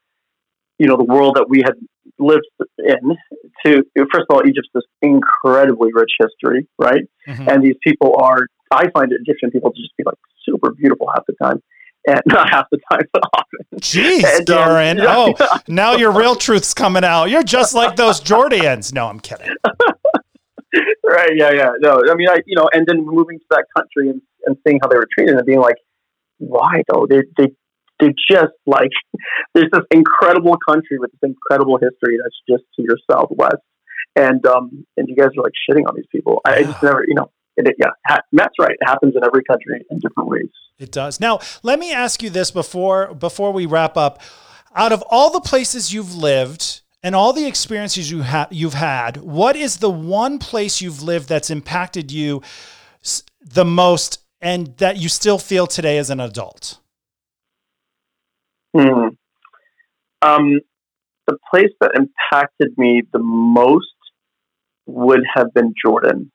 you know, the world that we had lived in to, first of all, Egypt's this incredibly rich history, right? Mhm. And these people are, I find Egyptian people to just be like super beautiful half the time. And (laughs) not half the time, but often. Jeez, And, um, Darren. yeah, oh, now your real truth's coming out. You're just like those (laughs) Jordians. No, I'm kidding. right yeah yeah no i mean i you know and then moving to that country and, and seeing how they were treated and being like why though they they they just like (laughs) there's this incredible country with this incredible history that's just to your southwest and um and you guys are like shitting on these people i, I just never you know it, it- yeah ha- matt's right it happens in every country in different ways It does. Now, let me ask you this before before we wrap up. Out of all the places you've lived and all the experiences you have you've had, what is the one place you've lived that's impacted you s- the most and that you still feel today as an adult? Hmm. Um, the place that impacted me the most would have been Jordan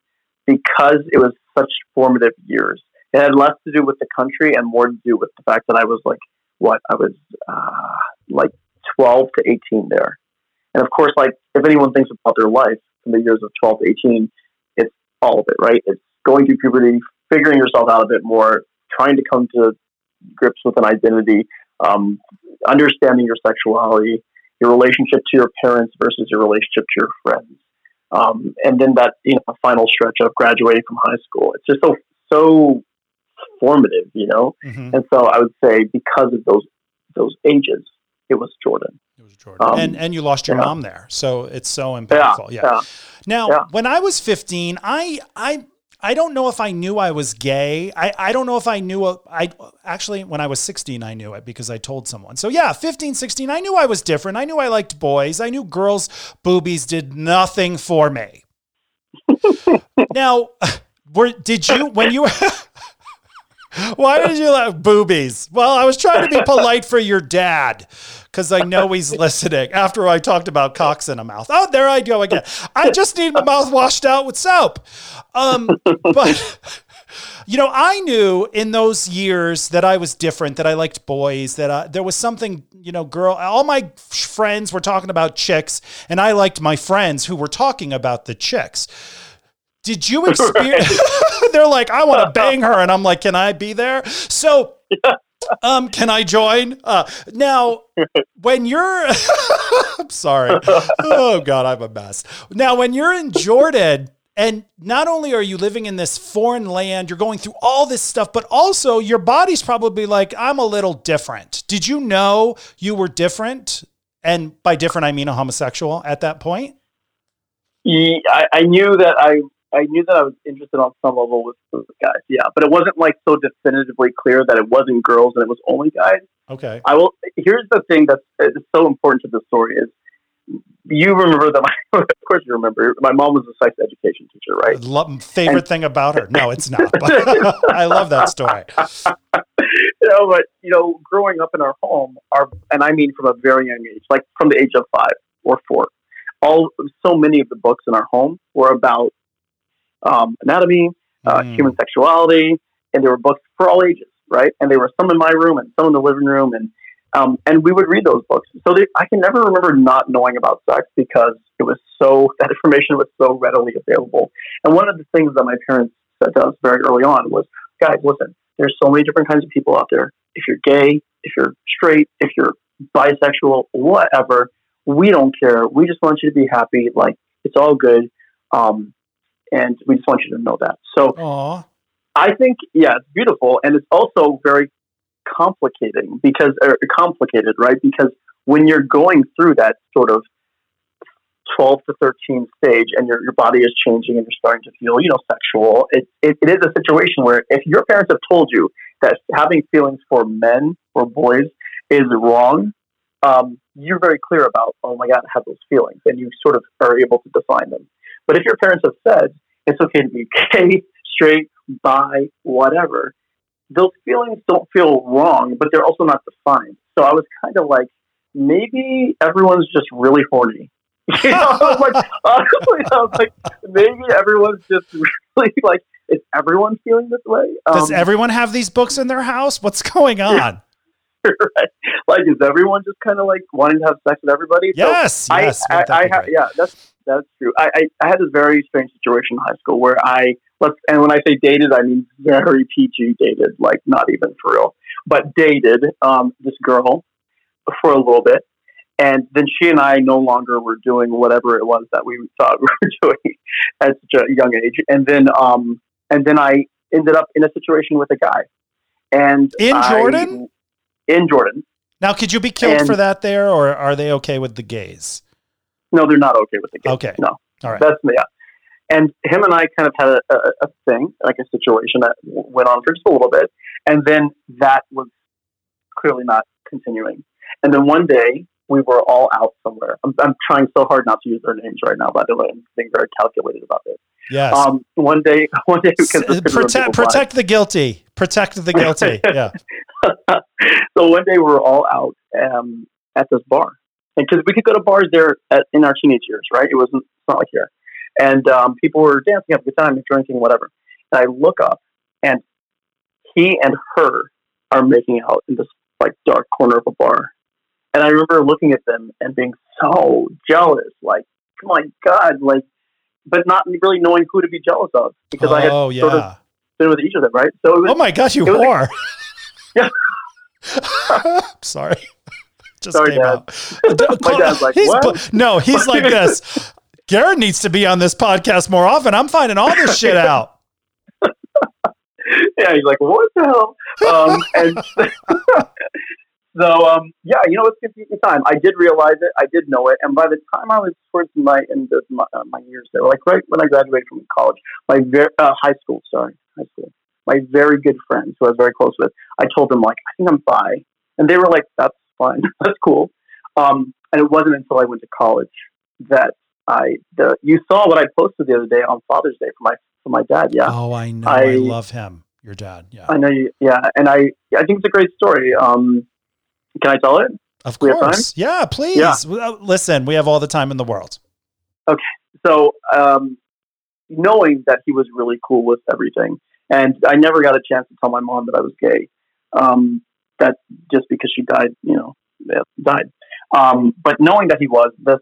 because it was such formative years. It had less to do with the country and more to do with the fact that I was like, what, I was uh, like 12 to 18 there. And of course, like, if anyone thinks about their life from the years of 12 to 18, it's all of it, right? It's going through puberty, figuring yourself out a bit more, trying to come to grips with an identity, um, understanding your sexuality, your relationship to your parents versus your relationship to your friends, um, and then that you know final stretch of graduating from high school. It's just so so formative, you know. Mhm. And so I would say because of those those ages, it was Jordan. It was Jordan. Um, and and you lost your yeah. mom there. So it's so impactful. Yeah. yeah. Now, Yeah. when I was 15, I I I don't know if I knew I was gay. I, I don't know if I knew I actually when I was 16 I knew it because I told someone. So yeah, 15, 16, I knew I was different. I knew I liked boys. I knew girls boobies did nothing for me. (laughs) now, (laughs) were did you when you (laughs) Why did you laugh? Boobies. Well, I was trying to be polite for your dad because I know he's listening after I talked about cocks in a mouth. Oh, there I go again. I just need my mouth washed out with soap. Um, but. You know, I knew in those years that I was different, that I liked boys, that uh, there was something, you know, girl, all my friends were talking about chicks, and I liked my friends who were talking about the chicks. Did you experience? (laughs) (laughs) They're like, I want to bang her, and I'm like, can I be there? So, (laughs) um, can I join? Uh, now, when you're, I'm sorry. Oh God, I'm a mess. Now, when you're in Jordan. And not only are you living in this foreign land, you're going through all this stuff, but also your body's probably like, I'm a little different. Did you know you were different? And by different, I mean a homosexual at that point? I, I knew that I I knew that I was interested on some level with, with guys, yeah, but it wasn't like so definitively clear that it wasn't girls and it was only guys. Okay. I will. Here's the thing that's is so important to the story is you remember that. My, (laughs) of course, you remember. My mom was a sex education teacher, right? Love, favorite and, thing about her? No, it's not. (laughs) (laughs) I love that story. you know, but you know, growing up in our home, our and I mean from a very young age, like from the age of five or four, all so many of the books in our home were about um, anatomy, uh, mm. human sexuality, and there were books for all ages, right? And there were some in my room and some in the living room, and um, and we would read those books. So they, I can never remember not knowing about sex because it was so (laughs) that information was so readily available. And one of the things that my parents said to us very early on was, "Guys, listen, there's so many different kinds of people out there. If you're gay, if you're straight, if you're bisexual, whatever, we don't care. We just want you to be happy. Like it's all good." Um, and we just want you to know that. So Aww. I think, yeah, it's beautiful, and it's also very complicating because, or complicated, right? Because when you're going through that sort of 12 to 13 stage and your, your body is changing and you're starting to feel, you know, sexual, it, it, it is a situation where if your parents have told you that having feelings for men or boys is wrong, um, you're very clear about, oh my God, I have those feelings, and you sort of are able to define them. But if your parents have said it's okay to be gay, (laughs) straight, bi, whatever, those feelings don't feel wrong, but they're also not defined. So I was kind of like, maybe everyone's just really horny. (laughs) you know, I was like, (laughs) honestly, I was like, maybe everyone's just really like, is everyone feeling this way? Um, Does everyone have these books in their house? What's going on? (laughs) right. Like, is everyone just kind of like wanting to have sex with everybody? Yes. So yes. I, I, I yeah, that's that's true. I, I, I, had this very strange situation in high school where I let's and when I say dated, I mean very PG dated, like not even for real, but dated um, this girl for a little bit, and then she and I no longer were doing whatever it was that we thought (laughs) we were doing at such a young age, and then um, and then I ended up in a situation with a guy, and in Jordan, in Jordan. Now, could you be killed and, for that there, or are they okay with the gays? No, they're not okay with the gays. Okay. No. All right. That's yeah. And him and I kind of had a, a, a thing, like a situation that went on for just a little bit, and then that was clearly not continuing. And then one day we were all out somewhere. I'm, I'm trying so hard not to use their names right now. By the way, I'm being very calculated about this. Yes. Um, one day, (laughs) one day, because protect protect the guilty. Protect the guilty. (laughs) yeah. so one day we're all out um, at this bar, and because we could go to bars there at, in our teenage years, right? It wasn't it's not like here, and um, people were dancing, having a good time, drinking, whatever. And I look up, and he and her are making out in this like dark corner of a bar, and I remember looking at them and being so jealous, like, oh my god, like, but not really knowing who to be jealous of because oh, I had yeah. sort of been with each of them, right? So, was, oh my gosh, you whore! (laughs) yeah. (laughs) Sorry. (laughs) Just Sorry, came Dad. out. My dad's like, he's, what? No, he's like this. Garen needs to be on this podcast more often. I'm finding all this shit out. yeah, he's like, what the hell? Um, and so, um, yeah, you know, it's confusing time. I did realize it. I did know it. And by the time I was towards my end of my, uh, my years there, like right when I graduated from college, my very, uh, high school, sorry, high school, my very good friends who I was very close with, I told them like, I think I'm bi. And they were like, that's fine. (laughs) That's cool. Um, and it wasn't until I went to college that I the you saw what I posted the other day on Father's Day for my for my dad. Yeah. Oh, I know. I, I love him. Your dad, yeah. I know you. Yeah, and I I think it's a great story. Um, can I tell it? Of course. Yeah, please. Yeah. Listen, we have all the time in the world. Okay. So, um, knowing that he was really cool with everything, and I never got a chance to tell my mom that I was gay. Um, that just because she died, you know, died. Um, but knowing that he was the,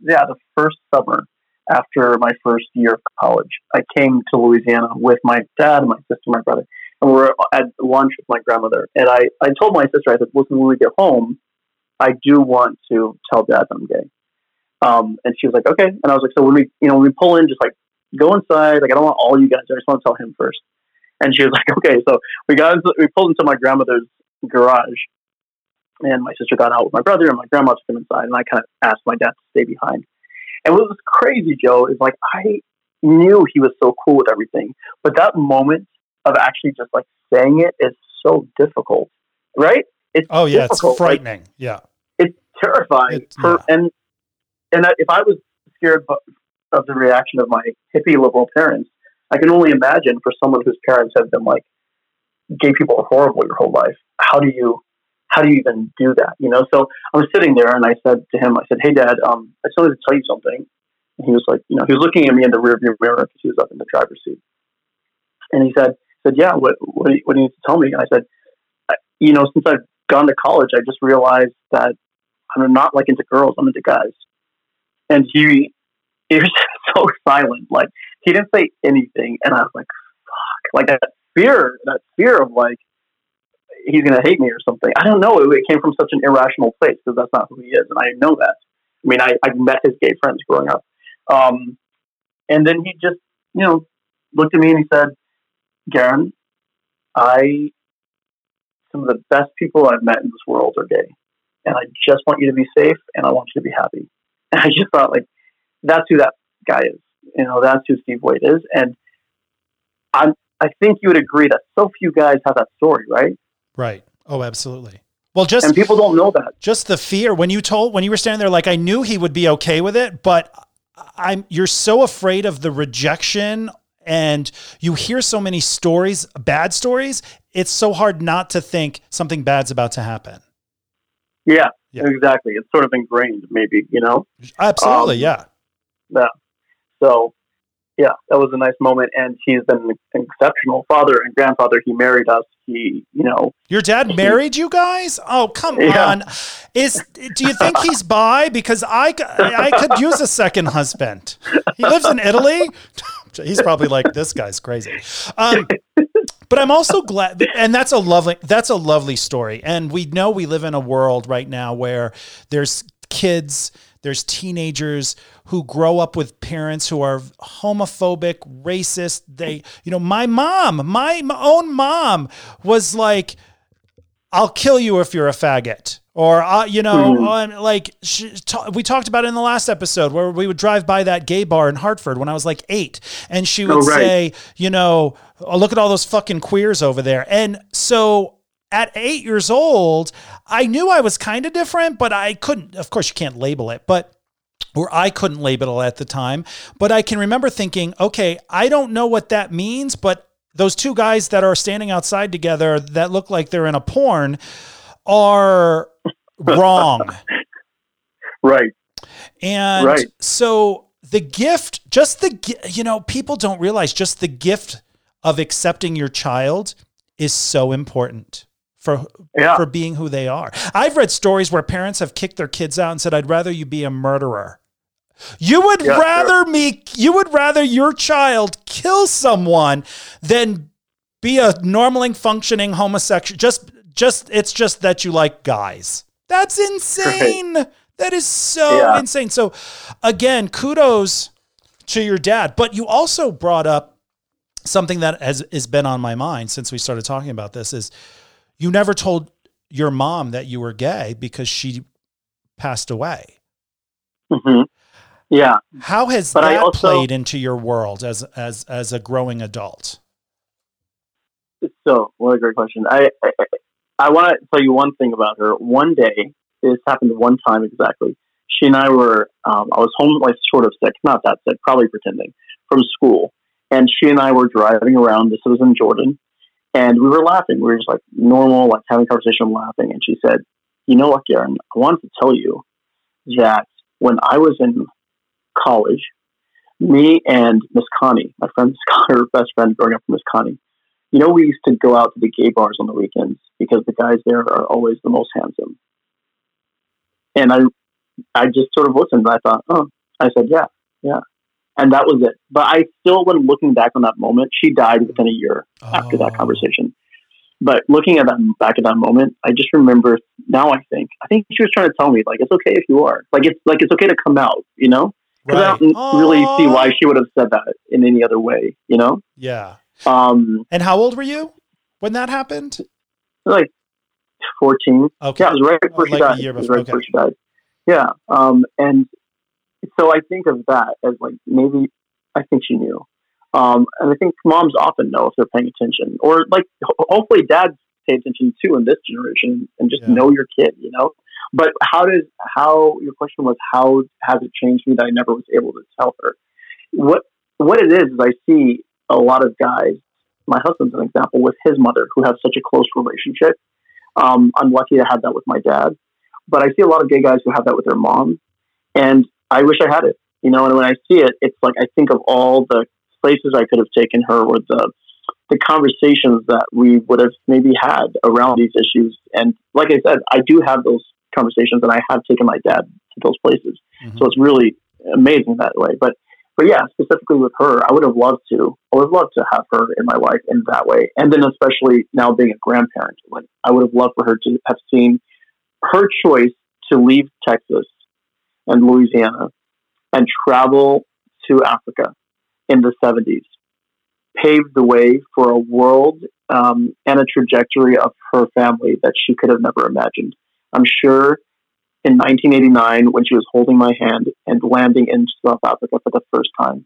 yeah, the first summer after my first year of college, I came to Louisiana with my dad, my sister, my brother, and we're at lunch with my grandmother. And I, I told my sister, I said, listen, when we get home, I do want to tell dad that I'm gay. Um, and she was like, okay. And I was like, so when we, you know, when we pull in, just like go inside. Like, I don't want all you guys. I just want to tell him first. And she was like, (laughs) okay. So we got, into, we pulled into my grandmother's garage and my sister got out with my brother and my grandma took him inside. And I kind of asked my dad to stay behind. And what was crazy, Joe, is like, I knew he was so cool with everything, but that moment of actually just like saying it is so difficult, right? It's Oh yeah, difficult. it's Like, frightening. yeah. it's terrifying It- for yeah. and and I- if I was scared of the reaction of my hippie liberal parents, I can only imagine for someone whose parents have been like gay people are horrible your whole life. How do you how do you even do that? You know. So I was sitting there and I said to him, I said, "Hey, Dad, um, I just wanted to tell you something." And he was like, you know, he was looking at me in the rearview mirror because he was up in the driver's seat, and he said, "said Yeah, what what do you, what do you need to tell me?" And I said, "You know, since I've gone to college, I just realized that I'm not like into girls. I'm into guys. And he, he was (laughs) so silent. Like he didn't say anything. And I was like, fuck, like that fear, that fear of like, he's to hate me or something. I don't know. It, it came from such an irrational place because that's not who he is. And I know that. I mean, I, I've met his gay friends growing up. Um, and then he just, you know, looked at me and he said, Garen, I, some of the best people I've met in this world are gay and I just want you to be safe and I want you to be happy. (laughs) And I just thought like that's who that guy is. You know, that's who Steve Wade is. And I'm I think you would agree that so few guys have that story, right? Right. Oh, absolutely. Well, just And people don't know that. just the fear when you told when you were standing there like I knew he would be okay with it, but I'm you're so afraid of the rejection and you hear so many stories, bad stories, it's so hard not to think something bad's about to happen. Yeah, Yeah. exactly. It's sort of ingrained, maybe, you know? Absolutely, Um, yeah. So yeah, that was a nice moment and he's been an exceptional father and grandfather. He married us. He, you know, Your dad married you guys? Oh, come Yeah. on. Is do you think he's bi? Because I, I could use a second husband. He lives in Italy. (laughs) He's probably like this guy's crazy. Um, but I'm also glad, and that's a lovely that's a lovely story. And we know we live in a world right now where there's kids, there's teenagers who grow up with parents who are homophobic, racist. They, you know, my mom, my, my own mom was like, I'll kill you if you're a faggot. Or, uh, you know, Mhm. uh, like she, ta- we talked about it in the last episode where we would drive by that gay bar in Hartford when I was like eight. And she would Oh, right. say, you know, oh, look at all those fucking queers over there. And so at eight years old, I knew I was kind of different, but I couldn't, of course, you can't label it, but or I couldn't label it at the time. But I can remember thinking, okay, I don't know what that means, but those two guys that are standing outside together that look like they're in a porn are wrong. (laughs) right. And Right. so the gift, just the, you know, people don't realize just the gift of accepting your child is so important for Yeah. for being who they are. I've read stories where parents have kicked their kids out and said, "I'd rather you be a murderer." You would Yeah, rather me you would rather your child kill someone than be a normally functioning homosexual. Just just it's just that you like guys. That's insane. That is so Yeah. insane. So again, kudos to your dad, but you also brought up something that has has been on my mind since we started talking about this is you never told your mom that you were gay because she passed away. hmm Yeah. How has But that also- played into your world as as as a growing adult? So, what a great question. I I, I want to tell you one thing about her. One day, this happened one time exactly. She and I were, um, I was home, like sort of sick, not that sick, probably pretending, from school, and she and I were driving around. This was in Jordan, and we were laughing. We were just like normal, like having conversation, laughing. And she said, "You know what, Garen? I wanted to tell you that when I was in college, me and Miss Connie, my friend (laughs) her best friend growing up Miss Connie, you know, we used to go out to the gay bars on the weekends because the guys there are always the most handsome. And I, I just sort of listened. And I thought, oh, I said, yeah, yeah, and that was it. But I still, when looking back on that moment, she died within a year oh. after that oh. conversation. But looking at that back at that moment, I just remember now. I think I think she was trying to tell me like it's okay if you are like it's like it's okay to come out, you know. Because right. I don't oh. really see why she would have said that in any other way, you know. Yeah. Um. And how old were you when that happened? Like fourteen. Okay. Yeah, it was right before oh, she died. A year before. Right okay. before she died. Yeah. Um. And so I think of that as like maybe I think she knew. Um, and I think moms often know if they're paying attention, or like hopefully dads pay attention too in this generation and just yeah. know your kid, you know. But how does how your question was how has it changed me that I never was able to tell her? What what it is is I see a lot of guys. My husband's an example with his mother who has such a close relationship. Um, I'm lucky to have that with my dad, but I see a lot of gay guys who have that with their mom, and I wish I had it. You know, and when I see it, it's like I think of all the places I could have taken her, or the the conversations that we would have maybe had around these issues. And like I said, I do have those conversations, and I have taken my dad to those places. Mm-hmm. So it's really amazing that way. But but yeah, specifically with her, I would have loved to. I would have loved to have her in my life in that way. And then especially now being a grandparent, like I would have loved for her to have seen her choice to leave Texas and Louisiana and travel to Africa in the 70s paved the way for a world um, and a trajectory of her family that she could have never imagined. I'm sure in 1989, when she was holding my hand and landing in South Africa for the first time,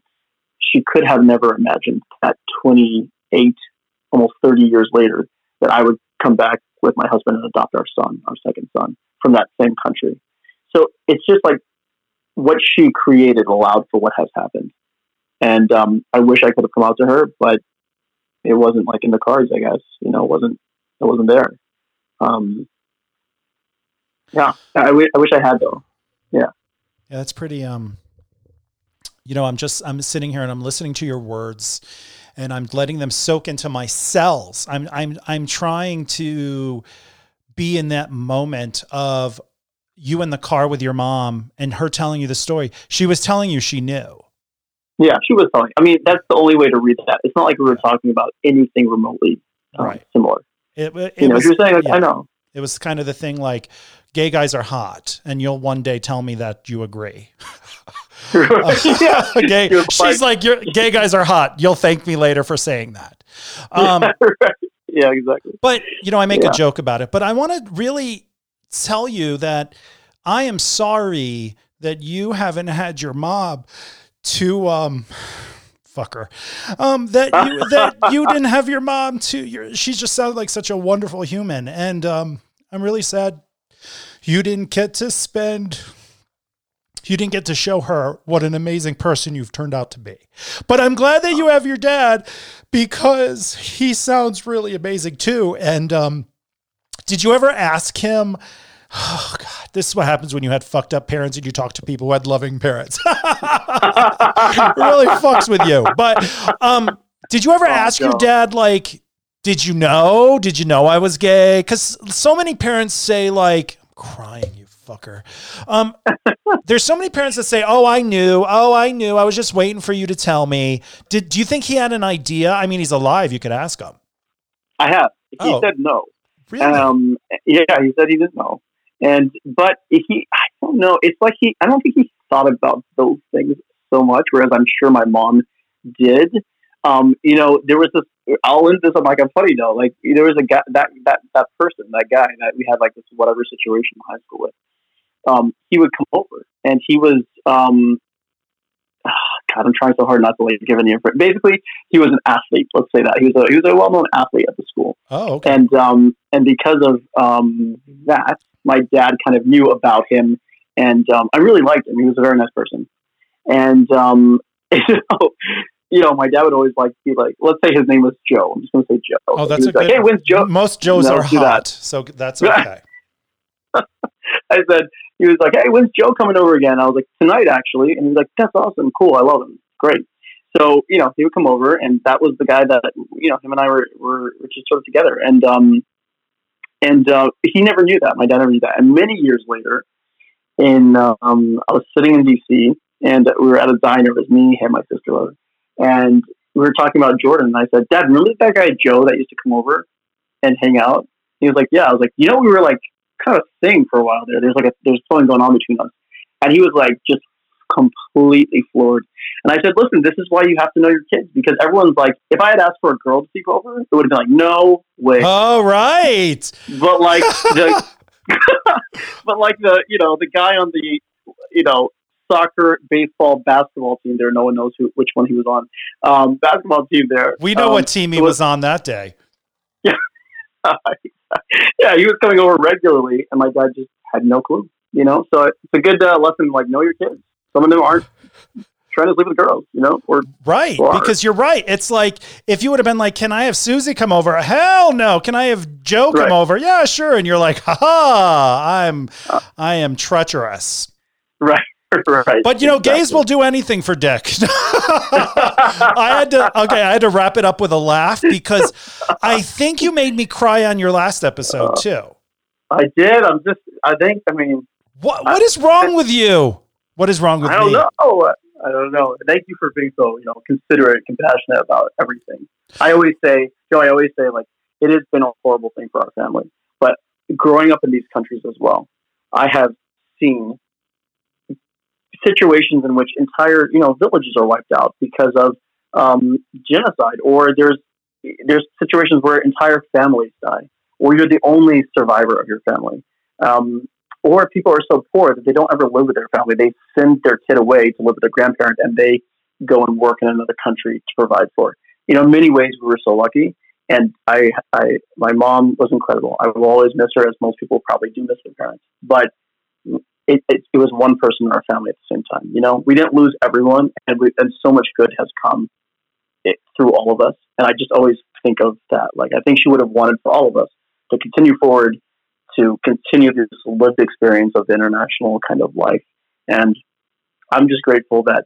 she could have never imagined that 28, almost 30 years later, that I would come back with my husband and adopt our son, our second son, from that same country. So it's just like what she created allowed for what has happened. And um, I wish I could have come out to her, but it wasn't like in the cards. I guess you know, it wasn't it wasn't there. Um, yeah, I, w- I wish I had though. Yeah. Yeah, that's pretty. Um, you know, I'm just I'm sitting here and I'm listening to your words, and I'm letting them soak into my cells. I'm I'm I'm trying to be in that moment of you in the car with your mom and her telling you the story. She was telling you she knew. Yeah, she was telling. I mean, that's the only way to read that. It's not like we were talking about anything remotely um, right. similar. It, it, you know, was, you're saying, yeah. I know. It was kind of the thing like, gay guys are hot, and you'll one day tell me that you agree. uh, (laughs) yeah, (laughs) gay, she's like, "Your gay guys are hot. You'll thank me later for saying that." Um, yeah, (laughs) right. yeah, exactly. But you know, I make yeah. a joke about it, but I want to really tell you that I am sorry that you haven't had your mob to um (sighs) fucker um that you that you didn't have your mom to your she just sounded like such a wonderful human and um i'm really sad you didn't get to spend you didn't get to show her what an amazing person you've turned out to be. But I'm glad that you have your dad because he sounds really amazing too. And um, did you ever ask him Oh God, this is what happens when you had fucked up parents and you talk to people who had loving parents. (laughs) It really fucks with you. But um, did you ever oh, ask your dad like, did you know? Did you know I was gay? Because so many parents say like, crying, you fucker. Um, there's so many parents that say, "Oh, I knew. Oh, I knew. I was just waiting for you to tell me." Did do you think he had an idea? I mean, he's alive. You could ask him. I have. He oh. said no. Really? Um, yeah, he said he didn't know. And but he, I don't know. It's like he, I don't think he thought about those things so much. Whereas I'm sure my mom did. Um, you know, there was this. I'll end this on like a funny note. Like there was a guy that that that person, that guy that we had like this whatever situation in high school with. Um, he would come over, and he was um, (sighs) God, I'm trying so hard not to like give any information. Basically, he was an athlete. Let's say that he was a he was a well known athlete at the school. Oh, okay. And um, and because of um, that, my dad kind of knew about him, and um, I really liked him. He was a very nice person, and um, (laughs) you know, you know, my dad would always like be like, let's say his name was Joe. I'm just going to say Joe. Oh, that's a like, good. Hey, when's Joe? Most Joes are do that. hot, so that's okay. (laughs) (laughs) I said, he was like, hey, when's Joe coming over again? I was like, tonight, actually. And he was like, that's awesome. Cool. I love him. Great. So, you know, he would come over, and that was the guy that, you know, him and I were, were, were just sort of together. And, um, and uh, he never knew that. My dad never knew that. And many years later, in um, I was sitting in DC, and we were at a diner. It was me, him, my sister, was, and we were talking about Jordan. And I said, Dad, remember that guy Joe that used to come over and hang out? He was like, Yeah. I was like, You know, we were like kind of thing for a while there. There's like a, there's something going on between us, and he was like just completely floored. And I said, Listen, this is why you have to know your kids because everyone's like, if I had asked for a girl to sleep over, it would have been like, No way. All right. But like the, (laughs) (laughs) but like the you know the guy on the you know soccer, baseball, basketball team there. No one knows who which one he was on. Um, basketball team there. We know um, what team he it was on that day. (laughs) yeah, yeah, he was coming over regularly, and my dad just had no clue. You know, so it's a good uh, lesson. Like, know your kids. Some of them aren't trying to sleep with girls. You know, or Right. Or- Because you're right. It's like if you would have been like, Can I have Susie come over? Hell no. Can I have Joe come Right. over? Yeah, sure. And you're like, ha ha, I'm I am treacherous. right, right. But you know, gays will do anything for dick. (laughs) I had to okay, I had to wrap it up with a laugh because I think you made me cry on your last episode uh, too. I did. I'm just. I think. I mean, What what is wrong with you? What is wrong with me? I don't me? know. I don't know. Thank you for being so, you know, considerate, compassionate about everything. I always say, Joe, I always say, like, it has been a horrible thing for our family. But growing up in these countries as well, I have seen situations in which entire, you know, villages are wiped out because of um, genocide, or there's there's situations where entire families die, or you're the only survivor of your family. Um, or people are so poor that they don't ever live with their family. They send their kid away to live with their grandparent and they go and work in another country to provide for. You know, in many ways we were so lucky. And I, I, my mom was incredible. I will always miss her, as most people probably do miss their parents. But it, it, it was one person in our family at the same time. You know, we didn't lose everyone, and we, and so much good has come it, through all of us. And I just always think of that. Like I think she would have wanted for all of us to continue forward, to continue this lived experience of international kind of life. And I'm just grateful that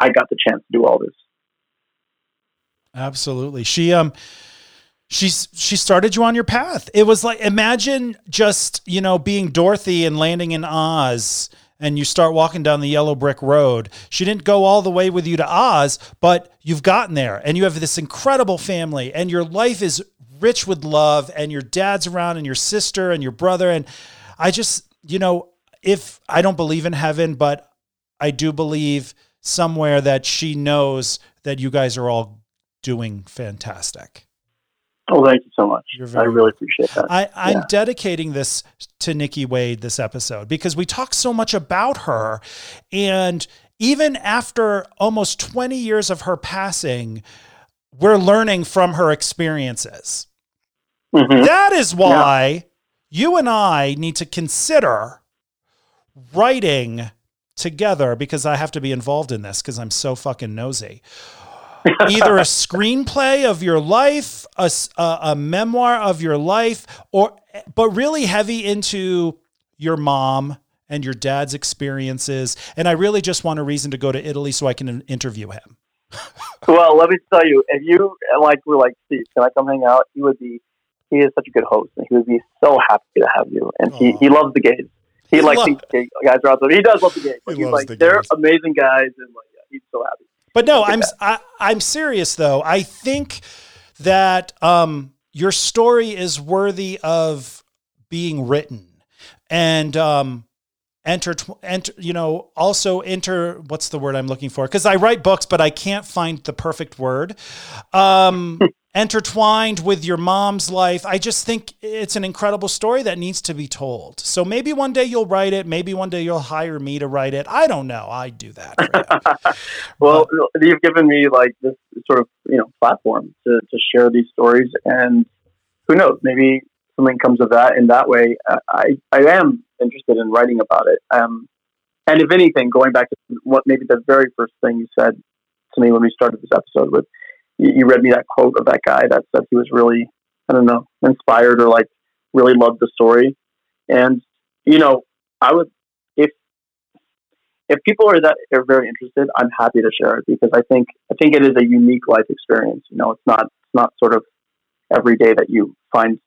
I got the chance to do all this. Absolutely. She um she's she started you on your path. It was like imagine just, you know, being Dorothy and landing in Oz and you start walking down the yellow brick road. She didn't go all the way with you to Oz, but you've gotten there and you have this incredible family and your life is rich with love and your dad's around and your sister and your brother and I just, you know, if I don't believe in heaven, but I do believe somewhere that she knows that you guys are all doing fantastic. Oh, thank you so much. I really appreciate that. I, I'm Yeah. dedicating this to Nikki Wade this episode because we talk so much about her. And even after almost 20 years of her passing, we're learning from her experiences. Mhm. That is why you and I need to consider writing together because I have to be involved in this because I'm so fucking nosy. Either a screenplay of your life, a memoir of your life, or but really heavy into your mom and your dad's experiences. And I really just want a reason to go to Italy so I can interview him. (laughs) Well, let me tell you, if you like were like, Steve, can I come hang out? He would be. He is such a good host, and he would be so happy to have you. And he, he loves the gays. He, He like lo- thinks guys are awesome. He does love the gays. He he's loves like, the they're amazing guys, and like, yeah, he's so happy. But no, I'm I, I'm serious though. I think that um, your story is worthy of being written, and um, enter enter you know also enter what's the word I'm looking for? Because I write books, but I can't find the perfect word. Um, intertwined with your mom's life. I just think it's an incredible story that needs to be told. So maybe one day you'll write it. Maybe one day you'll hire me to write it. I don't know. I'd do that. (laughs) Well, you've given me like this sort of you know platform to, to share these stories, and who knows, maybe something comes of that in that way. Uh, I I am interested in writing about it. Um, and if anything, going back to what maybe the very first thing you said, to me when we started this episode with you, read me that quote of that guy that said he was really I don't know inspired or like really loved the story, and you know I would if if people are that are very interested, I'm happy to share it because I think I think it is a unique life experience. You know, it's not it's not sort of every day that you find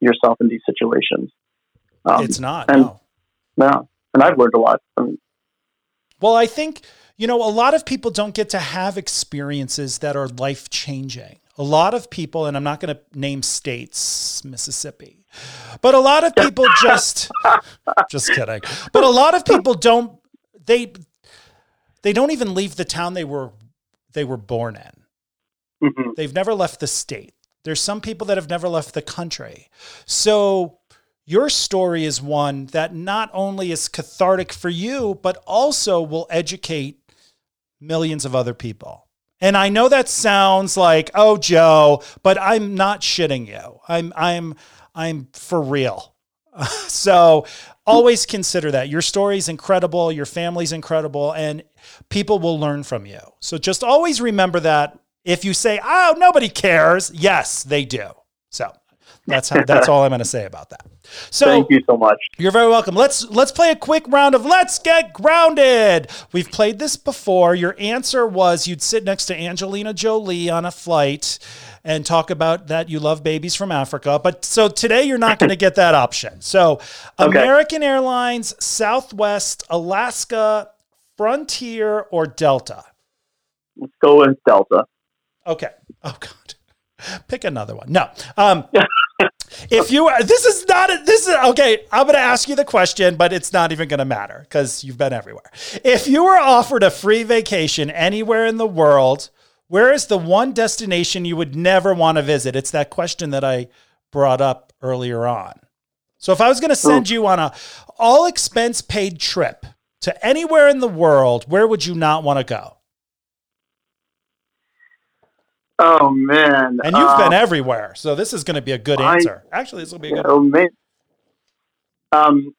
yourself in these situations. Um, it's not. And, no. no. And I've learned a lot. From, well, I think you know a lot of people don't get to have experiences that are life changing. A lot of people, and I'm not going to name states, Mississippi, but a lot of people just, (laughs) just kidding. But a lot of people don't they they don't even leave the town they were they were born in. Mm-hmm. They've never left the state. There's some people that have never left the country. So your story is one that not only is cathartic for you, but also will educate millions of other people. And I know that sounds like, oh, Joe, but I'm not shitting you. I'm, I'm, I'm for real. (laughs) so always consider that your story is incredible, your family's incredible, and people will learn from you. So just always remember that. If you say, "Oh, nobody cares," yes, they do. So that's how, that's all I'm going to say about that. So thank you so much. You're very welcome. Let's let's play a quick round of Let's Get Grounded. We've played this before. Your answer was you'd sit next to Angelina Jolie on a flight and talk about that you love babies from Africa. But so today you're not going to get that option. So (laughs) okay. American Airlines, Southwest, Alaska, Frontier, or Delta? Let's go with Delta. Okay. Oh God. (laughs) Pick another one. No. Um, (laughs) if you this is not a, this is okay i'm going to ask you the question but it's not even going to matter because you've been everywhere if you were offered a free vacation anywhere in the world where is the one destination you would never want to visit? It's that question that I brought up earlier on. So if I was going to send you on a all expense paid trip to anywhere in the world, where would you not want to go? Oh man! And you've been everywhere, so this is going to be a good answer. I, Actually, this will be a good. Oh man! Um,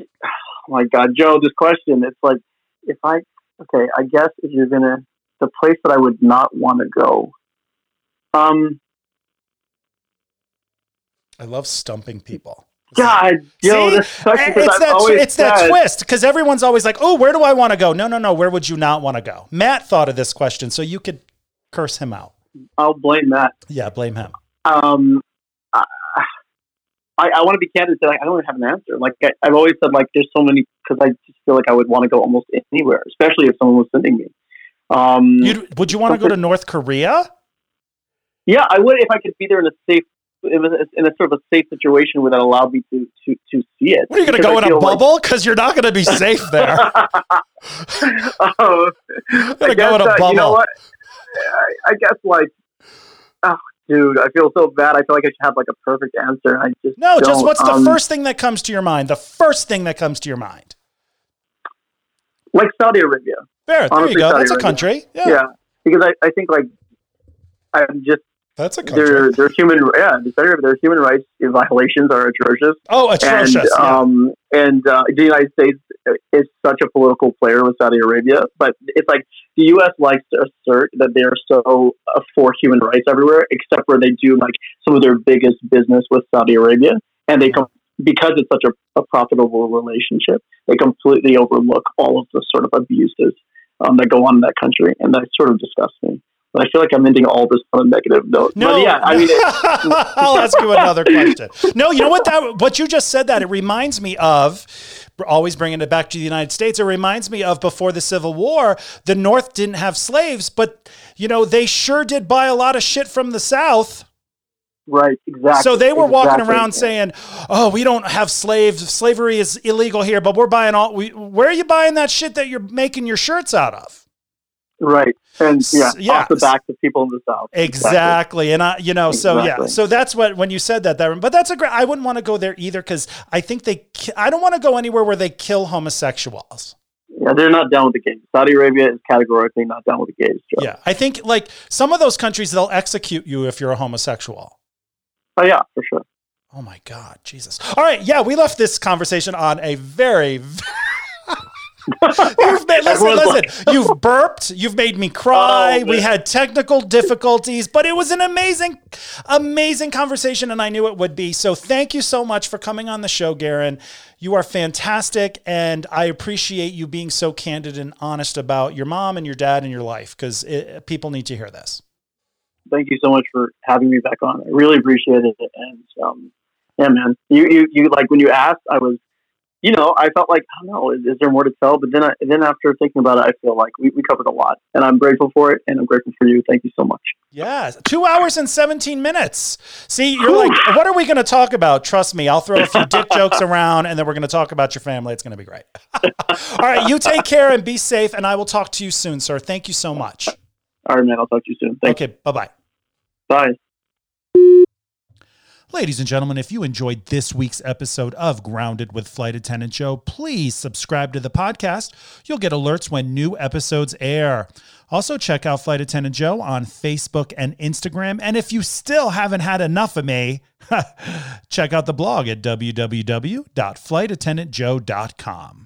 oh (sighs) my God, Joe, this question—it's like if I okay, I guess if you're gonna the place that I would not want to go. Um, I love stumping people. God, yo, See? it's that, it's that twist because everyone's always like, "Oh, where do I want to go?" No, no, no. Where would you not want to go? Matt thought of this question, so you could curse him out. I'll blame Matt. Yeah, blame him. Um, I, I want to be candid. And say I don't have an answer. Like I, have always said, like there's so many because I just feel like I would want to go almost anywhere, especially if someone was sending me. Um, You'd, would you want to go to North Korea? Yeah, I would if I could be there in a safe, in a sort of a safe situation where that allowed me to to, to see it. Are you going to go in a bubble? Because like... you're not going to be safe there. (laughs) (laughs) oh, going to go in a bubble. Uh, you know what? I, I guess like oh, dude, I feel so bad. I feel like I should have like a perfect answer. I just no. Don't. Just what's um, the first thing that comes to your mind? The first thing that comes to your mind. Like Saudi Arabia. There, there you go. Saudi That's Arabia. a country. Yeah. yeah, because I, I think like I'm just that's a country. Their, their human, yeah, their human rights violations are atrocious. Oh, atrocious! And, yeah. um, and uh, the United States is such a political player with Saudi Arabia, but it's like the U.S. likes to assert that they are so uh, for human rights everywhere, except where they do like some of their biggest business with Saudi Arabia, and they come because it's such a, a profitable relationship, they completely overlook all of the sort of abuses um, that go on in that country, and that sort of disgusts me. But I feel like I'm ending all this on a negative note. No, but yeah, I mean, (laughs) I'll ask you another question. No, you know what? That what you just said that it reminds me of. Always bringing it back to the United States. It reminds me of before the Civil War, the North didn't have slaves, but you know they sure did buy a lot of shit from the South. Right, exactly. So they were exactly. walking around saying, "Oh, we don't have slaves. Slavery is illegal here, but we're buying all. We, where are you buying that shit that you're making your shirts out of?" Right. And yeah, yeah. off the back of people in the South. Exactly. exactly. And I, you know, so exactly. yeah, so that's what, when you said that, that, but that's a great, I wouldn't want to go there either. Cause I think they, I don't want to go anywhere where they kill homosexuals. Yeah, they're not down with the gays. Saudi Arabia is categorically not down with the gays. Joe. Yeah, I think like some of those countries they'll execute you if you're a homosexual. Oh yeah, for sure. Oh my God, Jesus! All right, yeah, we left this conversation on a very, you've made, listen, listen. You've burped. You've made me cry. Oh, we had technical difficulties, but it was an amazing, amazing conversation, and I knew it would be. So thank you so much for coming on the show, Garen. You are fantastic, and I appreciate you being so candid and honest about your mom and your dad and your life because people need to hear this. Thank you so much for having me back on. I really appreciate it, and um, yeah, man, you, you you like when you asked, I was you know, I felt like, I don't know, is, is, there more to tell? But then, I, then after thinking about it, I feel like we, we covered a lot, and I'm grateful for it, and I'm grateful for you. Thank you so much. Yeah, two hours and 17 minutes. See, you're like, what are we going to talk about? Trust me, I'll throw a few dick jokes around, and then we're going to talk about your family. It's going to be great. (laughs) All right, you take care and be safe, and I will talk to you soon, sir. Thank you so much. All right, man. I'll talk to you soon. Thanks. Okay, bye-bye. Bye. Ladies and gentlemen, if you enjoyed this week's episode of Grounded with Flight Attendant Joe, please subscribe to the podcast. You'll get alerts when new episodes air. Also, check out Flight Attendant Joe on Facebook and Instagram. And if you still haven't had enough of me, (laughs) check out the blog at www.flightattendantjoe.com.